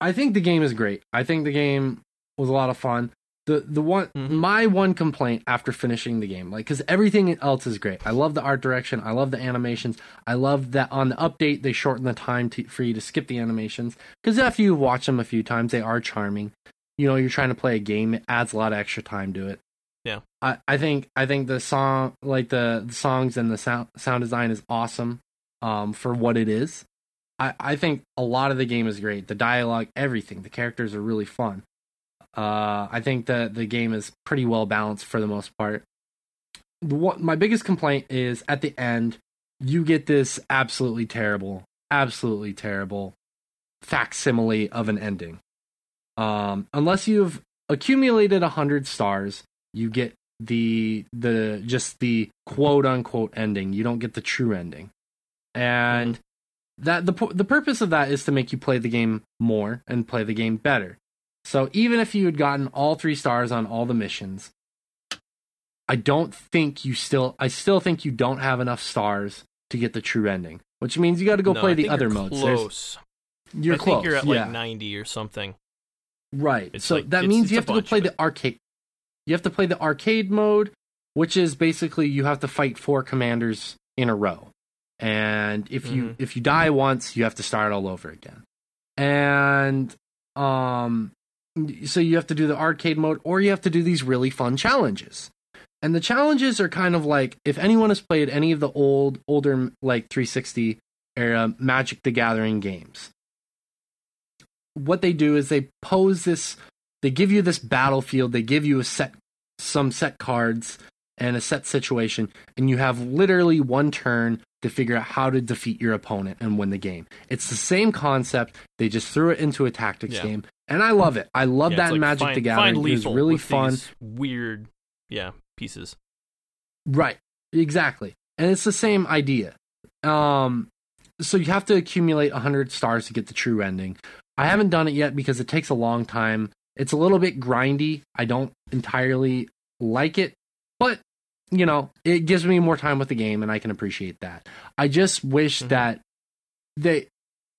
I think the game is great. I think the game was a lot of fun. The the one Mhm. my one complaint after finishing the game, like cuz everything else is great. I love the art direction, I love the animations. I love that on the update they shorten the time to, for you to skip the animations cuz after you watch them a few times they are charming. You know, you're trying to play a game, it adds a lot of extra time to it. Yeah. I, I think I think the song like the, the songs and the sound sound design is awesome um for what it is. I, I think a lot of the game is great. The dialogue, everything. The characters are really fun. Uh, I think that the game is pretty well balanced for the most part. The one, my biggest complaint is at the end, you get this absolutely terrible, absolutely terrible facsimile of an ending. Um, unless you've accumulated a hundred stars, you get the the just the quote unquote ending. You don't get the true ending, and that the the purpose of that is to make you play the game more and play the game better. So even if you had gotten all three stars on all the missions, I don't think you still I still think you don't have enough stars to get the true ending. Which means you got to go No, play the other you're modes. There's- Close. You're I close. think you're at yeah. like 90 or something. Right. It's so like- that means you have to go play the arcade. You have to play the arcade mode, which is basically you have to fight four commanders in a row. And if you Mhm. if you die once, you have to start all over again. And um so you have to do the arcade mode or you have to do these really fun challenges. And the challenges are kind of like if anyone has played any of the old older like 360 era Magic the Gathering games. What they do is they pose this they give you this battlefield, they give you a set some set cards and a set situation and you have literally one turn to figure out how to defeat your opponent and win the game. It's the same concept. They just threw it into a tactics Yeah. game, and I love it. I love Yeah, that like Magic find, the Gathering. Find It was really fun. weird, yeah, pieces. Right. Exactly. And it's the same idea. Um so you have to accumulate 100 stars to get the true ending. I haven't done it yet because it takes a long time. It's a little bit grindy. I don't entirely like it, but you know, it gives me more time with the game and I can appreciate that. I just wish Mhm. that they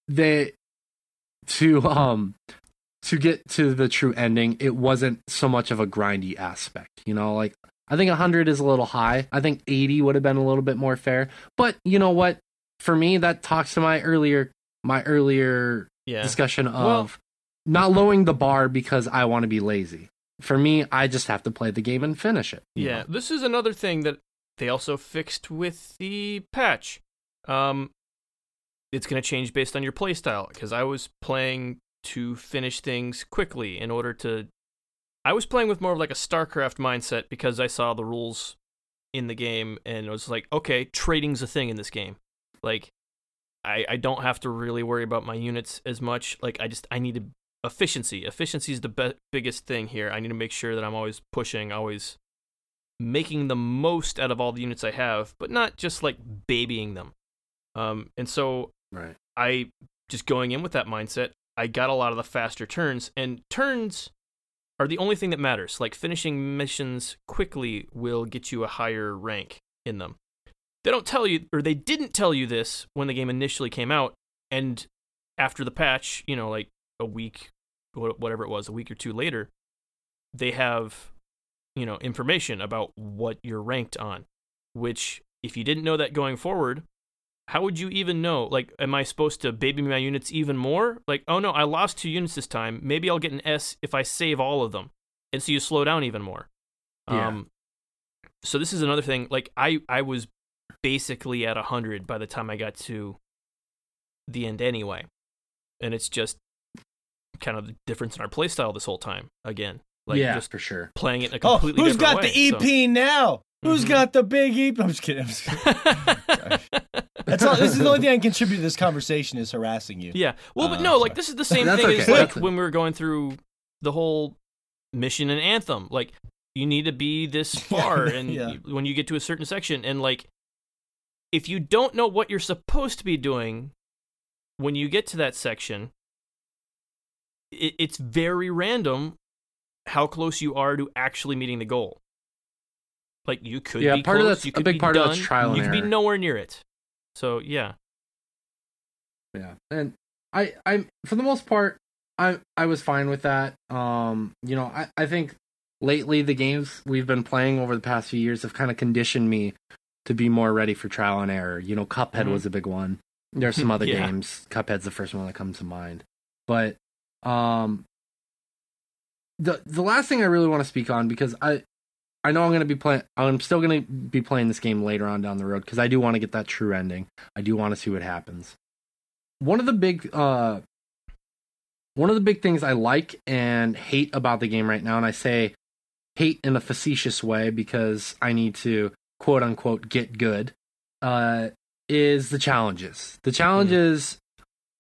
they to um to get to the true ending, it wasn't so much of a grindy aspect. You know, like I think 100 is a little high. I think 80 would have been a little bit more fair. But you know what? For me, that talks to my earlier my earlier Yeah. discussion of Well- not lowering the bar because I want to be lazy. For me, I just have to play the game and finish it. Yeah, know? this is another thing that they also fixed with the patch. Um, it's going to change based on your playstyle because I was playing to finish things quickly in order to. I was playing with more of like a StarCraft mindset because I saw the rules in the game and it was like, okay, trading's a thing in this game. Like, I I don't have to really worry about my units as much. Like, I just I need to efficiency. Efficiency is the be- biggest thing here. I need to make sure that I'm always pushing, always making the most out of all the units I have, but not just like babying them. Um, and so Right. I just going in with that mindset, I got a lot of the faster turns, and turns are the only thing that matters. Like finishing missions quickly will get you a higher rank in them. They don't tell you, or they didn't tell you this when the game initially came out, and after the patch, you know, like a week, whatever it was, a week or two later, they have, you know, information about what you're ranked on. Which, if you didn't know that going forward, how would you even know? Like, am I supposed to baby my units even more? Like, oh no, I lost two units this time. Maybe I'll get an S if I save all of them. And so you slow down even more. Yeah. Um, so this is another thing. Like, I, I was basically at 100 by the time I got to the end anyway. And it's just kind of the difference in our playstyle this whole time again. Like, yeah, just for sure. playing it in a Oh, completely who's different got way, the EP now? Who's Mhm. got the big EP? I'm just kidding. I'm just kidding. That's all. This is the only thing I can contribute to this conversation is harassing you. Yeah. Well, but Uh, no, like this is the same That's thing okay, as like that's- when we were going through the whole mission and Anthem. Like you need to be this far, and yeah. you- when you get to a certain section, and like if you don't know what you're supposed to be doing when you get to that section, it, it's very random how close you are to actually meeting the goal. Like you could Yeah, be part of close, that's- you a could big be part of done, that's trial you and could be error. nowhere near it. So yeah, Yeah, and I, I'm for the most part, I, I was fine with that. Um, you know, I, I think lately the games we've been playing over the past few years have kind of conditioned me to be more ready for trial and error. You know, Cuphead Mhm. was a big one. There's some other Yeah. games. Cuphead's the first one that comes to mind, but um, the the last thing I really want to speak on because I. I know I'm going to be playing. I'm still going to be playing this game later on down the road because I do want to get that true ending. I do want to see what happens one of the big uh one of the big things I like and hate about the game right now, and I say hate in a facetious way because I need to quote unquote get good, uh, is the challenges. The challenges,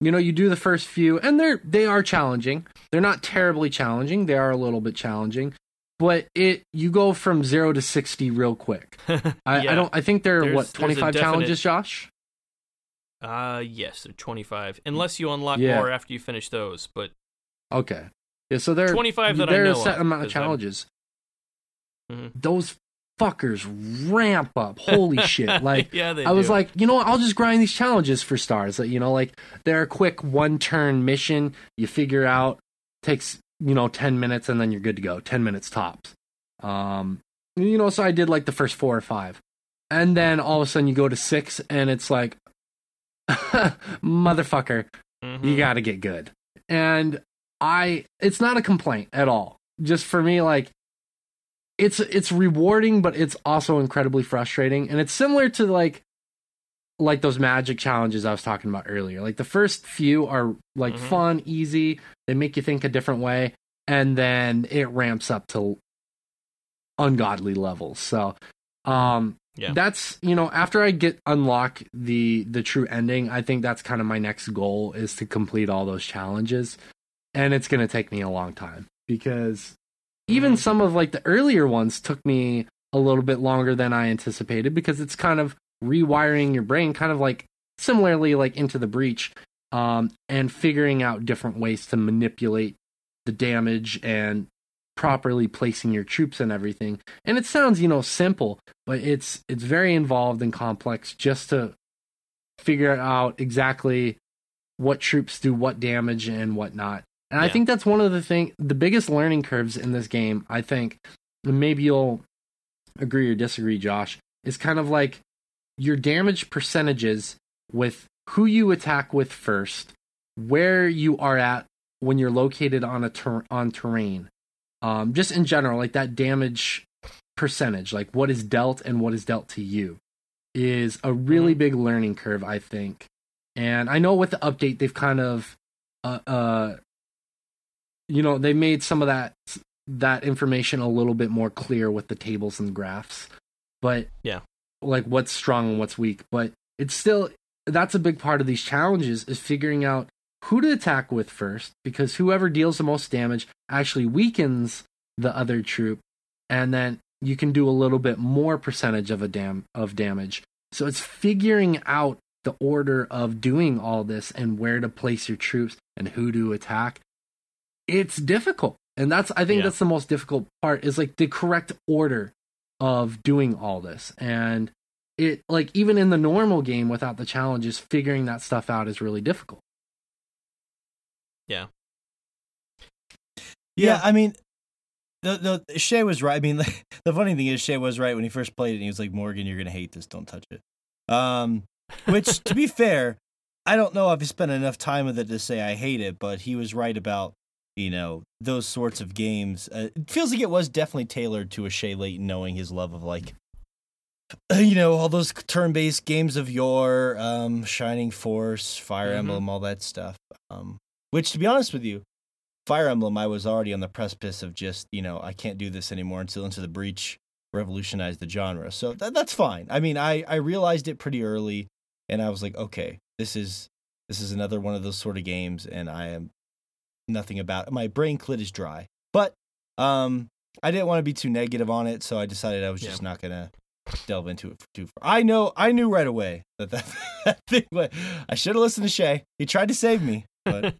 you know, you do the first few, and they're they are challenging. They're not terribly challenging. They are a little bit challenging, but it you go from zero to sixty real quick. I, I don't. I think there are There's- what twenty five definite- challenges, Josh. Uh yes, they're 25. Unless you unlock Yeah. more after you finish those, but Okay. Yeah, so there 25 that I there are know a set amount of challenges. Mhm. Those fuckers ramp up. Holy shit! Like yeah, I was do. like, you know what? I'll just grind these challenges for stars. Like, You know, like they're a quick one turn mission. You figure out takes you know ten minutes, and then you're good to go. Ten minutes tops. Um, you know, so I did like the first four or five, and then all of a sudden you go to six, and it's like, motherfucker, Mhm. you got to get good. And I it's not a complaint at all. Just for me like it's it's rewarding but it's also incredibly frustrating and it's similar to like like those magic challenges I was talking about earlier. Like the first few are like Mhm. fun, easy, they make you think a different way and then it ramps up to ungodly levels. So um Yeah. that's you know after i get unlock the the true ending i think that's kind of my next goal is to complete all those challenges and it's going to take me a long time because even Mhm. some of like the earlier ones took me a little bit longer than i anticipated because it's kind of rewiring your brain kind of like similarly like into the breach um and figuring out different ways to manipulate the damage and properly placing your troops and everything. And it sounds you know simple but it's it's very involved and complex just to figure out exactly what troops do what damage and whatnot and i think that's one of the thing the biggest learning curves in this game i think and maybe you'll agree or disagree josh is kind of like your damage percentages with who you attack with first where you are at when you're located on a ter- on terrain um, just in general, like that damage percentage, like what is dealt and what is dealt to you, is a really Mhm. big learning curve, I think. And I know with the update, they've kind of, uh, uh, you know, they made some of that that information a little bit more clear with the tables and graphs, but Yeah. Like what's strong and what's weak. But it's still that's a big part of these challenges is figuring out who to attack with first because whoever deals the most damage actually weakens the other troop and then you can do a little bit more percentage of a dam of damage so it's figuring out the order of doing all this and where to place your troops and who to attack it's difficult and that's i think Yeah. that's the most difficult part is like the correct order of doing all this and it like even in the normal game without the challenges figuring that stuff out is really difficult Yeah, Yeah, I mean, the the Shay was right. I mean, the funny thing is, Shay was right when he first played it. and He was like, "Morgan, you're gonna hate this. Don't touch it." Um, which, to be fair, I don't know if he spent enough time with it to say I hate it, but he was right about you know those sorts of games. Uh, it feels like it was definitely tailored to a Shay Layton, knowing his love of like. You know all those turn-based games of yore, um, Shining Force, Fire Mhm. Emblem, all that stuff. Um, which, to be honest with you, Fire Emblem, I was already on the precipice of just, you know, I can't do this anymore until Into the Breach revolutionized the genre. So that, that's fine. I mean, I, I realized it pretty early and I was like, okay, this is this is another one of those sort of games and I am nothing about It. my brain clit is dry. But Um, I didn't want to be too negative on it, so I decided I was just Yeah. not gonna delve into it too far. I know, I knew right away that that, that thing. Was, I should have listened to Shay. He tried to save me, but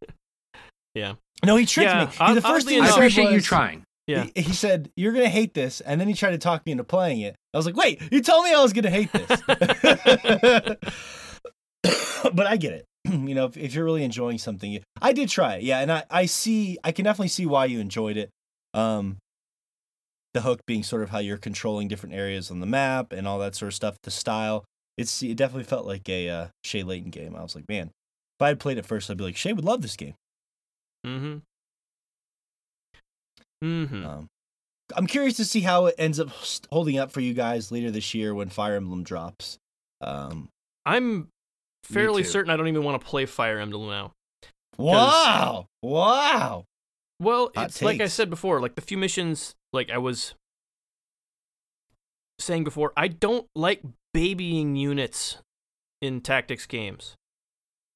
Yeah. no, he tricked Yeah, me. He- the first thing he I enough- said appreciate you was- trying. Yeah. He, he said, You're going to hate this. And then he tried to talk me into playing it. I was like, Wait, you told me I was going to hate this. but I get it. you know, if, if you're really enjoying something, you, I did try it. Yeah. And I, I see, I can definitely see why you enjoyed it. Um, the hook being sort of how you're controlling different areas on the map and all that sort of stuff, the style. It's, it definitely felt like a uh, Shay Layton game. I was like, man, if I had played it first, I'd be like, Shay would love this game. Mm-hmm. Mm-hmm. Um, I'm curious to see how it ends up holding up for you guys later this year when Fire Emblem drops. Um, I'm fairly certain I don't even want to play Fire Emblem now. wow, wow. Well, Hot it's like I said before, like the few missions, like I was saying before, I don't like babying units in tactics games.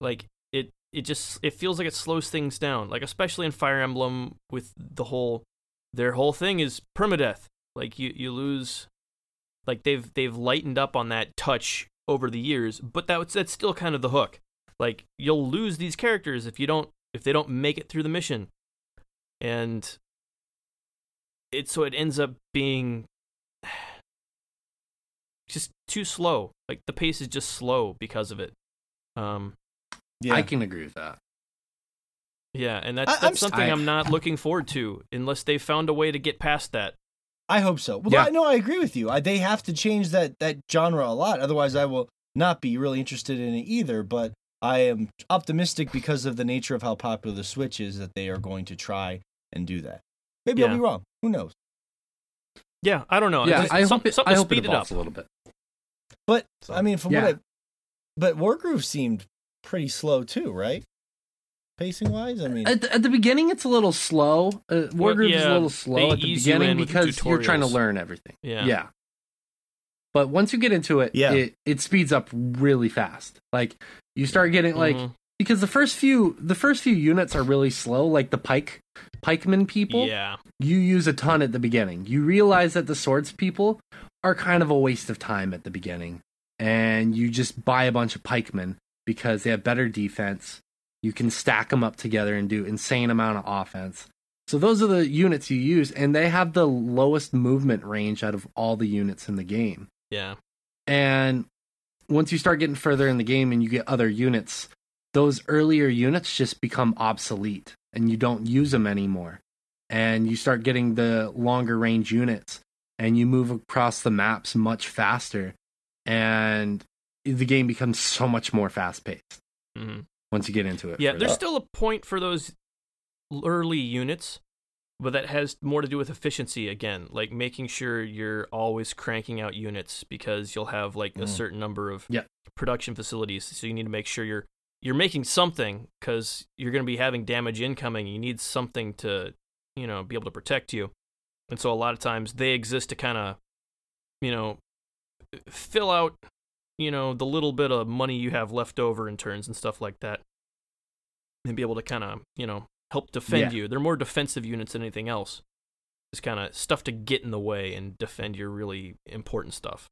Like it, it just it feels like it slows things down. Like especially in Fire Emblem with the whole, their whole thing is permadeath. Like you, you lose, like they've they've lightened up on that touch over the years, but that's that's still kind of the hook. Like you'll lose these characters if you don't if they don't make it through the mission. And it so it ends up being just too slow. Like the pace is just slow because of it. Um Yeah, I can agree with that. yeah and that's I- I'm something I- i'm not looking forward to unless they found a way to get past that I hope so. Well, Yeah. I, no, I agree with you. I, they have to change that that genre a lot, otherwise, I will not be really interested in it either. But I am optimistic because of the nature of how popular the Switch is that they are going to try and do that. Maybe I'll be wrong. Who knows? yeah i don't know yeah, Just I some- hope it. something I to hope speed it up a little bit. But So, I mean, from yeah. what I, but Wargroove seemed pretty slow too, right? Pacing wise, I mean, At the, at the beginning, it's a little slow. Uh, Well, Wargroove is a little slow at the beginning in with the because you're trying to learn everything. yeah Yeah. But once you get into it, Yeah. it, it speeds up really fast. Like you start getting like Mhm. because the first few the first few units are really slow, like the pike pikeman people. yeah You use a ton at the beginning. You realize that the swords people are kind of a waste of time at the beginning. And you just buy a bunch of pikemen because they have better defense. You can stack them up together and do insane amount of offense. So those are the units you use and they have the lowest movement range out of all the units in the game. yeah And once you start getting further in the game and you get other units, those earlier units just become obsolete and you don't use them anymore. And you start getting the longer range units and you move across the maps much faster. And the game becomes so much more fast paced Mhm. Once you get into it. yeah there's still a point for those early units but that has more to do with efficiency again like making sure you're always cranking out units because you'll have like a Mm. certain number of Yeah. production facilities so you need to make sure you're you're making something because you're going to be having damage incoming you need something to you know be able to protect you and so a lot of times they exist to kind of you know fill out you know the little bit of money you have left over in turns and stuff like that and be able to kind of you know help defend Yeah. you they're more defensive units than anything else it's kind of stuff to get in the way and defend your really important stuff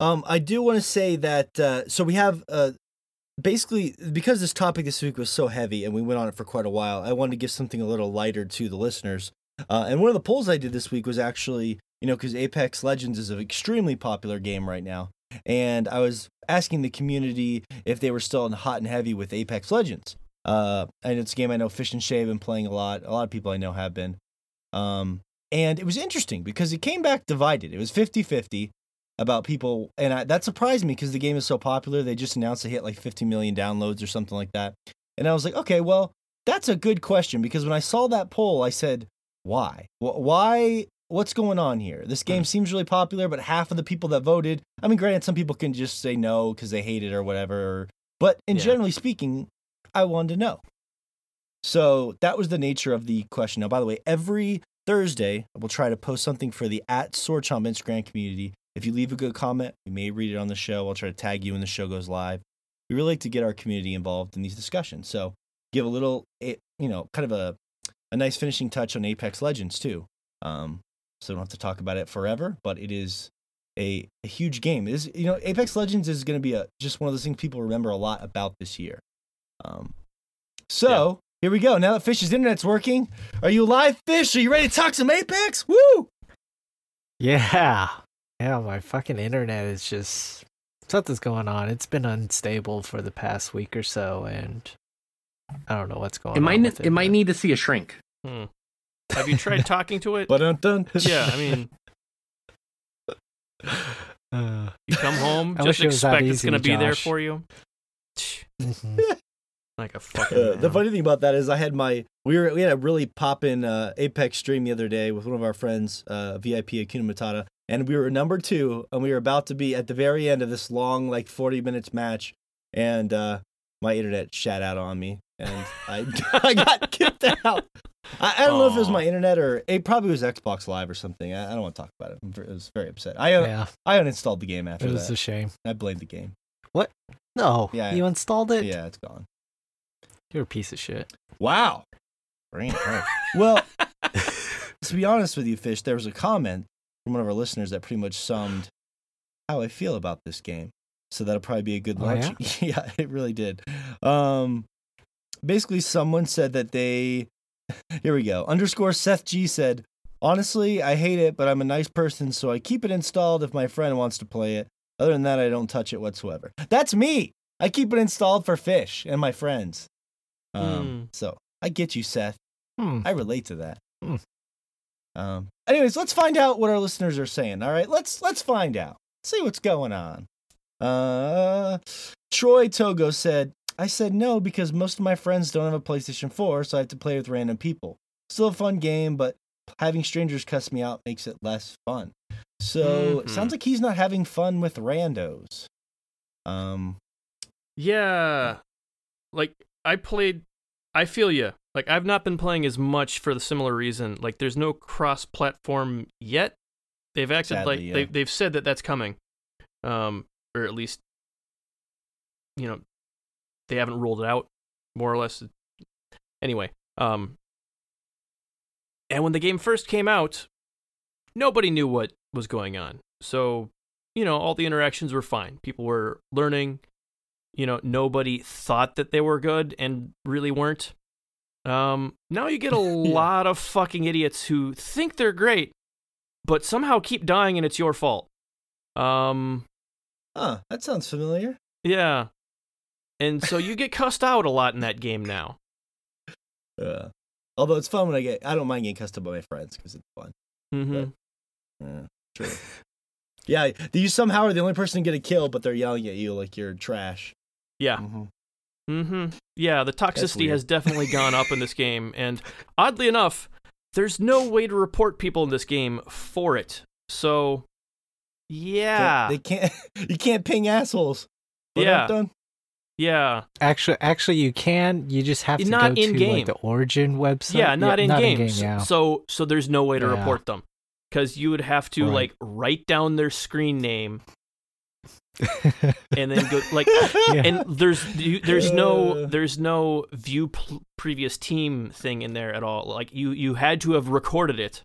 Um, I do want to say that uh, so we have uh, basically because this topic this week was so heavy and we went on it for quite a while. I wanted to give something a little lighter to the listeners. Uh, and one of the polls I did this week was actually you know because Apex Legends is an extremely popular game right now, and I was asking the community if they were still in hot and heavy with Apex Legends. Uh, and it's a game I know Fish and Shay have been playing a lot. A lot of people I know have been. Um, and it was interesting because it came back divided. It was 50 50 about people, and I, that surprised me because the game is so popular. They just announced it hit like 50 million downloads or something like that. And I was like, okay, well, that's a good question because when I saw that poll, I said, why? Why? What's going on here? This game seems really popular, but half of the people that voted, I mean, granted, some people can just say no because they hate it or whatever, but in Yeah. generally speaking, I wanted to know. So that was the nature of the question. Now, by the way, every Thursday, we'll try to post something for the at Swordchomp Instagram community. If you leave a good comment, we may read it on the show. I'll try to tag you when the show goes live. We really like to get our community involved in these discussions. So give a little, eh, you know, kind of a a nice finishing touch on Apex Legends too. Um, so we don't have to talk about it forever, but it is a, a huge game. It is you know Apex Legends is going to be a just one of those things people remember a lot about this year. Um, so here we go. Now that Fish's internet's working, are you live, Fish? Are you ready to talk some Apex? Woo! Yeah. Yeah, my fucking internet is just something's going on. It's been unstable for the past week or so and I don't know what's going It on. might with it, might need to see a shrink. Hmm. Have you tried talking to it? But dun yeah, I mean, Uh, you come home, I just wish it was that expect it's going to be there for you. mhm. Like a fucking. Uh, the funny thing about that is I had my we were we had a really poppin' uh, Apex stream the other day with one of our friends, uh, VIP Akuna Matata, and we were number two, and we were about to be at the very end of this long like forty minutes match, and uh, my internet shat out on me, and I I got kicked out. I, I don't know if it was my internet or it probably was Xbox Live or something. I, I don't want to talk about it. I was very upset. I un- yeah, I uninstalled the game after that. it was that. a shame. I blamed the game. What? No, Yeah. you installed it? Yeah, it's gone. You're a piece of shit. Wow. Well, to be honest with you, Fish, there was a comment from one of our listeners that pretty much summed how I feel about this game. So that'll probably be a good Oh, launch. yeah? it really did. Um, basically, someone said that they. Here we go. Underscore Seth G said, Honestly, I hate it, but I'm a nice person, so I keep it installed if my friend wants to play it. Other than that, I don't touch it whatsoever. That's me. I keep it installed for Fish and my friends. Um, So I get you, Seth. Hmm. I relate to that. Hmm. Um, anyways, let's find out what our listeners are saying. All right, let's let's find out. See what's going on. Uh, Troy Togo said, "I said no because most of my friends don't have a PlayStation 4, so I have to play with random people. Still a fun game, but having strangers cuss me out makes it less fun. So it Mhm. sounds like he's not having fun with randos. Um, Yeah. Like I played I feel you. Like I've not been playing as much for the similar reason. Like there's no cross-platform yet. They've acted Sadly, like yeah. they they've said that that's coming. Um or at least you know they haven't ruled it out more or less. Anyway, um and when the game first came out, nobody knew what was going on. So, you know, all the interactions were fine. People were learning, you know nobody thought that they were good and really weren't um now you get a lot of fucking idiots who think they're great but somehow keep dying and it's your fault um huh, that sounds familiar. yeah and so you get cussed out a lot in that game now Uh, although it's fun when I get, I don't mind getting cussed out by my friends because it's fun. Mm-hmm. Yeah, true. yeah, you somehow are the only person to get a kill, but they're yelling at you like you're trash. yeah Mhm. hmm yeah the toxicity has definitely gone up in this game and oddly enough there's no way to report people in this game for it so yeah They, they can't. You can't ping assholes. Yeah. Dun-dun. yeah Actually, actually, you can. You just have to Not go to in-game. like the origin website. Yeah, not in not game. in game. Yeah. So so there's no way to Yeah. report them because you would have to Right. like write down their screen name and then go like Yeah. and there's you, there's no Uh. there's no view pl- previous team thing in there at all. Like you you had to have recorded it.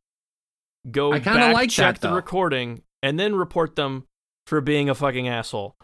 Go I kinda like check that, the though. recording, and then report them for being a fucking asshole.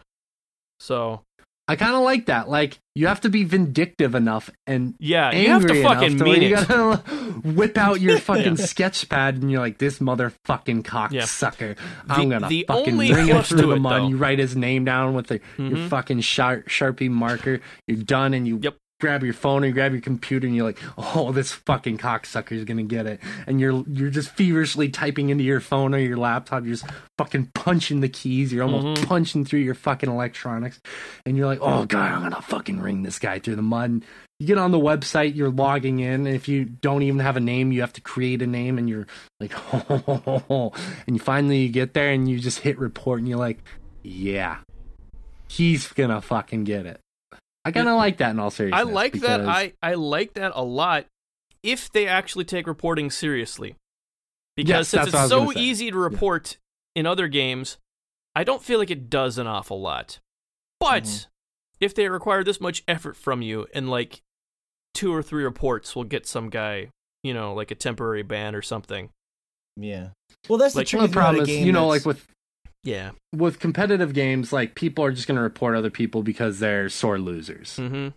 So I kind of like that. Like you have to be vindictive enough and yeah, you have to fucking to mean you gotta whip out your fucking sketch pad and you're like, this motherfucking cocksucker. I'm The- gonna the fucking bring him through to the it, mud. though- You write his name down with the, your Mhm. fucking sharp, sharpie marker. You're done and you Yep. Grab your phone or you grab your computer and you're like, oh, this fucking cocksucker is gonna get it. And you're you're just feverishly typing into your phone or your laptop. You're just fucking punching the keys. You're almost Mhm. punching through your fucking electronics. And you're like, oh god, I'm gonna fucking ring this guy through the mud. And you get on the website, you're logging in, and if you don't even have a name, you have to create a name, and you're like, oh, and you finally you get there, and you just hit report, and you're like, yeah, he's gonna fucking get it. I kind of like that in all seriousness. I like that. I I like that a lot. If they actually take reporting seriously, because Yes, since that's what I it's so easy to report in other games, I don't feel like it does an awful lot. But Mm-hmm. if they require this much effort from you, and like two or three reports will get some guy you know, like a temporary ban or something. Yeah. Well, that's Like, the Well, tricky the problem is, game you know, that's- like with Yeah. with competitive games, like people are just going to report other people because they're sore losers. Mm-hmm.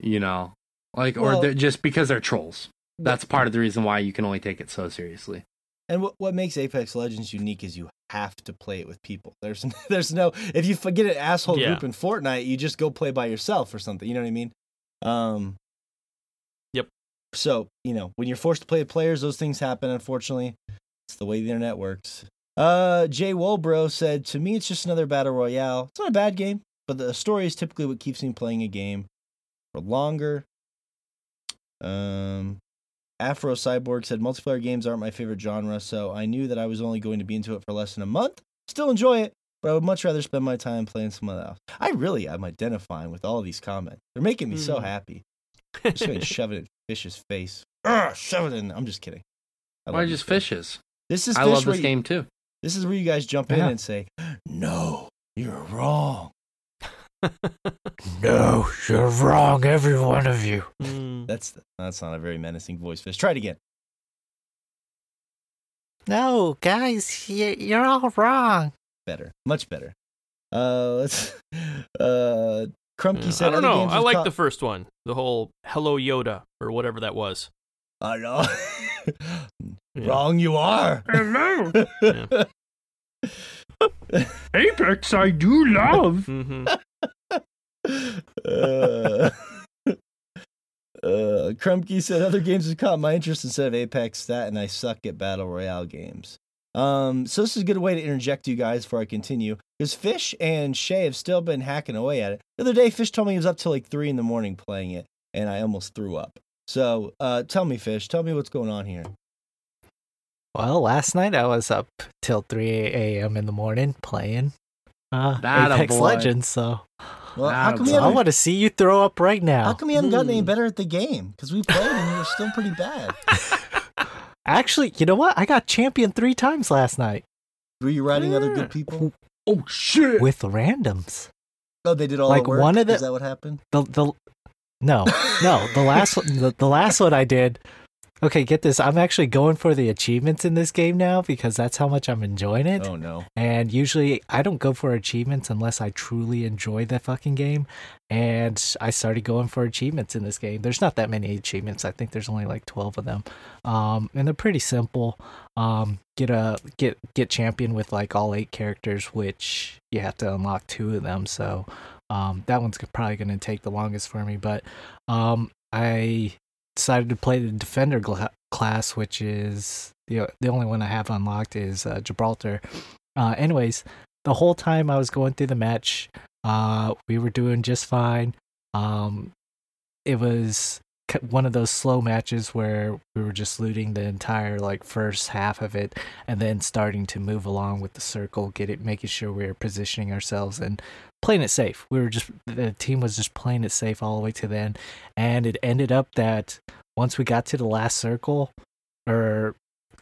You know, like Well- or they're just because they're trolls. That's part of the reason why you can only take it so seriously. And what what makes Apex Legends unique is you have to play it with people. There's there's no if you forget an asshole Yeah. group in Fortnite, you just go play by yourself or something. You know what I mean? Um. Yep. So you know when you're forced to play with players, those things happen. Unfortunately, it's the way the internet works. Uh, Jay Wolbro said to me, it's just another battle royale. It's not a bad game, but the story is typically what keeps me playing a game for longer. Um, Afro Cyborg said multiplayer games aren't my favorite genre, so I knew that I was only going to be into it for less than a month. Still enjoy it, but I would much rather spend my time playing someone else. I really am identifying with all of these comments. They're making me so Mhm. happy. Just going to shove it in Fish's face. Ugh, shove it in. I'm just kidding. I Why just Fish. fishes? This is I love this you- game too. This is where you guys jump in Yeah. and say, "No, you're wrong." No, you're wrong, every one of you. Mm. That's that's not a very menacing voice, Fish. Try it again. No, guys, you- you're all wrong. Better, much better. Uh, let's. Uh, Crumpy Yeah, said, I don't know. I like co- the first one. The whole Hello Yoda or whatever that was. I know. Yeah. Wrong, you are. Hello, Yeah. Apex. I do love. hmm uh, uh, Krumke said other games have caught my interest instead of Apex That and I suck at battle royale games. Um, so this is a good way to interject you guys before I continue, because Fish and Shay have still been hacking away at it. The other day, Fish told me he was up till like three in the morning playing it, and I almost threw up. So, uh, tell me, Fish, tell me what's going on here. Well, last night I was up till 3 a.m. in the morning playing uh, That a Apex. Legends. So Well, how come, you I haven't, want to see you throw up right now. how come you haven't gotten any Hmm. better at the game? Because we played and you were still pretty bad. Actually, you know what? I got champion three times last night Were you riding other good people? Oh shit! with randoms. Oh, they did all Like the work. one of the- Is that what happened? The the no no the last one the, the last one I did. Okay, get this. I'm actually going for the achievements in this game now because that's how much I'm enjoying it. Oh no. And usually I don't go for achievements unless I truly enjoy the fucking game. And I started going for achievements in this game. There's not that many achievements. I think there's only like 12 of them. Um, and they're pretty simple. Um, get a get get champion with like all eight characters, which you have to unlock two of them. So um, that one's probably going to take the longest for me. But um, I decided to play the defender class, which is the the only one I have unlocked is uh, Gibraltar. Uh, anyways, the whole time I was going through the match, uh, we were doing just fine. Um, it was one of those slow matches where we were just looting the entire like first half of it, and then starting to move along with the circle, get it, making sure we were positioning ourselves and playing it safe. We were just the team was just playing it safe all the way to the end, and it ended up that once we got to the last circle, or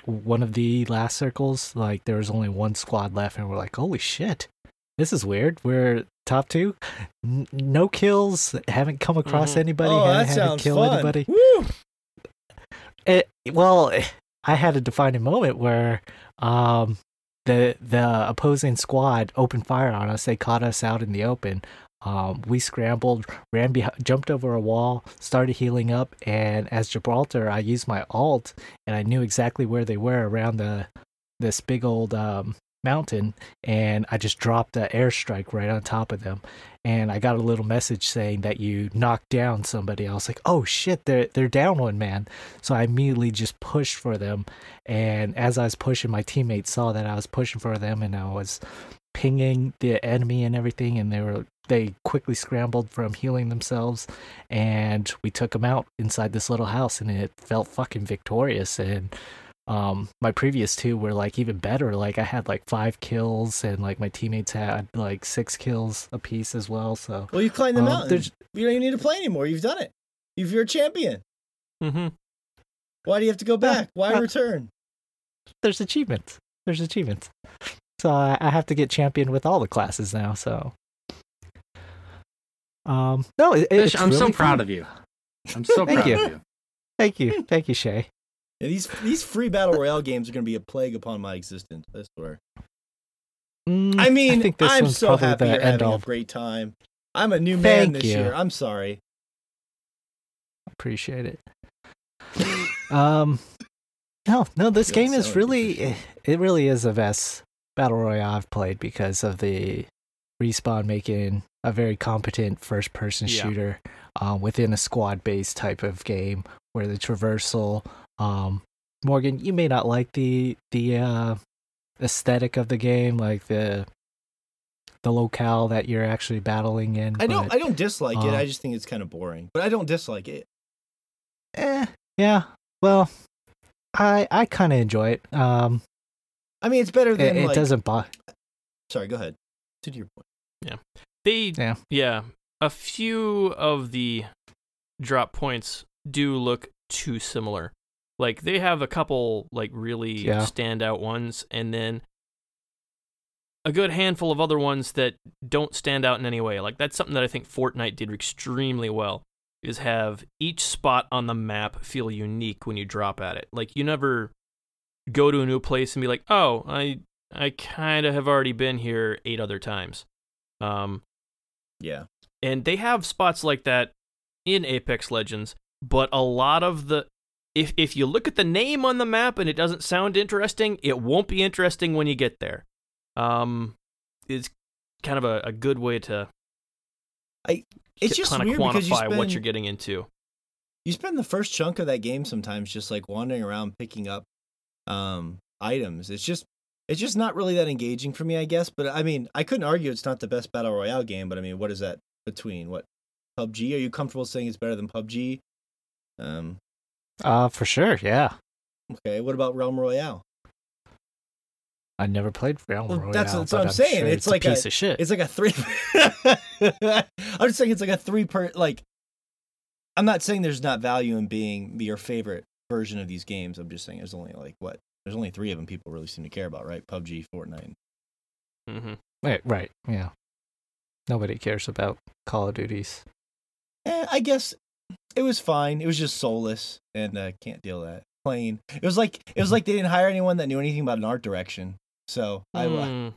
one of the last circles, like there was only one squad left, and we're like, holy shit, this is weird. We're top two, N- no kills, haven't come across Mhm. anybody, oh, haven't that had to sounds fun. anybody. It, well, I had a defining moment where um, the the opposing squad opened fire on us. They caught us out in the open. Um, we scrambled, ran behind, jumped over a wall, started healing up, and as Gibraltar, I used my alt, and I knew exactly where they were around the this big old um, mountain, and I just dropped an airstrike right on top of them, and I got a little message saying that you knocked down somebody. I was like, oh shit, they're they're down one man. So I immediately just pushed for them, and as I was pushing, my teammates saw that I was pushing for them, and I was pinging the enemy and everything, and they were they quickly scrambled from healing themselves, and we took them out inside this little house, and it felt fucking victorious. And um, my previous two were like even better. Like I had like five kills, and like my teammates had like six kills apiece as well. So Well, you climbed the Um, mountain. there's- You don't even need to play anymore. You've done it. You've, you're a champion. mm-hmm Why do you have to go back? Why uh, return? there's achievements. There's achievements. So I, I have to get champion with all the classes now. So, um, no, it, Fish, it's I'm so really proud of you. I'm so Thank proud you. of you. Thank you, thank you, Shay. Yeah, these these free battle royale games are going to be a plague upon my existence. I swear. Mm, I mean, think this I'm so happy you're having all. a great time. I'm a new man Thank this you. year. I'm sorry. Appreciate it. um, no, no, this game is really, appreciate it really is the best battle royale I've played because of the respawn making a very competent first-person Yeah. shooter um, within a squad-based type of game where the traversal. Um, Morgan, you may not like the the uh, aesthetic of the game, like the the locale that you're actually battling in. I don't. but- I don't dislike it. um, I just think it's kind of boring. But I don't dislike it. Eh, yeah. Well, I I kind of enjoy it. Um, I mean, it's better than it like. doesn't bother. Sorry, go ahead. To your point. Yeah. They Yeah. yeah, a few of the drop points do look too similar. Like they have a couple like really Yeah. standout ones and then a good handful of other ones that don't stand out in any way. Like that's something that I think Fortnite did extremely well is have each spot on the map feel unique when you drop at it. Like you never go to a new place and be like, "Oh, I I kind of have already been here eight other times." Um Yeah. and they have spots like that in Apex Legends, but a lot of the if if you look at the name on the map and it doesn't sound interesting, it won't be interesting when you get there. Um it's kind of a, a good way to I It's just kind of weird because you quantify what you're getting into. you spend the first chunk of that game sometimes just like wandering around picking up um items it's just it's just not really that engaging for me i guess but i mean i couldn't argue it's not the best battle royale game but i mean what is that between what pubg are you comfortable saying it's better than pubg um Uh, for sure. Yeah. okay what about realm royale I never played Realm Well, Royale. that's- that's what I'm I'm saying. sure It's a like a- piece of shit. it's like a three i'm just saying it's like a three per like i'm not saying there's not value in being your favorite version of these games i'm just saying there's only like what there's only three of them people really seem to care about right pubg fortnite hmm Right. Right. Yeah. Nobody cares about Call of Duties. Eh, I guess it was fine. It was just soulless, and uh, can't deal that. Plain. It was like it was like they didn't hire anyone that knew anything about an art direction. So I, uh, Hmm.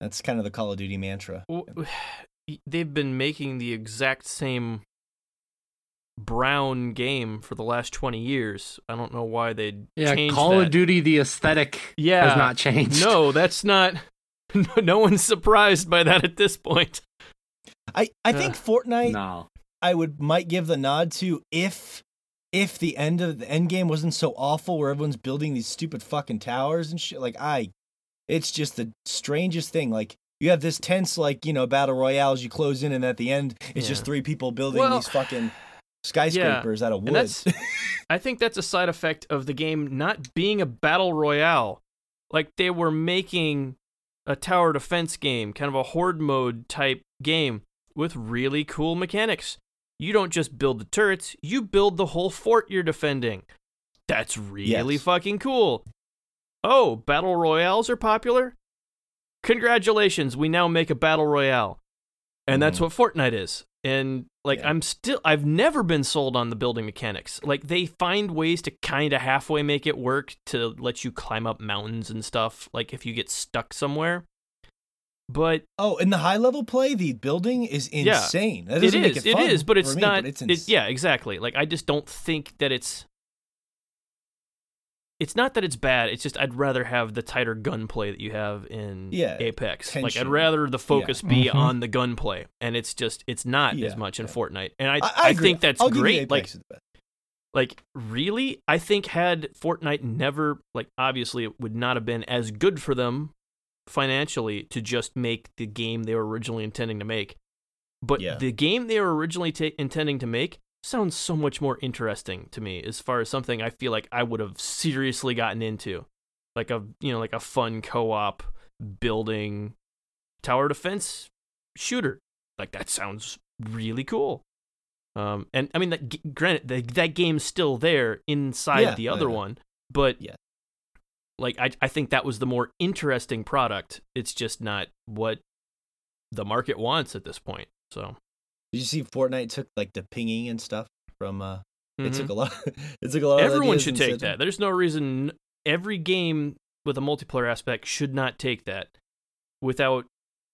that's kind of the Call of Duty mantra. They've been making the exact same brown game for the last 20 years. I don't know why they Yeah, changed Call that. of Duty, the aesthetic Yeah. has not changed. No, that's not. No one's surprised by that at this point. I I think Fortnite no. I would might give the nod to if if the end of the end game wasn't so awful where everyone's building these stupid fucking towers and shit. Like I, it's just the strangest thing. Like. You have this tense, like you know, battle royale as you close in, and at the end, it's just three people building Well, these fucking skyscrapers out of and wood. I think that's a side effect of the game not being a battle royale. Like they were making a tower defense game, kind of a horde mode type game with really cool mechanics. You don't just build the turrets, you build the whole fort you're defending. That's really Yes. fucking cool. Oh, battle royales are popular? Congratulations, we now make a battle royale. And that's Mhm. what Fortnite is. And like Yeah. I'm still I've never been sold on the building mechanics. Like they find ways to kind of halfway make it work to let you climb up mountains and stuff like if you get stuck somewhere. But Oh, in the high level play, the building is Yeah. insane. That it doesn't make it, it fun is, but it's me, not. it's it, yeah, exactly. Like I just don't think that it's. It's not that it's bad. It's just I'd rather have the tighter gunplay that you have in Yeah, Apex. Like I'd rather the focus be Mhm. on the gunplay, and it's just it's not Yeah, as much in. Fortnite. And I I, I, agree. think that's I'll great. Like is the best. like really i think had fortnite never like obviously it would not have been as good for them financially to just make the game they were originally intending to make but Yeah. the game they were originally ta- intending to make sounds so much more interesting to me as far as something i feel like i would have seriously gotten into like a you know like a fun co-op building tower defense shooter like that sounds really cool um, and I mean, that, g- granted, the, that game's still there inside Yeah, the other yeah. one, but Yeah. Like I, I think that was the more interesting product. It's just not what the market wants at this point. So Did you see Fortnite took like the pinging and stuff from uh It Mhm. took a lot. It took a lot. of Everyone should take that. There's no reason every game with a multiplayer aspect should not take that without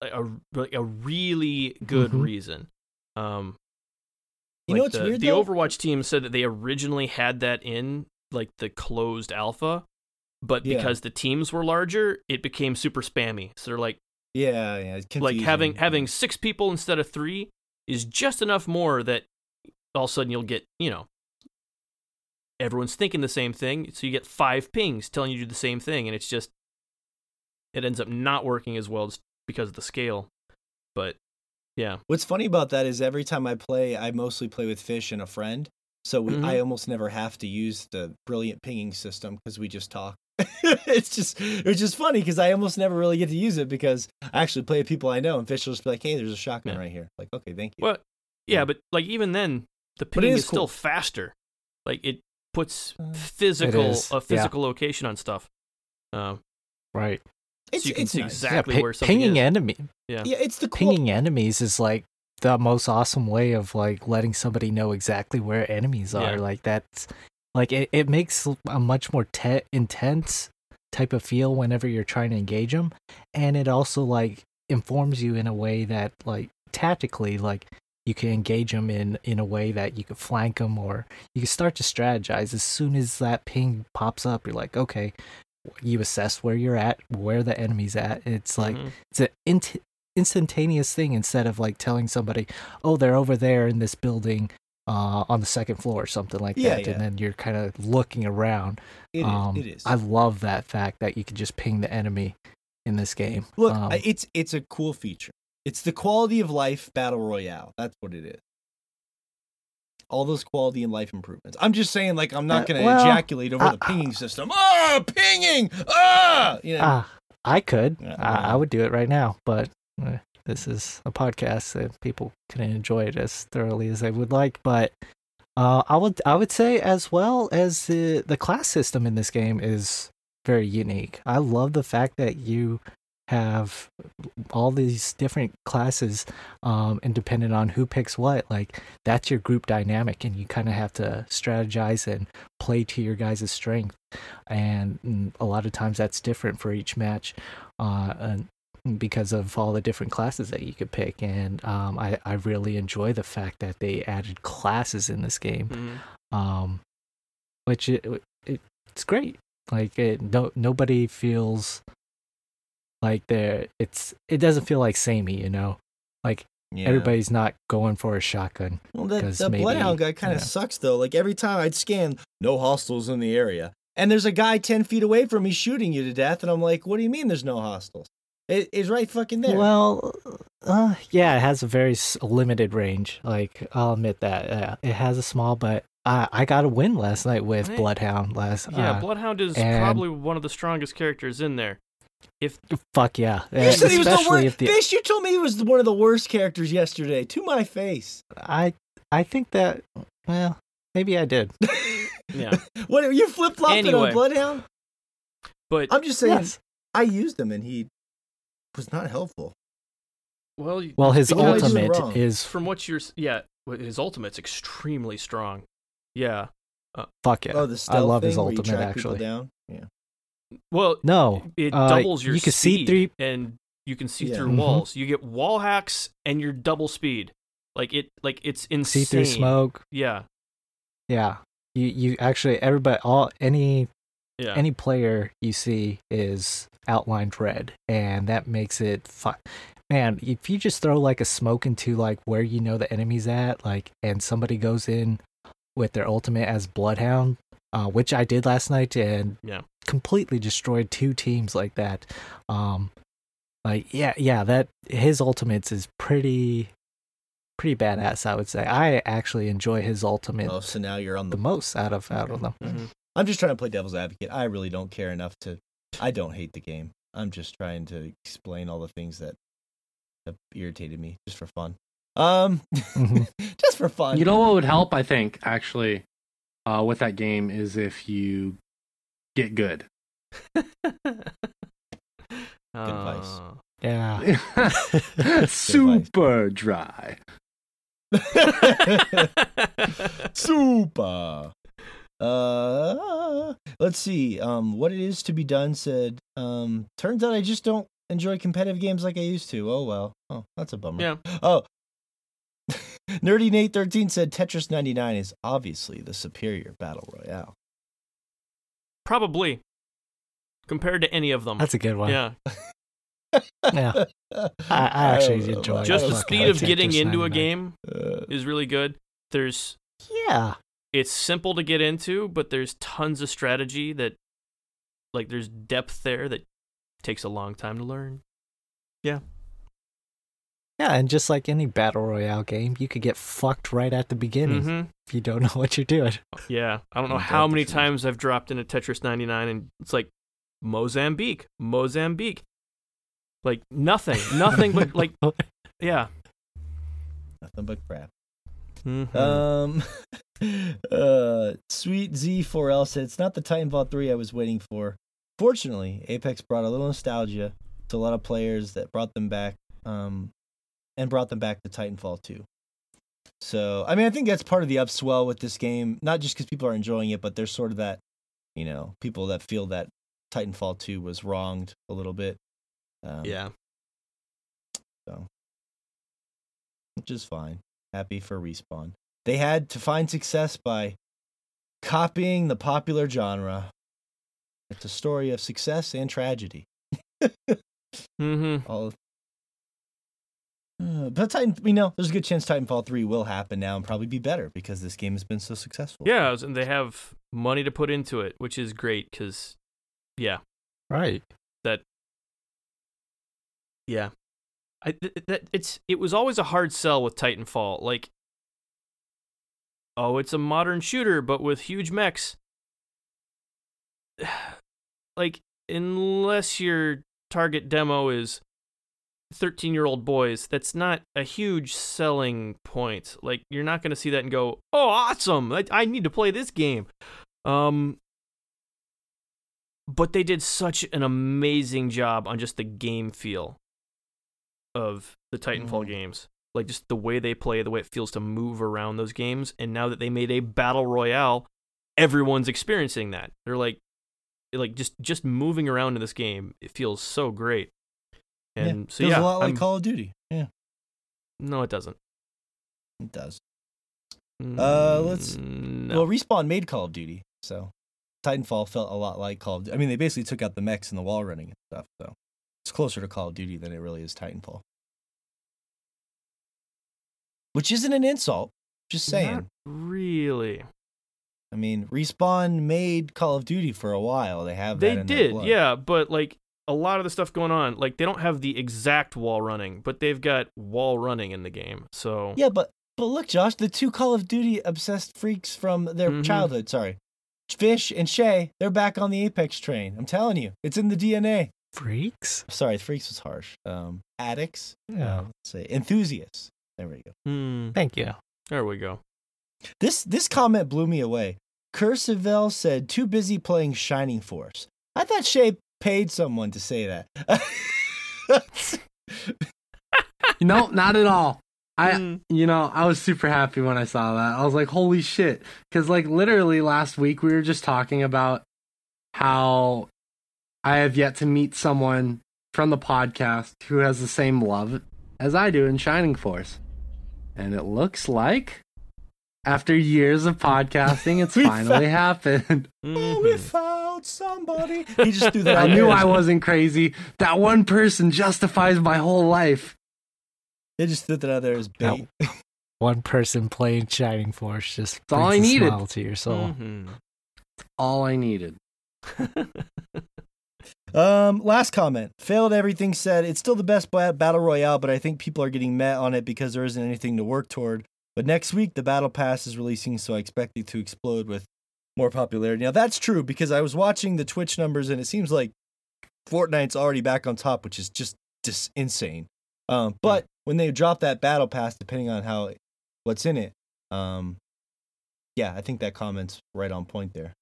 a, a, really good Mhm. reason. Um, You know like what's the, weird The though? Overwatch team said that they originally had that in like the closed alpha, but Yeah. because the teams were larger, it became super spammy. So they're like, Yeah, yeah. Like having having six people instead of three is just enough more that all of a sudden you'll get you know everyone's thinking the same thing so you get five pings telling you to do the same thing and it's just it ends up not working as well just because of the scale but yeah What's funny about that is every time I play, I mostly play with Fish and a friend. So we, Mhm. I almost never have to use the brilliant pinging system because we just talk. it's just it's just funny because I almost never really get to use it because I actually play with people I know and Fish will just be like, "Hey, there's a shotgun Yeah. right here." Like, okay, thank you. well yeah Yeah. but like even then the ping it pinging is is still faster like it puts Uh, physical is, a yeah. physical location on stuff um, Right. it's so you can it's see nice. exactly yeah, pi- where something pinging is. enemy yeah Yeah, it's the cool. pinging enemies is like the most awesome way of like letting somebody know exactly where enemies are. Yeah. Like that's like it, it makes a much more te- intense type of feel whenever you're trying to engage them, and it also like informs you in a way that like tactically like you can engage them in in a way that you can flank them or you can start to strategize as soon as that ping pops up you're like okay you assess where you're at where the enemy's at it's like Mhm. it's an int- instantaneous thing instead of like telling somebody, "Oh, they're over there in this building uh, on the second floor" or something like Yeah, that, yeah. and then you're kind of looking around. It is. um, it is. I love that fact that you can just ping the enemy in this game. Look, Um, it's it's a cool feature. It's the quality of life battle royale. That's what it is. All those quality and life improvements. I'm just saying, like, I'm not Uh, going to well, ejaculate over uh, the pinging system. Ah, pinging! Ah, you know. ah, I could, I, I would do it right now, but uh, this is a podcast that people can enjoy it as thoroughly as they would like. But uh, I would I would say as well as the the class system in this game is very unique. I love the fact that you have all these different classes um and depending on who picks what like that's your group dynamic and you kind of have to strategize and play to your guys' strength and mm, a lot of times that's different for each match uh and because of all the different classes that you could pick and um i i really enjoy the fact that they added classes in this game Mhm. um which it, it it's great like it no nobody feels like they're it's it doesn't feel like samey you know like Yeah. everybody's not going for a shotgun Well, that, that maybe, Bloodhound guy kind of sucks, though. Like, every time I'd scan, no hostiles in the area. And there's a guy 10 feet away from me shooting you to death. And I'm like, what do you mean there's no hostiles? It, it's right fucking there. well uh, yeah it has a very limited range like i'll admit that uh, it has a small but i i got a win last night with Right. bloodhound last yeah uh, bloodhound is and- probably one of the strongest characters in there if fuck yeah you said he was the especially worst. if the Fish, you told me he was one of the worst characters yesterday. To my face. i i think that well maybe i did yeah what are you flip flopping Anyway. on Bloodhound? but I'm just saying, yes I used him and he was not helpful. well well his What am I doing ultimate is from what you're yeah his ultimate's extremely strong. Yeah. Fuck yeah. Oh, the stealth i love his thing where ultimate actually. down. Yeah. well no it uh, doubles your you can see speed three and you can see Yeah. through Mhm. walls. You get wall hacks and your double speed. Like it like it's insane see through smoke. Yeah. Yeah. You you actually everybody all any yeah. any player you see is outlined red and that makes it fun man if you just throw like a smoke into like where you know the enemy's at like and somebody goes in with their ultimate as bloodhound uh, which i did last night and Yeah. completely destroyed two teams like that um like yeah yeah that his ultimates is pretty pretty badass i would say i actually enjoy his ultimate Oh, so now you're on the the. most out of out of them Mhm. I'm just trying to play devil's advocate. I really don't care enough to. I don't hate the game. I'm just trying to explain all the things that have irritated me just for fun. Um, Mhm. just for fun. You know what would help? I think actually, uh, with that game is if you get good. Uh, yeah Super dry. Super. Uh, let's see. Um, what it is to be done said. Um, turns out I just don't enjoy competitive games like I used to. Oh well. Oh, that's a bummer. Yeah. Oh. Nerdy Nate thirteen said Tetris ninety nine is obviously the superior battle royale. Probably. Compared to any of them. That's a good one. yeah. Yeah. I, I actually don't enjoy about Just the speed of getting Tetris into a game Uh, is really good. There's Yeah. It's simple to get into, but there's tons of strategy that like there's depth there that takes a long time to learn. Yeah, Yeah, and just like any battle royale game, you could get fucked right at the beginning hmm if you don't know what you're doing. Yeah. I don't know how many times I've dropped into Tetris 99 and it's like Mozambique, Mozambique. Like nothing, nothing but like yeah. nothing but crap. Mhm. Um, uh, Sweet Z4L said it's not the Titanfall 3 I was waiting for. Fortunately, Apex brought a little nostalgia to a lot of players that brought them back, um, and brought them back to Titanfall 2. So, I mean, I think that's part of the upswell with this game, not just because people are enjoying it, but there's sort of that, you know, people that feel that Titanfall 2 was wronged a little bit. Um, yeah. which is fine. Happy for Respawn. They had to find success by copying the popular genre. It's a story of success and tragedy. Mm Mhm. All. Uh, but Titan, we know there's a good chance Titanfall 3 will happen now and probably be better because this game has been so successful. Yeah, and they have money to put into it, which is great cuz yeah, Right. That, yeah. I th- th- that it's it was always a hard sell with Titanfall. Like oh, it's a modern shooter but with huge mechs. like unless your target demo is 13-year-old boys, that's not a huge selling point. Like you're not going to see that and go, "Oh, awesome. I, I need to play this game." Um but they did such an amazing job on just the game feel of the Titanfall Mhm. games. Like just the way they play, the way it feels to move around those games. And now that they made a battle royale, everyone's experiencing that. They're like, like just just moving around in this game, it feels so great. And yeah. so Feels yeah, a lot like I'm- Call of Duty. Yeah, no, it doesn't. it does. Uh, let's- Mm, no. Well, Respawn made Call of Duty, so Titanfall felt a lot like Call of Duty. I mean, they basically took out the mechs and the wall running and stuff, so it's closer to Call of Duty than it really is Titanfall. Which isn't an insult, just saying. Not really. I mean, Respawn made Call of Duty for a while. They have They that in their did, blood. yeah, but like a lot of the stuff going on, like they don't have the exact wall running, but they've got wall running in the game. So Yeah, but but look, Josh, the two Call of Duty obsessed freaks from their Mhm. childhood, sorry. Fish and Shay, they're back on the Apex train. I'm telling you, it's in the DNA. Freaks? Sorry, freaks was harsh. Um, addicts, Yeah. uh, let's say enthusiasts. There we go. Hmm, Thank you. there we go. This this comment blew me away. Cursivel said, "Too busy playing Shining Force." I thought Shay paid someone to say that. No, not at all. I, Hmm. you know, I was super happy when I saw that. I was like, holy shit. Because, like, literally last week we were just talking about how I have yet to meet someone from the podcast who has the same love as I do in Shining Force. And it looks like after years of podcasting, it's We finally happened. oh, we found somebody. He just threw that. I knew. I wasn't crazy. That one person justifies my whole life. They just threw that out there as bait. One person playing Shining Force just That's all brings I a needed. smile to your soul. Mhm. All I needed. Um, last comment. Failed everything said. It's still the best battle royale, but I think people are getting met on it because there isn't anything to work toward. But next week the battle pass is releasing, so I expect it to explode with more popularity. Now that's true because I was watching the Twitch numbers and it seems like Fortnite's already back on top, which is just just insane. Um, but when they drop that battle pass, depending on how what's in it, um, yeah, I think that comment's right on point there.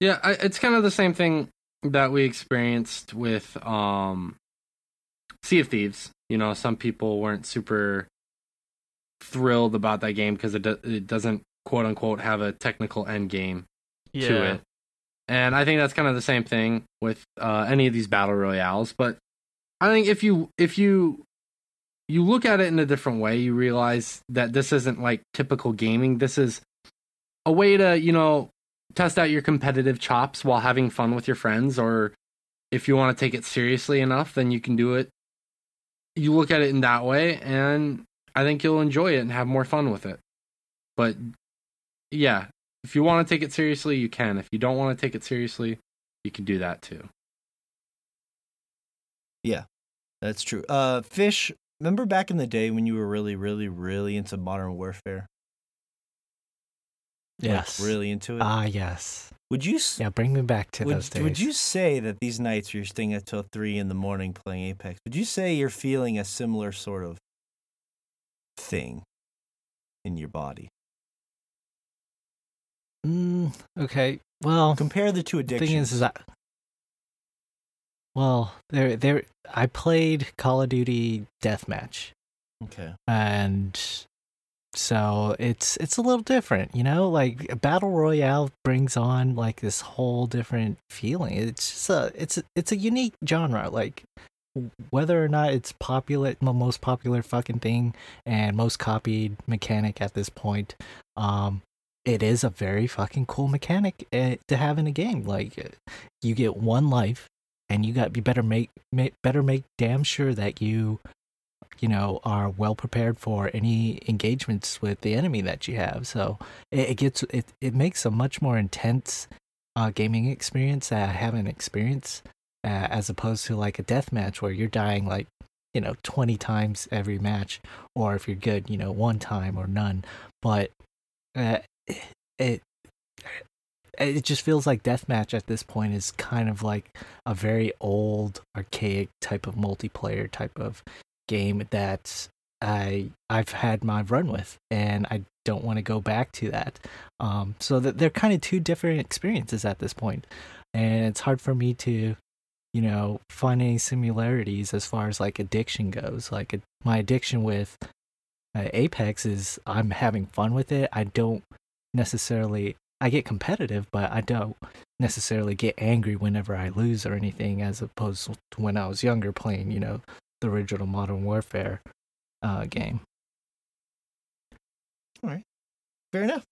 Yeah, I, it's kind of the same thing that we experienced with um Sea of Thieves. You know, some people weren't super thrilled about that game because it do- it doesn't quote unquote have a technical end game yeah. to it. And I think that's kind of the same thing with uh, any of these battle royales. But I think if you if you you look at it in a different way, you realize that this isn't like typical gaming. This is a way to you know test out your competitive chops while having fun with your friends. Or if you want to take it seriously enough, then you can do it. You look at it in that way, and I think you'll enjoy it and have more fun with it. But yeah, if you want to take it seriously, you can. If you don't want to take it seriously, you can do that too. Yeah. That's true. Uh, Fish, remember back in the day when you were really, really, really into Modern Warfare? Like, Yes. really into it. Ah, yes. would you? Yeah, bring me back to would, those days. would you say that these nights where you're staying up till three in the morning playing Apex? Would you say you're feeling a similar sort of thing in your body? Mm, okay. Well, Compare the two addictions. thing is, is that well, there, there. I played Call of Duty Deathmatch, okay. and so it's it's a little different, you know. Like battle royale brings on like this whole different feeling. It's just a it's a, it's a unique genre. Like whether or not it's popular, the most popular fucking thing and most copied mechanic at this point, um, it is a very fucking cool mechanic uh, to have in a game. Like you get one life, and you got you better make, make better make damn sure that you you know are well prepared for any engagements with the enemy that you have. So it, it gets it, it makes a much more intense uh, gaming experience that i haven't experienced uh, as opposed to like a death match where you're dying like you know 20 times every match or if you're good you know one time or none. But uh, it it just feels like deathmatch at this point is kind of like a very old archaic type of multiplayer type of game that I I've had my run with and I don't want to go back to that. Um so that they're kind of two different experiences at this. And it's hard for me to you know find any similarities as far as like addiction goes. Like my addiction with uh, Apex is I'm having fun with it. I don't necessarily I get competitive, but I don't necessarily get angry whenever I lose or anything, as opposed to when I was younger playing, you know, the original Modern Warfare uh, game. All right, fair enough.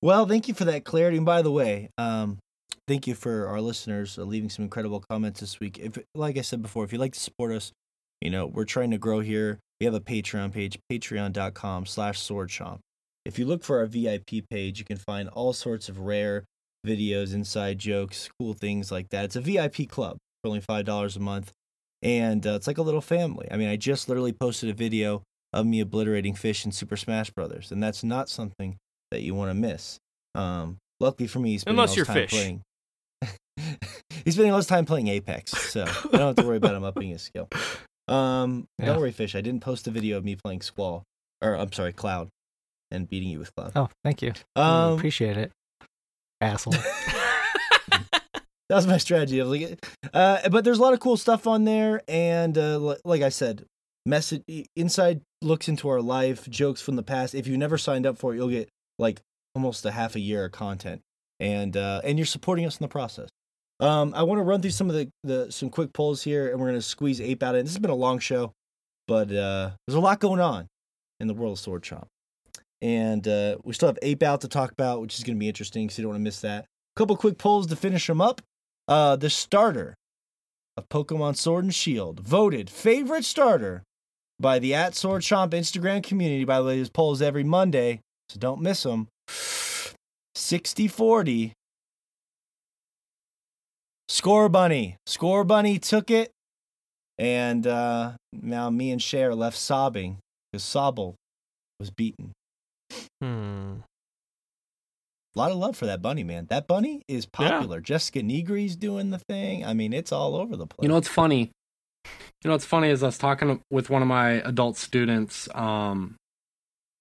Well, thank you for that clarity. And by the way, um, thank you for our listeners uh, leaving some incredible comments this week. If, like I said before, if you'd like to support us, you know, we're trying to grow here. We have a Patreon page, patreon.com slash swordchomp. If you look for our VIP page, you can find all sorts of rare videos, inside jokes, cool things like that. It's a VIP club for only $5 a month. And uh, it's like a little family. I mean, I just literally posted a video of me obliterating fish in Super Smash Brothers, and that's not something that you want to miss. Um, luckily for me, he's spending Unless all his you're time fish. playing. he's spending all his time playing Apex, so I don't have to worry about him upping his skill. Um, Yeah. don't worry, fish. I didn't post a video of me playing Squall, or I'm sorry, Cloud, and beating you with Cloud. Oh, thank you. Um, Appreciate it, asshole. that was my strategy. Was like, uh, but there's a lot of cool stuff on there, and uh, like I said, message inside looks into our life, jokes from the past. If you never signed up for it, you'll get like almost a half a year of content, and uh, and you're supporting us in the process. Um, I want to run through some of the, the some quick polls here, and we're gonna squeeze ape out. of it. This has been a long show, but uh, there's a lot going on in the world of Sword Chomp, and uh, we still have ape out to talk about, which is gonna be interesting, so you don't want to miss that. A couple quick polls to finish them up. Uh, the starter of Pokemon Sword and Shield voted favorite starter by the at Sword Chomp Instagram community. By the way, this poll is every Monday, so don't miss them. 60 40. Scorbunny. Score Bunny took it. And uh, now me and Cher left sobbing because Sobble was beaten. Hmm. A lot of love for that bunny, man. That bunny is Yeah. popular. Jessica Nigri's doing the thing. I mean, it's all over the place. You know what's funny? You know what's funny is I was talking with one of my adult students um,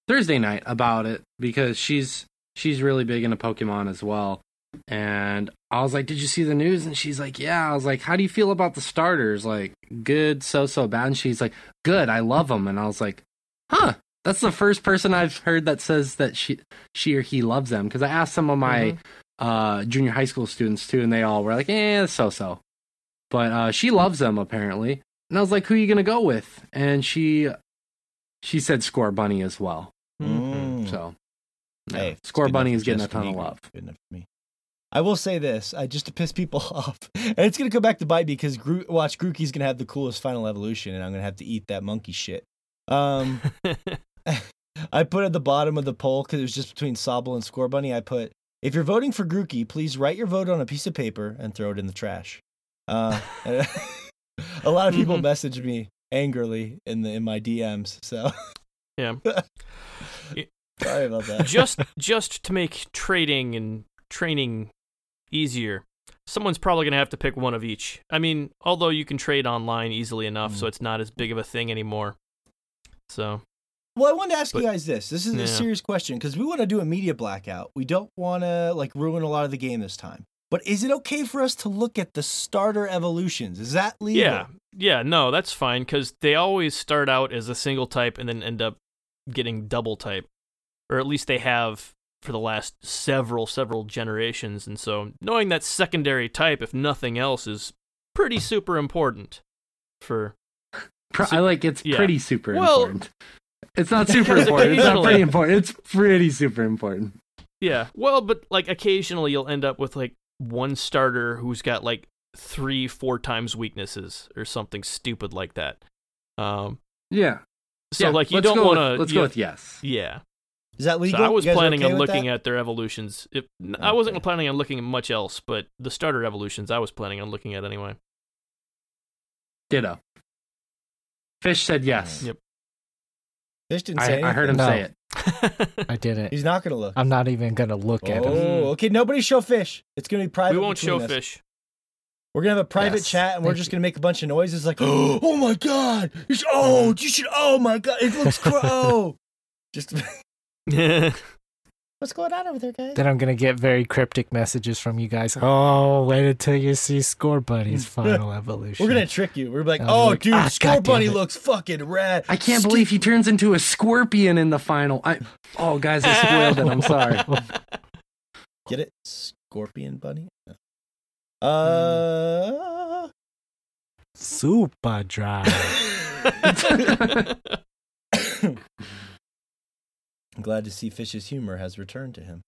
Thursday night about it because she's she's really big into Pokemon as well. And I was like, "Did you see the news?" And she's like, "Yeah." I was like, "How do you feel about the starters? Like, good, so so bad?" And she's like, "Good, I love them." And I was like, "Huh, That's the first person I've heard that says that she she or he loves them. Because I asked some of my Mhm. uh, junior high school students too, and they all were like, "Eh, so so." But uh, she loves them apparently, and I was like, "Who are you gonna go with?" And she she said Scorbunny as well. Mm. So yeah, Hey, Scorbunny is getting a Jessica ton of love. Good enough for me. I will say this, I just to piss people off, and it's gonna come back to bite me because Gro- watch Grookey's gonna have the coolest final evolution, and I'm gonna have to eat that monkey shit. Um, I put at the bottom of the poll because it was just between Sobble and Scorbunny. I put, if you're voting for Grookey, please write your vote on a piece of paper and throw it in the trash. Uh, a lot of people Mhm. messaged me angrily in the in my DMs, so Yeah. sorry about that. just just to make trading and training easier someone's probably going to have to pick one of each i mean although you can trade online easily enough so Mm. it's not as big of a thing anymore so Well, I wanted to ask But- you guys this. This is Yeah. a serious question because we want to do a media blackout. We don't want to like ruin a lot of the game this time. But is it okay for us to look at the starter evolutions? Is that legal? yeah yeah no that's fine because they always start out as a single type and then end up getting double type or at least they have for the last several several generations and so knowing that secondary type if nothing else is pretty super important for I like it's Yeah. pretty super Well- important. It's not super important. It's not pretty important. It's pretty super important. Yeah. Well, but like occasionally you'll end up with like one starter who's got like three, four times weaknesses or something stupid like that. Um, Yeah. so Yeah, like you let's don't want to. Let's go with yes. Yeah. Is that So legal? I was You guys are planning okay on looking that? at their evolutions. If I wasn't planning on looking at much else, but the starter evolutions I was planning on looking at anyway. Ditto. Fish said yes. Yep. Fish didn't say I, I heard him No. say it. I didn't. He's not going to look. I'm not even gonna look at him. Oh, okay. Nobody show fish. It's going to be private. we won't show between us. fish. We're gonna have a private Yes. chat, and we're Thank just you. gonna make a bunch of noises like, "Oh my god, you should, oh, mm. you should, oh my god, it looks cro oh." Just what's going on over there, guys? Then I'm gonna get very cryptic messages from you guys. Oh, wait until you see Scorbunny's final evolution. We're gonna trick you. We're like, I'm "Oh, like, dude, "Ah, Score goddamn Bunny it." looks fucking rad." I can't believe he turns into a scorpion in the final. I oh guys, I spoiled it. I'm sorry. Get it, Scorpion Bunny. Uh. Super dry. I'm glad to see Fish's humor has returned to him.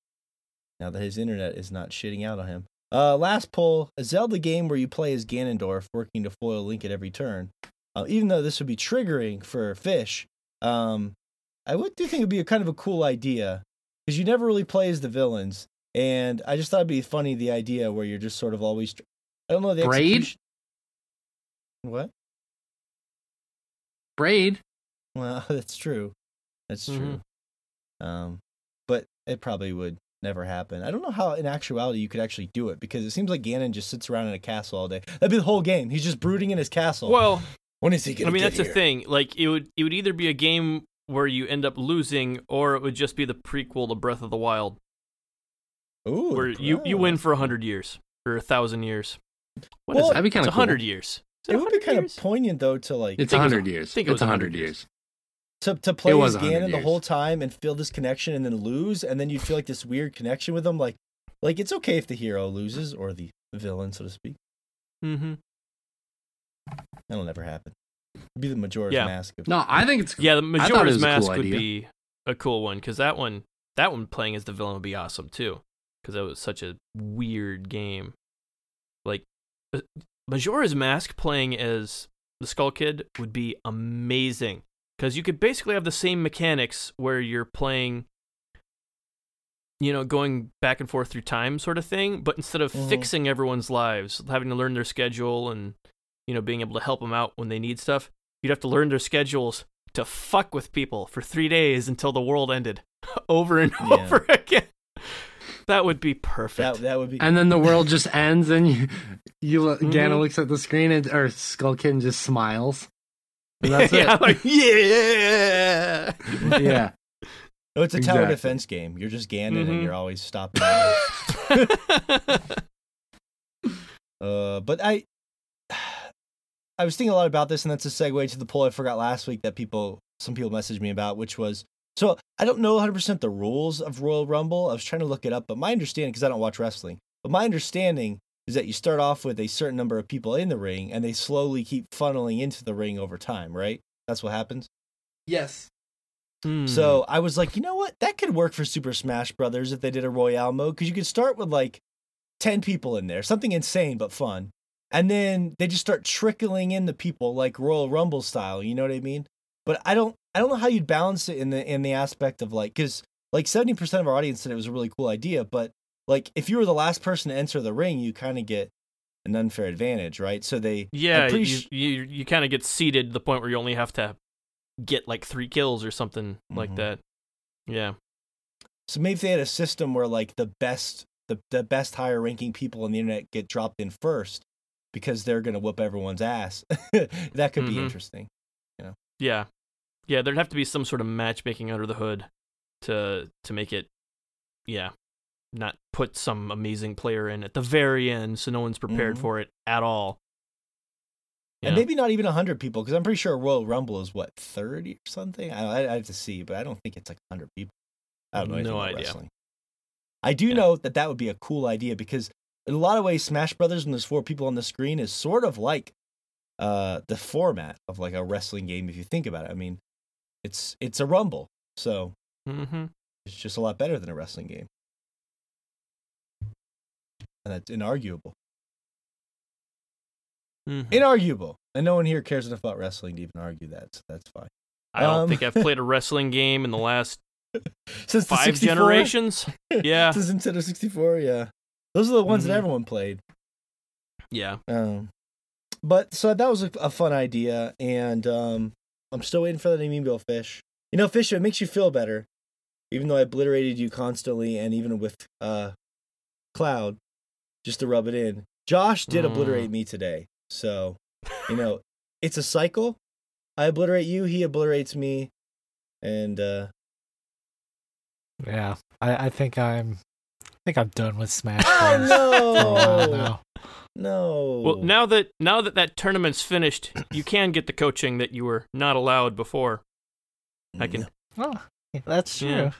Now that his internet is not shitting out on him. Uh, last poll: a Zelda game where you play as Ganondorf, working to foil Link at every turn. Uh, even though this would be triggering for Fish, um, I would do think it'd be a kind of a cool idea because you never really play as the villains, and I just thought it'd be funny the idea where you're just sort of always. tr- I don't know the Braid? execution- What? Braid. Well, that's true. That's true. Um, but it probably would never happen. I don't know how in actuality you could actually do it because it seems like Ganon just sits around in a castle all day. That'd be the whole game. He's just brooding in his castle. well, when is he I gonna? mean get that's the thing. Like it would it would either be a game where you end up losing, or it would just be the prequel to Breath of the Wild, Ooh, where the you you win for a hundred years or a thousand years. What Well, is it? That'd be kind of a cool. hundred years. It would be 100 kind of poignant though to like It's think it was a- hundred years. think it was it's 100 hundred years. Years. to to play It as was 100 Ganon the whole time and feel this connection and then lose, and then you feel like this weird connection with him. Like, like it's okay if the hero loses or the villain, so to speak. Mm-hmm. That'll never happen. It'd be the Majora's Yeah. Mask. Of, No, I think it's Yeah, the thought Majora's Mask cool would idea. be a cool one because that one that one playing as the villain would be awesome too because that was such a weird game. Like uh, Majora's Mask playing as the Skull Kid would be amazing because you could basically have the same mechanics where you're playing you know going back and forth through time sort of thing but instead of Mhm. fixing everyone's lives having to learn their schedule and you know being able to help them out when they need stuff you'd have to learn their schedules to fuck with people for three days until the world ended over and Yeah. over again that would be perfect that that would be. and then the world just ends, and you, you look, Mhm. Ganon looks at the screen, and or Skull Kid just smiles. And that's yeah, it. like, yeah yeah. Oh, it's a tower Exactly. defense game. You're just Ganon, Mhm. and you're always stopping. uh, but I, I was thinking a lot about this, and that's a segue to the poll I forgot last week that people some people messaged me about, which was so I don't know 100% the rules of Royal Rumble. I was trying to look it up, but my understanding, because I don't watch wrestling, but my understanding is that you start off with a certain number of people in the ring and they slowly keep funneling into the ring over time, right? That's what happens. Yes. Hmm. So I was like, you know what? That could work for Super Smash Brothers if they did a Royale mode because you could start with like 10 people in there, something insane but fun. And then they just start trickling in the people like Royal Rumble style, you know what I mean? But I don't I don't know how you'd balance it in the in the aspect of like cuz like 70% of our audience said it was a really cool idea, but like if you were the last person to enter the ring, you kind of get an unfair advantage, right? So they yeah, you sh- you, you kind of get seated to the point where you only have to get like three kills or something like Mhm. that. Yeah. So maybe if they had a system where like the best the, the best higher ranking people on the internet get dropped in first because they're gonna whoop everyone's ass. that could be Mhm. interesting. Yeah. Yeah, there'd have to be some sort of matchmaking under the hood to to make it yeah, not put some amazing player in at the very end so no one's prepared Mhm. for it at all. And maybe not even hundred people because I'm pretty sure Royal Rumble is what thirty or something. I, I I have to see, but I don't think it's like hundred people. I don't know No idea. wrestling. I do Yeah. know that that would be a cool idea because in a lot of ways, Smash Brothers when there's four people on the screen is sort of like uh the format of like a wrestling game if you think about it. I mean, it's it's a rumble, so Mm-hmm. it's just a lot better than a wrestling game. And that's inarguable. Mm-hmm. Inarguable. And no one here cares enough about wrestling to even argue that, so that's fine. I don't um, think I've played a wrestling game in the last Since the five 64? generations. Yeah. Since Nintendo 64, yeah. Those are the ones Mhm. that everyone played. Yeah. Um, but so that was a, a fun idea, and um, I'm still waiting for that amiibo fish. You know, fish, it makes you feel better, even though I obliterated you constantly, and even with uh, Cloud, just to rub it in. Josh did Mm. obliterate me today, so you know, it's a cycle. I obliterate you, he obliterates me, and uh, Yeah, I, I think I'm, I think I'm done with Smash oh Bros. for no, now. no. Well, now that now that that tournament's finished, you can get the coaching that you were not allowed before. I can. Oh, that's true. Yeah.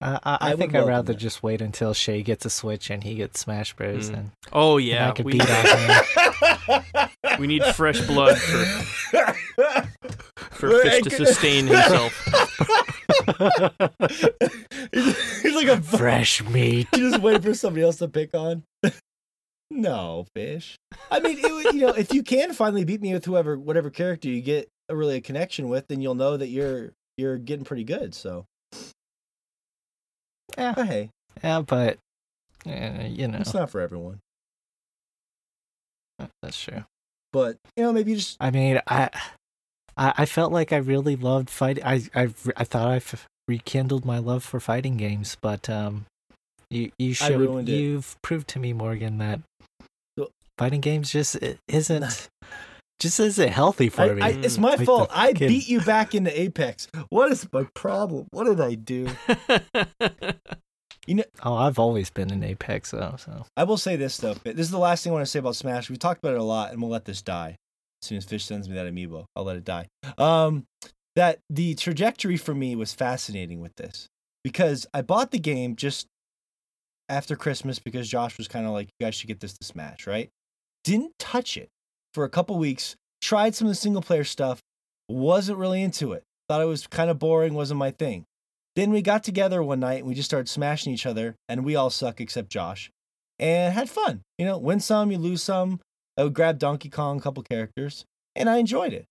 Uh, I, I, I think I'd rather that. just wait until Shay gets a Switch and he gets Smash Bros. Mm. And Oh yeah, I could we, beat on him. we need fresh blood for for Fish to sustain himself. he's, he's like a Fresh meat. You just wait for somebody else to pick on. no, fish. I mean, it, would- you know, if you can finally beat me with whoever, whatever character you get a really a connection with, then you'll know that you're you're getting pretty good. So, Yeah. but hey, Yeah, but uh, you know it's not for everyone. that's true. But you know, maybe you just I mean, I, I, I felt like I really loved fighting. I, I, I thought I f- rekindled my love for fighting games, but um, you, you showed, you've proved to me, Morgan, that fighting games just isn't, just isn't healthy for I, me. I, it's my Like fault. I fucking- beat you back into Apex. What is my problem? What did I do? you know, oh, I've always been in Apex though, so I will say this though. This is the last thing I want to say about Smash. We've talked about it a lot, and we'll let this die. As soon as Fish sends me that amiibo, I'll let it die. Um, that the trajectory for me was fascinating with this because I bought the game just after Christmas because Josh was kind of like, "You guys should get this to Smash," right? Didn't touch it for a couple weeks. Tried some of the single player stuff. Wasn't really into it. Thought it was kind of boring. Wasn't my thing. Then we got together one night and we just started smashing each other, and we all suck except Josh, and had fun. You know, win some, you lose some. I would grab Donkey Kong, a couple characters, and I enjoyed it.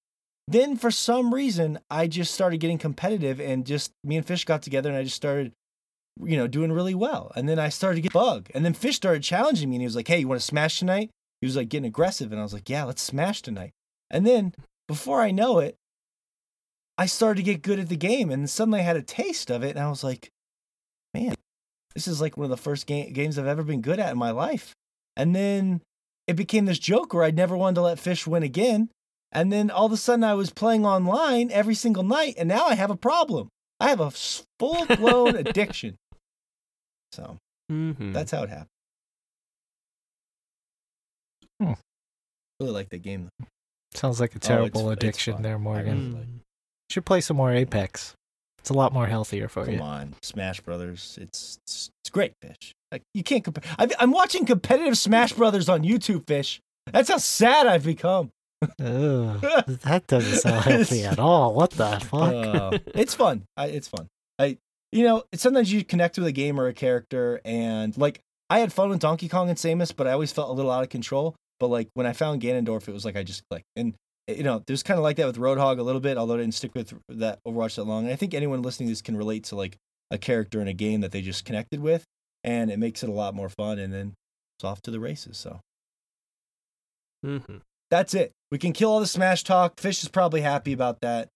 Then for some reason, I just started getting competitive, and just me and Fish got together, and I just started, you know, doing really well. And then I started to get bug, and then Fish started challenging me, and he was like, "Hey, you want to smash tonight?" He was like getting aggressive, and I was like, "Yeah, let's smash tonight." And then before I know it, I started to get good at the game, and suddenly I had a taste of it, and I was like, "Man, this is like one of the first ga- games I've ever been good at in my life." And then it became this joke where I never wanted to let Fish win again. And then all of a sudden I was playing online every single night, and now I have a problem. I have a full blown addiction. So Mhm. that's how it happened. Hmm. Really like that game. though. sounds like a Oh, it's- terrible it's addiction there, Morgan. really like Mm. Should play some more Apex. It's a lot more healthier for Come you. on, Smash Brothers. It's it's, it's great, fish. Like you can't compare. I've, I'm watching competitive Smash Brothers on YouTube, fish. That's how sad I've become. Ugh, that doesn't sound healthy at all. What the fuck? Uh, it's fun. I, it's fun. I you know sometimes you connect with a game or a character, and like I had fun with Donkey Kong and Samus, but I always felt a little out of control. But like when I found Ganondorf, it was like I just clicked. And you know, there's kind of like that with Roadhog a little bit, although I didn't stick with that Overwatch that long. And I think anyone listening to this can relate to like a character in a game that they just connected with, and it makes it a lot more fun. And then it's off to the races. So Mm-hmm. that's it. We can kill all the Smash talk. Fish is probably happy about that.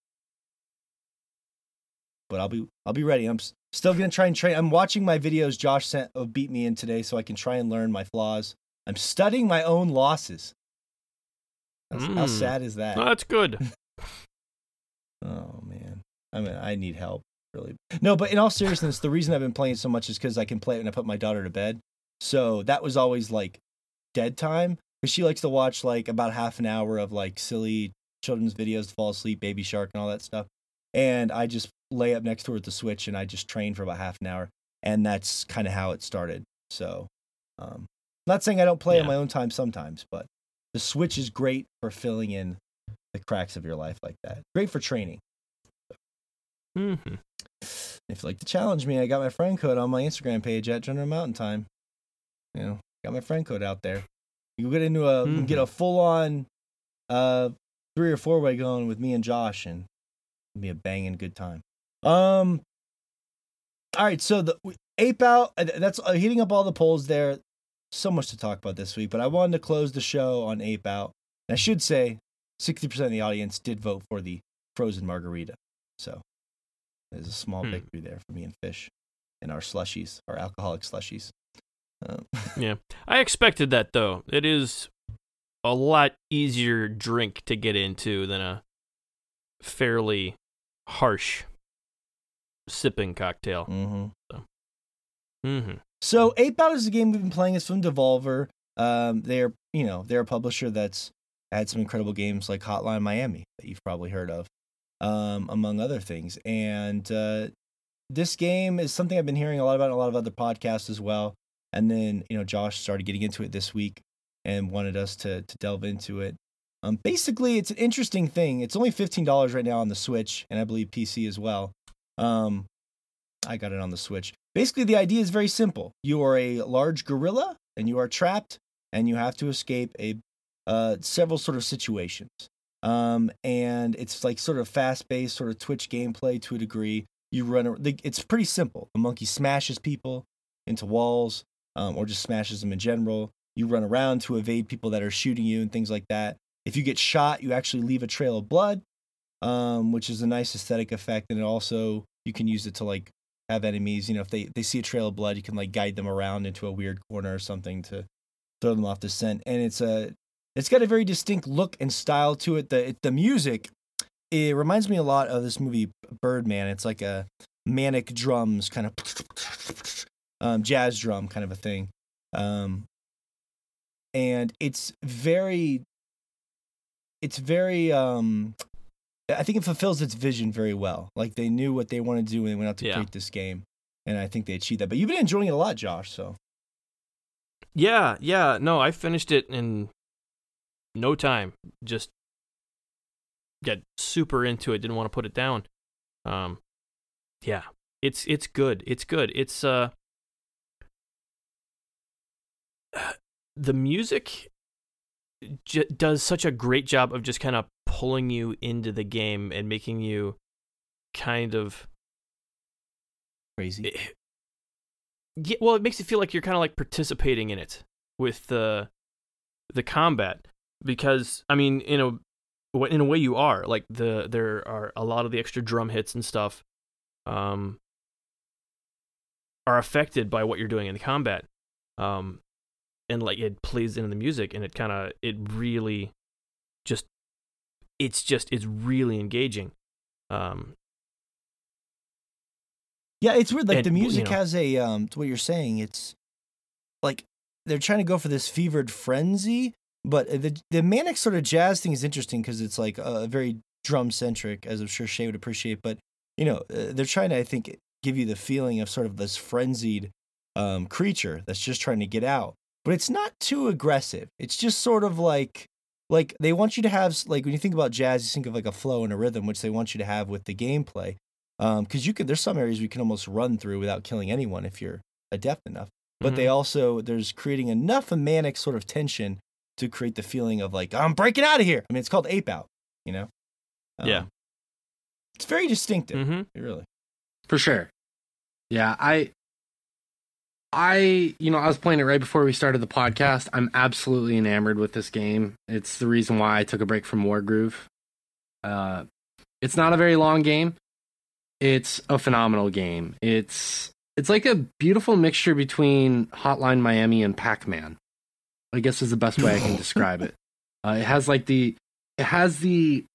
But I'll be I'll be ready. I'm still gonna try and train. I'm watching my videos Josh sent uh, beat me in today, so I can try and learn my flaws. I'm studying my own losses. That's- How Mm. sad is that? No, that's good. Oh man, I mean, I need help really. No, but in all seriousness, the reason I've been playing so much is because I can play it when I put my daughter to bed. So that was always like dead time because she likes to watch like about half an hour of like silly children's videos to fall asleep, Baby Shark, and all that stuff. And I just lay up next to her with the Switch and I just train for about half an hour, and that's kind of how it started. So, um, not saying I don't play on my own time sometimes, but the Switch is great for filling in the cracks of your life like that. Great for training. Mm-hmm. If you'd like to challenge me, I got my friend code on my Instagram page at General Mountain Time. You know, got my friend code out there. You get into a you can get a full on uh three or four way going with me and Josh and it'll be a banging good time. Um all right, so the ape out uh, that's uh, heating up all the polls there. So much to talk about this week, but I wanted to close the show on ape out. And I should say 60% of the audience did vote for the frozen margarita. So there's a small Hmm. victory there for me and Fish and our slushies, our alcoholic slushies. Um, Yeah. I expected that though. It is a lot easier drink to get into than a fairly harsh sipping cocktail. mhm. Mm-hmm. So Ape Out is a game we've been playing. It's from Devolver. Um, they're you know they're a publisher that's had some incredible games like Hotline Miami that you've probably heard of, um, among other things. And uh, this game is something I've been hearing a lot about in a lot of other podcasts as well. And then you know Josh started getting into it this week and wanted us to to delve into it. Um, basically, it's an interesting thing. It's only fifteen dollars right now on the Switch, and I believe PC as well. Um, I got it on the Switch. Basically, the idea is very simple. You are a large gorilla, and you are trapped, and you have to escape a uh, several sort of situations. Um, and it's like sort of fast-paced, sort of Twitch gameplay to a degree. You run. It's pretty simple. The monkey smashes people into walls, um, or just smashes them in general. You run around to evade people that are shooting you and things like that. If you get shot, you actually leave a trail of blood, um, which is a nice aesthetic effect, and it also you can use it to like have enemies. You know, if they they see a trail of blood, you can like guide them around into a weird corner or something to throw them off the scent. And it's a it's got a very distinct look and style to it. The it, the music it reminds me a lot of this movie Birdman. It's like a manic drums kind of um, jazz drum kind of a thing. Um, and it's very it's very um I think it fulfills its vision very well. Like they knew what they wanted to do when they went out to Yeah. create this game. And I think they achieved that. But you've been enjoying it a lot, Josh, so Yeah, yeah. No, I finished it in no time. Just got super into it. Didn't want to put it down. Um, yeah, it's it's good. It's good. It's uh, the music j- does such a great job of just kind of pulling you into the game and making you kind of crazy. it- yeah, well, it makes you feel like you're kind of like participating in it with the the combat because I mean, in a in a way, you are like the there are a lot of the extra drum hits and stuff, um, are affected by what you're doing in the combat, um, and like it plays into the music and it kind of it really just it's just it's really engaging, um, Yeah, it's weird. Like And, the you music know- has a um to what you're saying, it's like they're trying to go for this fevered frenzy, but the the manic sort of jazz thing is interesting because it's like a very drum centric, as I'm sure Shay would appreciate. But you know, uh, they're trying to, I think, give you the feeling of sort of this frenzied um, creature that's just trying to get out. But it's not too aggressive. It's just sort of like like they want you to have like when you think about jazz, you think of like a flow and a rhythm, which they want you to have with the gameplay. Because um, you can, there's some areas we can almost run through without killing anyone if you're adept enough. But Mm-hmm. they also there's creating enough of manic sort of tension to create the feeling of like I'm breaking out of here. I mean, it's called Ape Out, you know. Yeah. it's very distinctive, Mm-hmm. really. for sure. Yeah, I I you know, I was playing it right before we started the podcast. I'm absolutely enamored with this game. It's the reason why I took a break from Wargroove. Uh it's not a very long game. It's a phenomenal game. It's it's like a beautiful mixture between Hotline Miami and Pac-Man. I guess is the best way I can describe it. Uh, it has like the it has the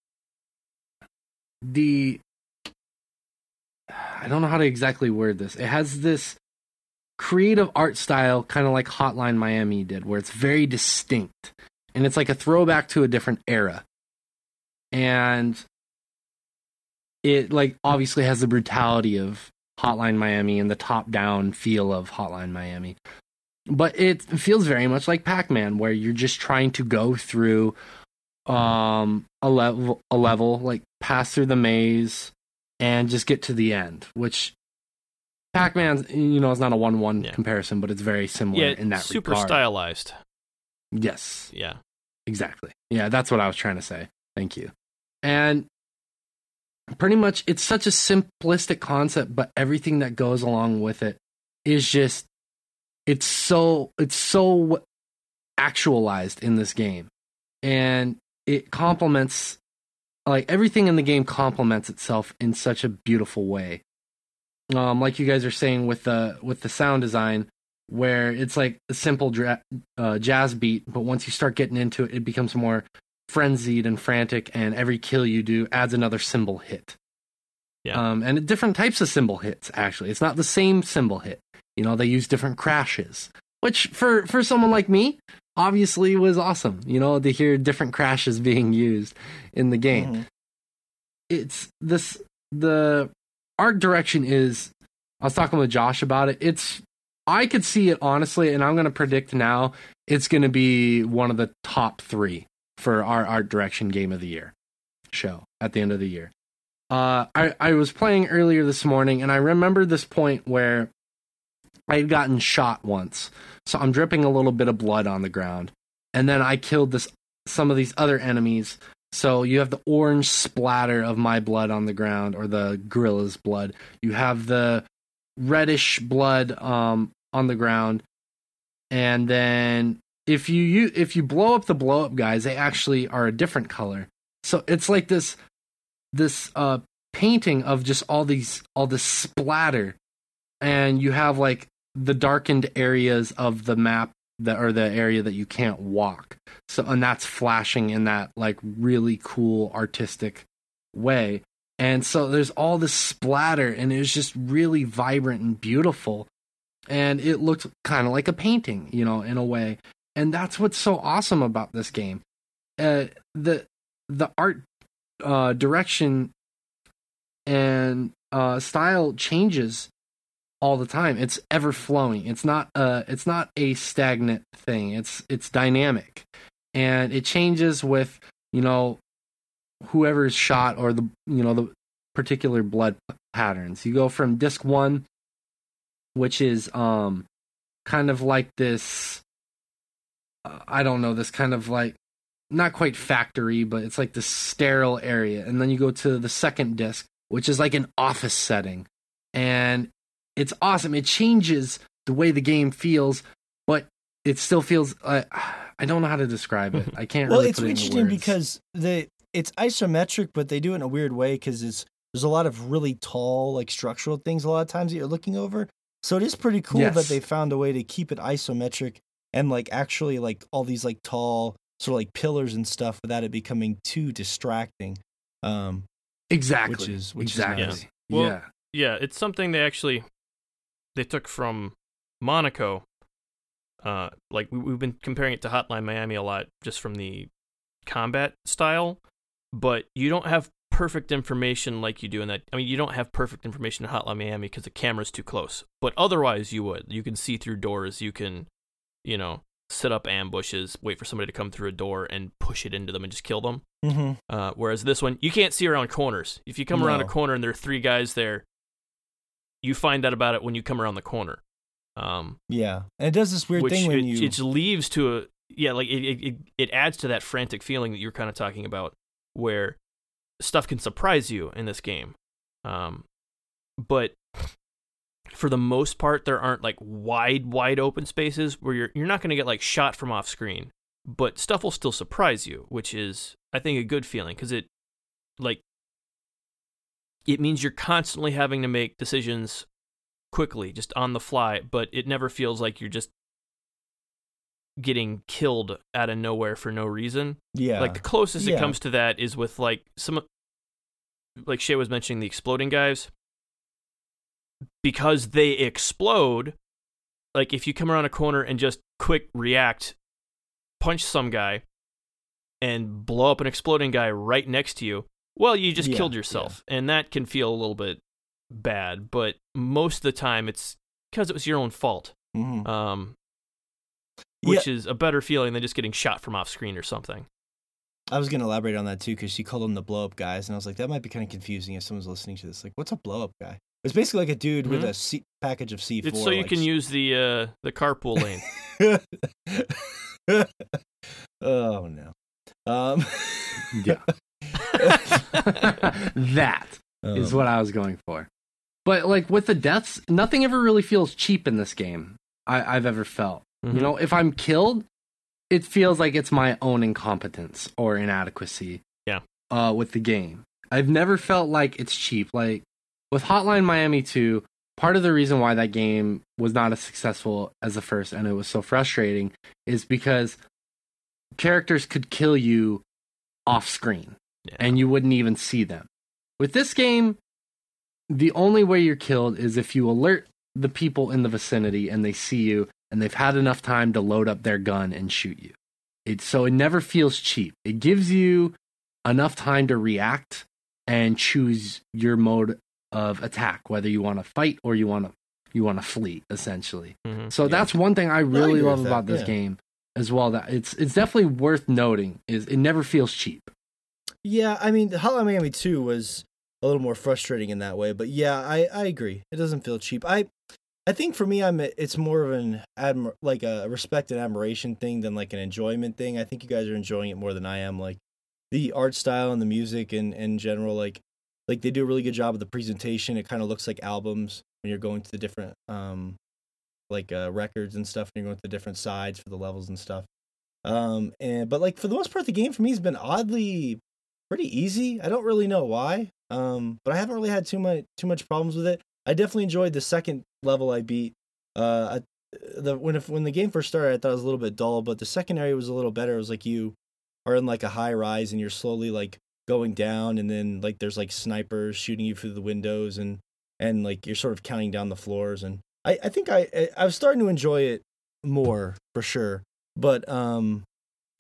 the I don't know how to exactly word this. It has this creative art style, kind of like Hotline Miami did, where it's very distinct and it's like a throwback to a different era. And it like obviously has the brutality of Hotline Miami and the top-down feel of Hotline Miami. But it feels very much like Pac-Man where you're just trying to go through um a level a level like pass through the maze and just get to the end, which Pac-Man, you know, it's not a one-one Yeah. comparison, but it's very similar Yeah, in that regard. super regard. stylized. Yes, Yeah. exactly. Yeah, that's what I was trying to say. Thank you. And pretty much, it's such a simplistic concept, but everything that goes along with it is just it's so it's so actualized in this game, and it complements like everything in the game complements itself in such a beautiful way. Um, like you guys are saying with the with the sound design, where it's like a simple dra- uh, jazz beat, but once you start getting into it, it becomes more frenzied and frantic, and every kill you do adds another cymbal hit. Yeah. Um, and different types of cymbal hits. Actually, it's not the same cymbal hit. You know, they use different crashes, which for for someone like me, obviously was awesome. You know, to hear different crashes being used in the game Mhm. it's this the art direction is I was talking with Josh about it. It's I could see it honestly, and I'm gonna predict now it's gonna be one of the top three for our art direction game of the year show at the end of the year. Uh I, I was playing earlier this morning and I remember this point where I had gotten shot once. So I'm dripping a little bit of blood on the ground. And then I killed this some of these other enemies so you have the orange splatter of my blood on the ground, or the gorilla's blood. You have the reddish blood um, on the ground, and then if you, you if you blow up the blow up guys, they actually are a different color. So it's like this this uh, painting of just all these all this splatter, and you have like the darkened areas of the map that or the area that you can't walk. So and that's flashing in that like really cool artistic way. And so there's all this splatter and it was just really vibrant and beautiful. And it looked kind of like a painting, you know, in a way. And that's what's so awesome about this game. Uh the the art uh direction and uh style changes all the time. It's ever flowing. It's not a it's not a stagnant thing. It's it's dynamic. And it changes with, you know, whoever's shot or the you know the particular blood patterns. You go from disc 1 which is um kind of like this uh, I don't know, this kind of like not quite factory, but it's like this sterile area. And then you go to the second disc, which is like an office setting. And it's awesome. It changes the way the game feels, but it still feels. Uh, I don't know how to describe it. I can't. Well, really it's put it into interesting words. because the it's isometric, but they do it in a weird way because it's there's a lot of really tall like structural things a lot of times that you're looking over. So it is pretty cool that they found a way to keep it isometric and like actually like all these like tall sort of like pillars and stuff without it becoming too distracting. Um, exactly, which is- which is exactly. nice. Well, yeah, Yeah, it's something they actually they took from Monaco. Uh, like we, we've been comparing it to Hotline Miami a lot, just from the combat style. But you don't have perfect information like you do in that. I mean, you don't have perfect information in Hotline Miami because the camera's too close. But otherwise, you would. You can see through doors. You can, you know, set up ambushes, wait for somebody to come through a door and push it into them and just kill them. Mm-hmm. Uh, whereas this one, you can't see around corners. If you come around a corner and there are three guys there, you find out about it when you come around the corner. Um, Yeah, and it does this weird which thing when it, you. it leaves to a yeah, like it, it it- it adds to that frantic feeling that you're kind of talking about, where stuff can surprise you in this game. Um, but for the most part, there aren't like wide, wide open spaces where you're you're not going to get like shot from off screen, but stuff will still surprise you, which is I think a good feeling because it like it means you're constantly having to make decisions quickly, just on the fly, but it never feels like you're just getting killed out of nowhere for no reason. yeah, Like the closest it comes to that is with like some like Shay was mentioning the exploding guys. Because they explode, like if you come around a corner and just quick react, punch some guy and blow up an exploding guy right next to you, well, you just Yeah, killed yourself. And that can feel a little bit bad, but most of the time it's because it was your own fault. Mhm. Um, Yeah. which is a better feeling than just getting shot from off screen or something. I was gonna elaborate on that too because she called them the blow up guys, and I was like, that might be kind of confusing if someone's listening to this. Like, what's a blow up guy? It's basically like a dude with Mhm. a C- package of C four. It's so you can use the uh, the carpool lane. oh no. Um, Yeah. that is um, what I was going for. But like with the deaths, nothing ever really feels cheap in this game. I, I've ever felt. Mhm. You know, if I'm killed, it feels like it's my own incompetence or inadequacy. Yeah. Uh, with the game, I've never felt like it's cheap. Like with Hotline Miami 2, part of the reason why that game was not as successful as the first and it was so frustrating is because characters could kill you off screen Yeah. and you wouldn't even see them. With this game, the only way you're killed is if you alert the people in the vicinity and they see you and they've had enough time to load up their gun and shoot you. It so it never feels cheap. It gives you enough time to react and choose your mode of attack, whether you want to fight or you want to you want to flee essentially. Mhm. So Yeah. that's one thing I really agree love with that, about this yeah. game as well that it's it's definitely worth noting is it never feels cheap. Yeah, I mean, Hotline Miami 2 was a little more frustrating in that way, but yeah, I, I agree. It doesn't feel cheap. I I think for me, I'm it's more of an admir- like a respect and admiration thing than like an enjoyment thing. I think you guys are enjoying it more than I am. Like the art style and the music and in general, like like they do a really good job of the presentation. It kind of looks like albums when you're going to the different um like uh, records and stuff, and you're going to the different sides for the levels and stuff. Um and but like for the most part, the game for me has been oddly pretty easy. I don't really know why. Um, but I haven't really had too much too much problems with it. I definitely enjoyed the second level I beat. Uh, I, the when if, when the game first started, I thought it was a little bit dull, but the second area was a little better. It was like you are in like a high rise and you're slowly like going down, and then like there's like snipers shooting you through the windows, and and like you're sort of counting down the floors. And I I think I I, was starting to enjoy it more for sure. But um,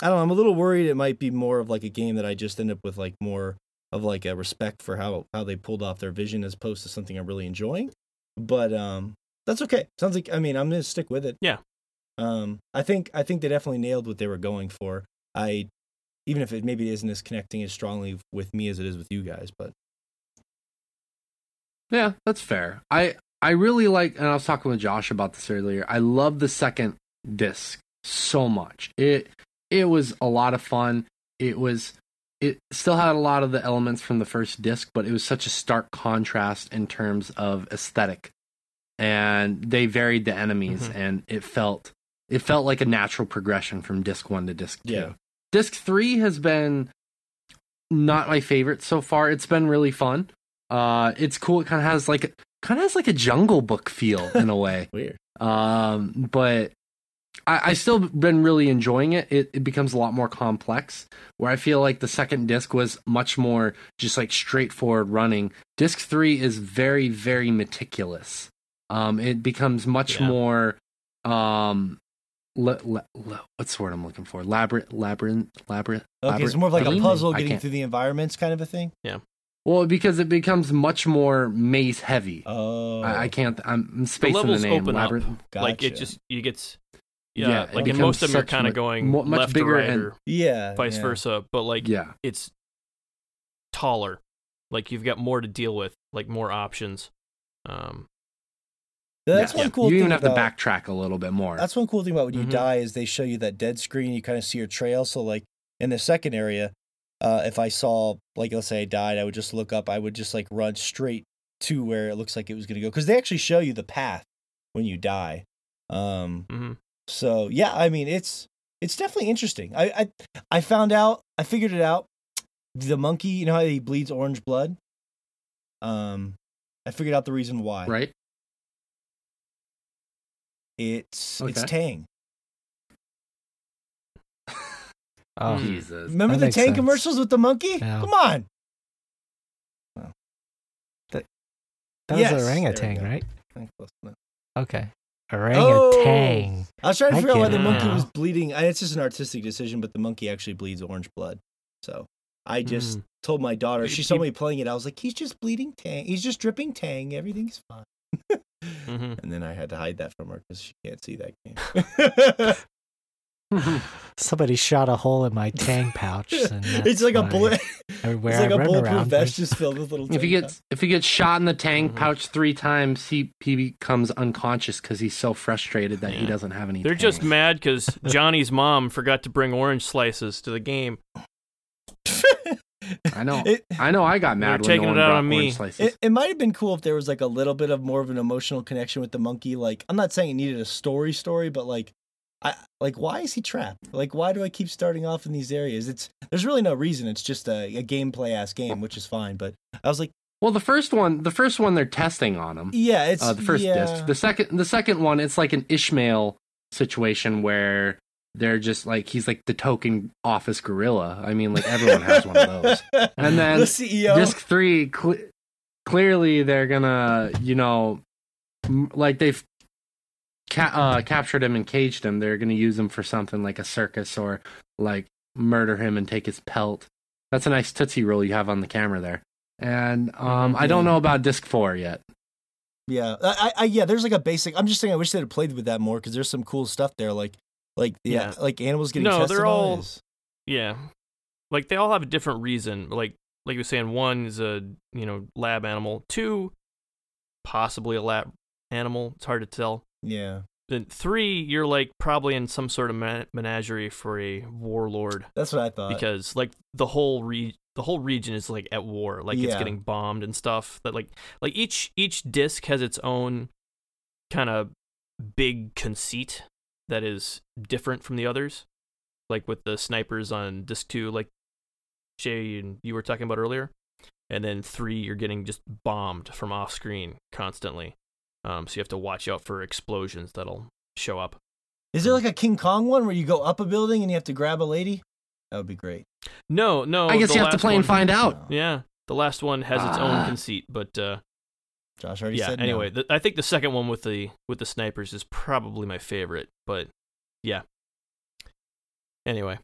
I don't know. I'm a little worried it might be more of like a game that I just end up with like more of like a respect for how how they pulled off their vision as opposed to something I'm really enjoying. But um, that's okay. Sounds like I mean I'm gonna stick with it. Yeah. Um, I think I think they definitely nailed what they were going for. I even if it maybe isn't as connecting as strongly with me as it is with you guys, but Yeah, that's fair. I I really like, and I was talking with Josh about this earlier. I love the second disc so much. It it was a lot of fun. It was it still had a lot of the elements from the first disc, but it was such a stark contrast in terms of aesthetic. And they varied the enemies, Mhm. and it felt it felt like a natural progression from disc one to disc two. Yeah. Disc three has been not my favorite so far. It's been really fun. Uh, it's cool. It kind of has like kind of has like a Jungle Book feel in a way. weird. Um, but I, I still been really enjoying it. it. It becomes a lot more complex. Where I feel like the second disc was much more just like straightforward running. Disc three is very very meticulous. Um, it becomes much Yeah. more um. Le, le, le- what's the word I'm looking for? Labyrinth, labyrinth, labyrinth. Okay, it's more of like a puzzle getting through the environments kind of a thing. Yeah. Well, because it becomes much more maze heavy. Oh, I, I can't. I'm, I'm spacing the, levels name. open Labyrinth. up. Like it just you get Yeah, yeah, like in most of them you're kind of going mo- much left bigger or right and- or yeah, vice yeah. versa, but like Yeah. it's taller. Like you've got more to deal with, like more options. Um, That's Yeah. one cool You thing even have about, to backtrack a little bit more. That's one cool thing about when you Mhm. die is they show you that dead screen. You kind of see your trail. So like in the second area, uh, if I saw like let's say I died, I would just look up. I would just like run straight to where it looks like it was gonna go because they actually show you the path when you die. Um, mhm. So yeah, I mean it's it's definitely interesting. I I I found out. I figured it out. The monkey, you know how he bleeds orange blood. Um, I figured out the reason why. right? It's it's Tang. Oh. Jesus. Remember That the Tang sense. commercials with the monkey? Yeah. Come on. that was Yes, there we orangutan, right? Okay, orangutan. I was trying to I figure out why the monkey now. was bleeding. I- It's just an artistic decision, but the monkey actually bleeds orange blood. So I just Mm. told my daughter. She saw me playing it. I was like, "He's just bleeding Tang. He's just dripping Tang. Everything's fine." Mhm. And then I had to hide that from her because she can't see that game. Somebody shot a hole in my tang pouch. And it's like a bullet. Everywhere It's like I a bulletproof vest just filled with little. if he Tang gets if he gets shot in the tank Mhm. pouch three times, he he becomes unconscious because he's so frustrated that he doesn't have any. They're just mad because Johnny's mom forgot to bring orange slices to the game. I know. It, I know. I got They're mad when taking no it one out brought on me. slices. It, it might have been cool if there was like a little bit of more of an emotional connection with the monkey. Like, I'm not saying it needed a story story, but like, I like why is he trapped? Like, why do I keep starting off in these areas? It's there's really no reason. It's just a, a gameplay ass game, which is fine. But I was like, well, the first one, the first one, they're testing on him. yeah, it's uh, the first yeah. disc. The second, the second one, it's like an Ishmael situation where they're just like he's like the token office gorilla. I mean, like everyone has one of those. And then the CEO. Disc three, cle clearly they're gonna, you know, m- like they've ca- uh, captured him and caged him. They're gonna use him for something like a circus or like murder him and take his pelt. That's a nice tootsie roll you have on the camera there. And um. I don't know about disc four yet. Yeah, I, I, I- yeah. There's like a basic. I'm just saying. I wish they'd have played with that more because there's some cool stuff there. Like, like yeah, Yeah. like animals getting No, tested they're all- is- Yeah, like they all have a different reason. Like like you were saying, one is a you know lab animal. Two, possibly a lab animal. It's hard to tell. Yeah, Then three, you're like probably in some sort of men- menagerie for a warlord that's what I thought. because like the whole re- the whole region is like at war, like it's Yeah. getting bombed and stuff. That like like each each disc has its own kind of big conceit that is different from the others. Like with the snipers on disc two, like Jay and you were talking about earlier, and then three, you're getting just bombed from off screen constantly. Um, so you have to watch out for explosions that'll show up. is there like a King Kong one where you go up a building and you have to grab a lady? That would be great. No, no. I guess you have to last play and find out. Yeah, the last one has its Ah. own conceit, but uh, Josh already yeah. said no. Anyway, the, I think the second one with the with the snipers is probably my favorite. But yeah. Anyway,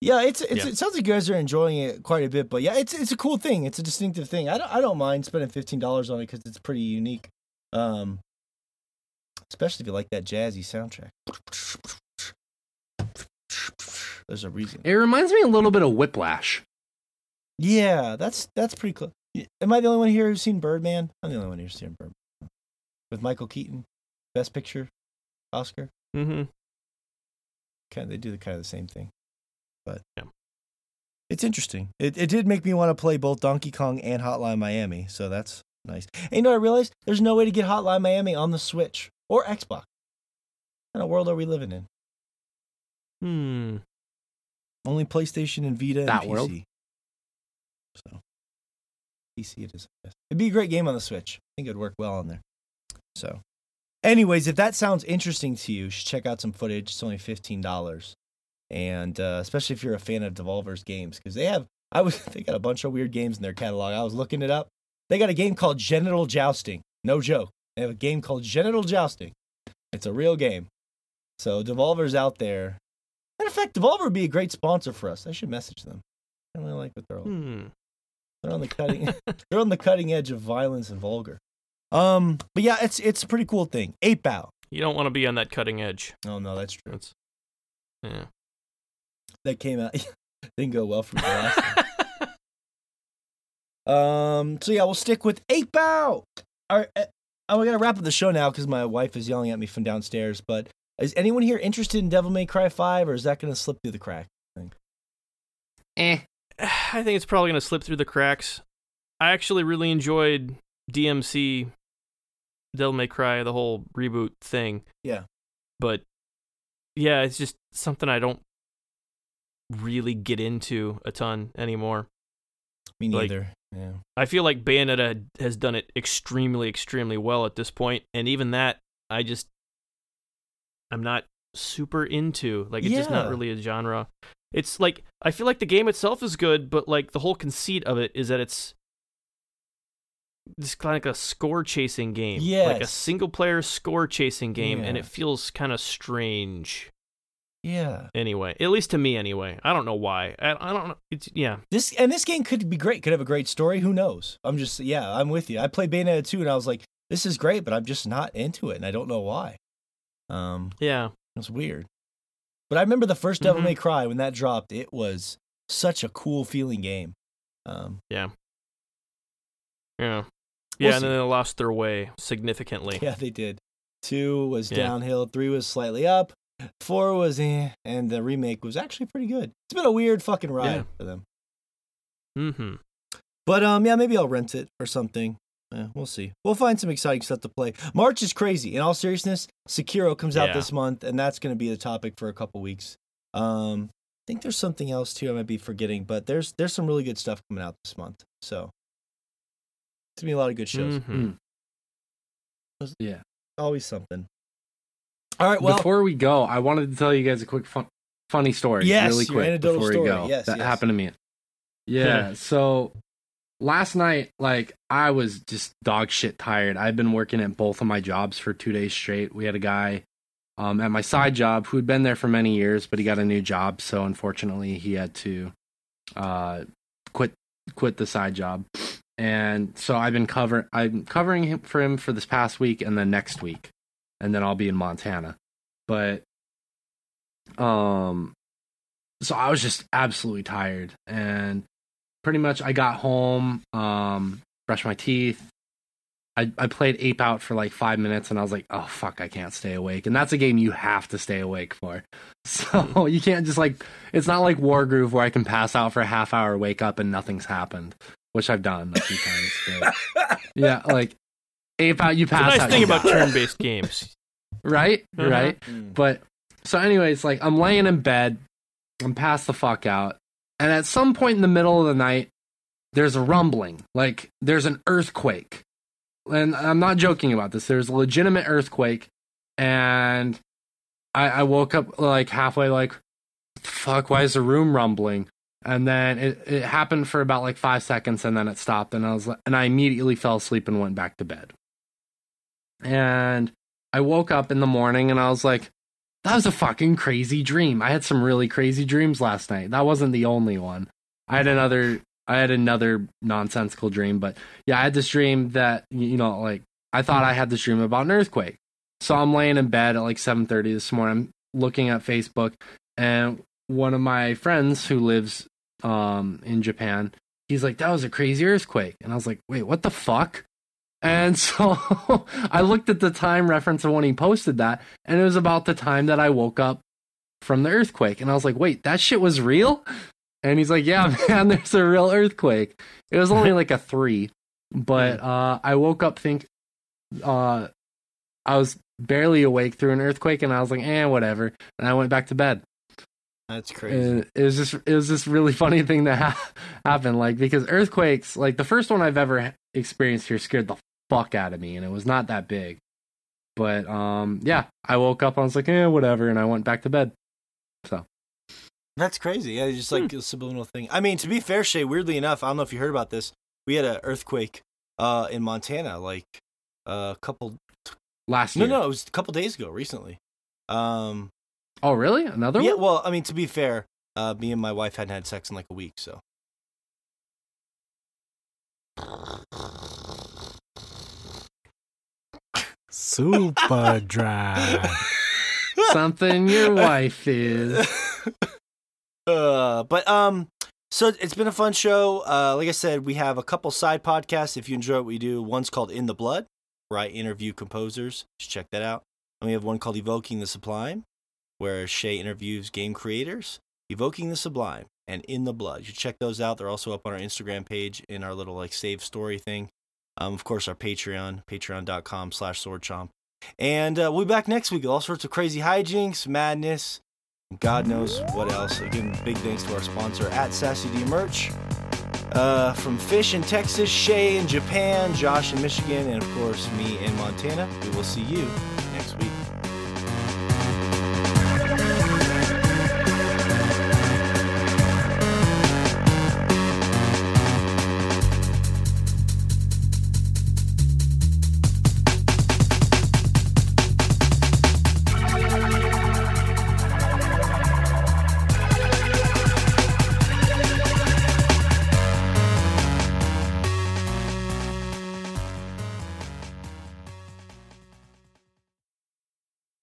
Yeah, it's, it's Yeah. it sounds like you guys are enjoying it quite a bit, but yeah, it's it's a cool thing. It's a distinctive thing. I don't I don't mind spending fifteen dollars on it because it's pretty unique. Um, especially if you like that jazzy soundtrack. There's a reason. It reminds me a little bit of Whiplash. Yeah, that's that's pretty close. Am I the only one here who's seen Birdman? I'm the only one who's seen Birdman with Michael Keaton, Best Picture, Oscar. mm-hmm. kind of, they do the kind of the same thing. But Yeah. it's interesting. It it did make me want to play both Donkey Kong and Hotline Miami, so that's nice. And you know, I realized there's no way to get Hotline Miami on the Switch or Xbox. What kind of world are we living in? Hmm. Only PlayStation and Vita That and PC. world? So PC it is. It'd be a great game on the Switch. I think it'd work well on there. So, anyways, if that sounds interesting to you, you should check out some footage. It's only fifteen dollars, and uh, especially if you're a fan of Devolver's games, because they have. I was they got a bunch of weird games in their catalog. I was looking it up. They got a game called Genital Jousting. No joke. They have a game called Genital Jousting. It's a real game. So Devolver's out there. Matter of fact, Devolver would be a great sponsor for us. I should message them. I really like what they're all. Hmm. They're on the cutting. they're on the cutting edge of violence and vulgar. Um, but yeah, it's it's a pretty cool thing. Ape out. You don't want to be on that cutting edge. Oh no, that's true. That's yeah. That came out didn't go well for me last time. Um, so yeah, we'll stick with Ape Out. All right, uh, oh, we gotta wrap up the show now because my wife is yelling at me from downstairs. But is anyone here interested in Devil May Cry Five, or is that gonna slip through the crack? Eh. I think it's probably going to slip through the cracks. I actually really enjoyed DMC Devil May Cry, the whole reboot thing. Yeah. But yeah, it's just something I don't really get into a ton anymore. Me Like- neither. yeah. I feel like Bayonetta has done it extremely, extremely well at this point, and even that, I just, I'm not super into. Like, it's just not really a genre. It's like I feel like the game itself is good, but like the whole conceit of it is that it's this kind of like a score chasing game, like a single player score chasing game, and it feels kind of strange. Yeah. Anyway, at least to me, anyway. I don't know why. I, I don't know. It's yeah. This and this game could be great. Could have a great story. Who knows? I'm just yeah. I'm with you. I played Bayonetta 2 and I was like, this is great, but I'm just not into it, and I don't know why. Um, Yeah. it's weird. But I remember the 1st Devil Mhm. May Cry when that dropped. It was such a cool feeling game. Um, Yeah. Yeah. We'll yeah, and see. then they lost their way significantly. yeah, they did. Two was Yeah. downhill. Three was slightly up. Four was eh, and the remake was actually pretty good. It's been a weird fucking ride Yeah. for them. Mm-hmm. But um, yeah, maybe I'll rent it or something. Yeah, we'll see. We'll find some exciting stuff to play. March is crazy. In all seriousness, Sekiro comes out this month, and that's going to be the topic for a couple weeks. Um, I think there's something else too I might be forgetting, but there's there's some really good stuff coming out this month. So it's gonna be a lot of good shows. Mhm. Yeah. Always something. All right. Well, before we go, I wanted to tell you guys a quick fun, funny story. Yes, really your quick anecdotal before story. we go. Yes, that yes. happened to me. Yeah. so last night, like I was just dog shit tired. I'd been working at both of my jobs for two days straight. We had a guy um, at my side job who'd been there for many years, but he got a new job, so unfortunately he had to uh, quit quit the side job. And so I've been cover I'm covering him for him for this past week and then next week, and then I'll be in Montana. But um, so I was just absolutely tired, and pretty much I got home, um, brushed my teeth. I, I played Ape Out for like five minutes and I was like, oh fuck, I can't stay awake. And that's a game you have to stay awake for. So you can't just like, it's not like Wargroove where I can pass out for a half hour, wake up, and nothing's happened, which I've done a few times. But yeah, like Ape Out, you It's a pass nice out. thing about turn-based games. right? Uh-huh. Right? Mm. But so, anyways, like I'm laying in bed, I'm passed the fuck out, and at some point in the middle of the night, there's a rumbling, like there's an earthquake, and I'm not joking about this. There's a legitimate earthquake, and I, I woke up like halfway, like, fuck, why is the room rumbling? And then it, it happened for about like five seconds, and then it stopped, and I was like, and I immediately fell asleep and went back to bed. And I woke up in the morning and I was like, that was a fucking crazy dream. I had some really crazy dreams last night. That wasn't the only one. I had another I had another nonsensical dream, but yeah, I had this dream that you know, like I thought I had this dream about an earthquake. So I'm laying in bed at like 7:30 this morning, I'm looking at Facebook and one of my friends who lives um in Japan, he's like, "That was a crazy earthquake." And I was like, "Wait, what the fuck?" And so I looked at the time reference of when he posted that, and it was about the time that I woke up from the earthquake. And I was like, wait, that shit was real? And he's like, yeah, man, there's a real earthquake. It was only like a three, but uh, I woke up think uh, I was barely awake through an earthquake, and I was like, eh, whatever. And I went back to bed. That's crazy. And it was just it was this really funny thing that ha- happened, like because earthquakes, like the first one I've ever experienced here, scared the fuck out of me, and it was not that big. But um, yeah, I woke up, I was like, eh, whatever, and I went back to bed. So That's crazy. Yeah, just like a subliminal thing. I mean, to be fair, Shay, weirdly enough, I don't know if you heard about this. We had an earthquake uh, in Montana, like a couple. last No, year, no, it was a couple days ago, recently. Um, Oh, really? Another yeah. one? Yeah. Well, I mean, to be fair, uh, me and my wife hadn't had sex in like a week, so Super dry. Something your wife is. Uh, but um, so it's been a fun show. Uh, like I said, we have a couple side podcasts. If you enjoy what we do, one's called In the Blood, where I interview composers. Just check that out. And we have one called Evoking the Sublime, where Shay interviews game creators. Evoking the Sublime and In the Blood. You should check those out. They're also up on our Instagram page in our little like save story thing. Um, of course, our Patreon, patreon.com slash swordchomp. And uh, we'll be back next week with all sorts of crazy hijinks, madness, God knows what else. Again, big thanks to our sponsor at Sassy D Merch. Uh, from Fish in Texas, Shay in Japan, Josh in Michigan, and of course me in Montana. We will see you.